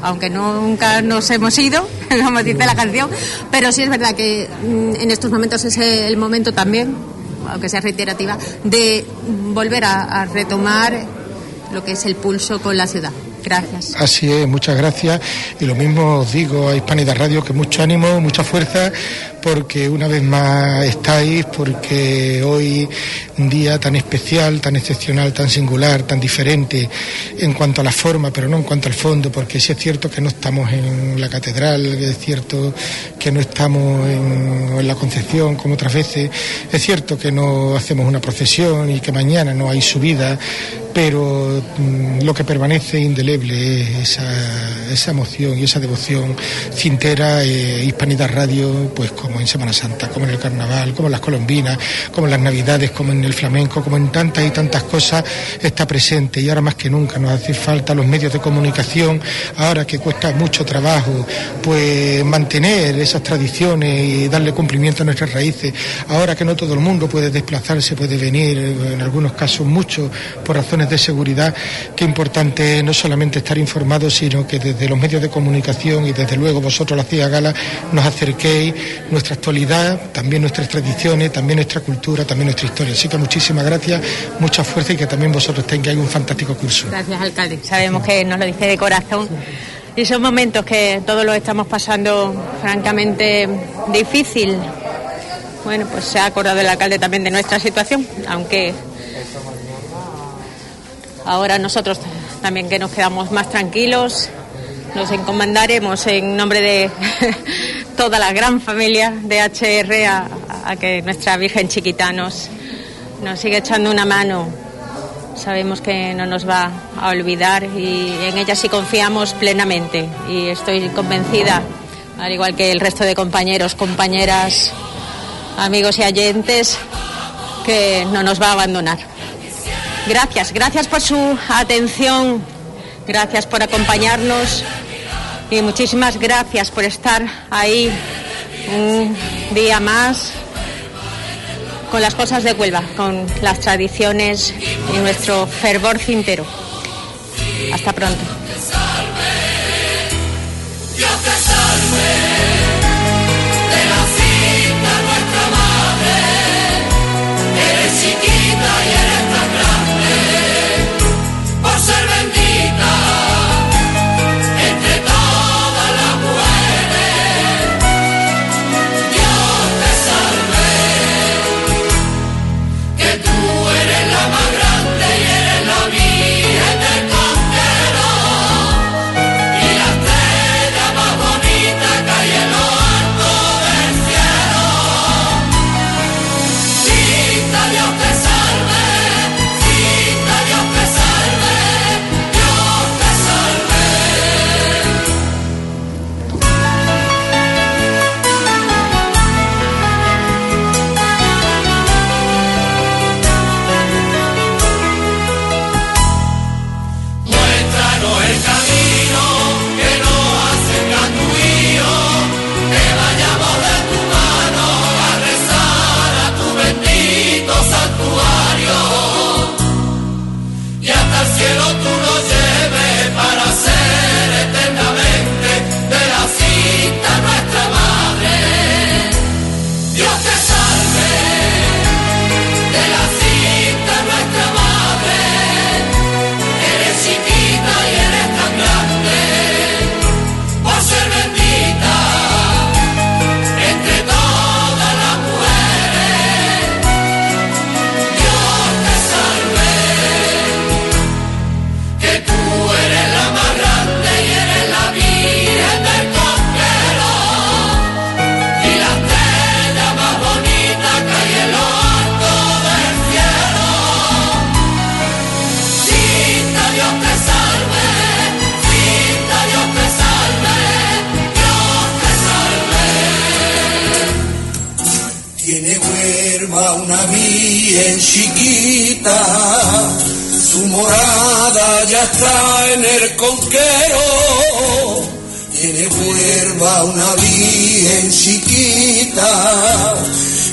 aunque nunca nos hemos ido, como dice la canción, pero sí es verdad que mm, en estos momentos es el momento también, aunque sea reiterativa, de volver a, a retomar lo que es el pulso con la ciudad. Gracias. Así es, muchas gracias. Y lo mismo os digo a Hispanidad Radio que mucho ánimo, mucha fuerza, porque una vez más estáis, porque hoy un día tan especial, tan excepcional, tan singular, tan diferente en cuanto a la forma, pero no en cuanto al fondo, porque sí es cierto que no estamos en la catedral, es cierto que no estamos en, la Concepción como otras veces, es cierto que no hacemos una procesión y que mañana no hay subida, pero mm, lo que permanece indeleble es esa, emoción y esa devoción cintera, eh, Hispanidad Radio, pues como en Semana Santa, como en el Carnaval, como en las colombinas, como en las Navidades, como en el flamenco, como en tantas y tantas cosas, está presente. Y ahora más que nunca nos hace falta los medios de comunicación, ahora que cuesta mucho trabajo, pues mantener esas tradiciones y darle cumplimiento a nuestras raíces, ahora que no todo el mundo puede desplazarse, puede venir, en algunos casos mucho, por razones de seguridad, qué importante es no solamente estar informados, sino que desde los medios de comunicación y desde luego vosotros, la CIA Gala, nos acerquéis nuestra actualidad, también nuestras tradiciones, también nuestra cultura, también nuestra historia. Así que muchísimas gracias, mucha fuerza y que también vosotros tengáis un fantástico curso. Gracias, alcalde. Sabemos que nos lo dice de corazón. Y son momentos que todos los estamos pasando francamente difícil. Bueno, pues se ha acordado el alcalde también de nuestra situación, aunque ahora nosotros también que nos quedamos más tranquilos. Nos encomendaremos en nombre de toda la gran familia de HR a, que nuestra Virgen Chiquita nos, nos siga echando una mano. Sabemos que no nos va a olvidar y en ella sí confiamos plenamente y estoy convencida, al igual que el resto de compañeros, compañeras, amigos y oyentes, que no nos va a abandonar. Gracias, gracias por su atención, gracias por acompañarnos y muchísimas gracias por estar ahí un día más con las cosas de Huelva, con las tradiciones y nuestro fervor cintero. Hasta pronto. En el conquero. Tiene huerva una bien chiquita,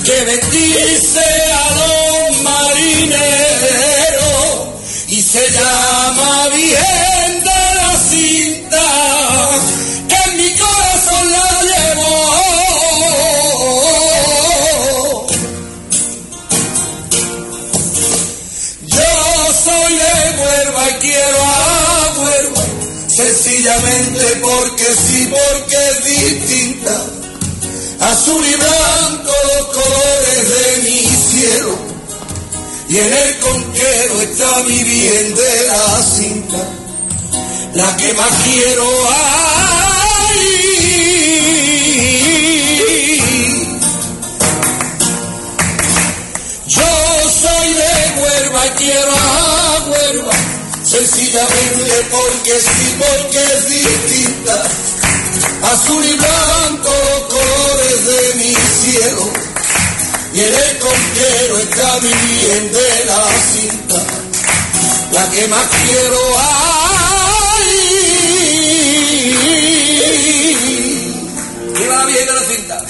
que bendice a los marineros y se llama Virgen Azul y blanco los colores de mi cielo. Y en el conquero está mi bien de la cinta, la que más quiero. Ay. Yo soy de Huelva y quiero a Huelva, sencillamente porque sí, porque es distinta. Azul y blanco los colores de mi cielo, y en el conquero está mi bien de la cinta, la que más quiero. Ay. ¡Viva la bien de la cinta!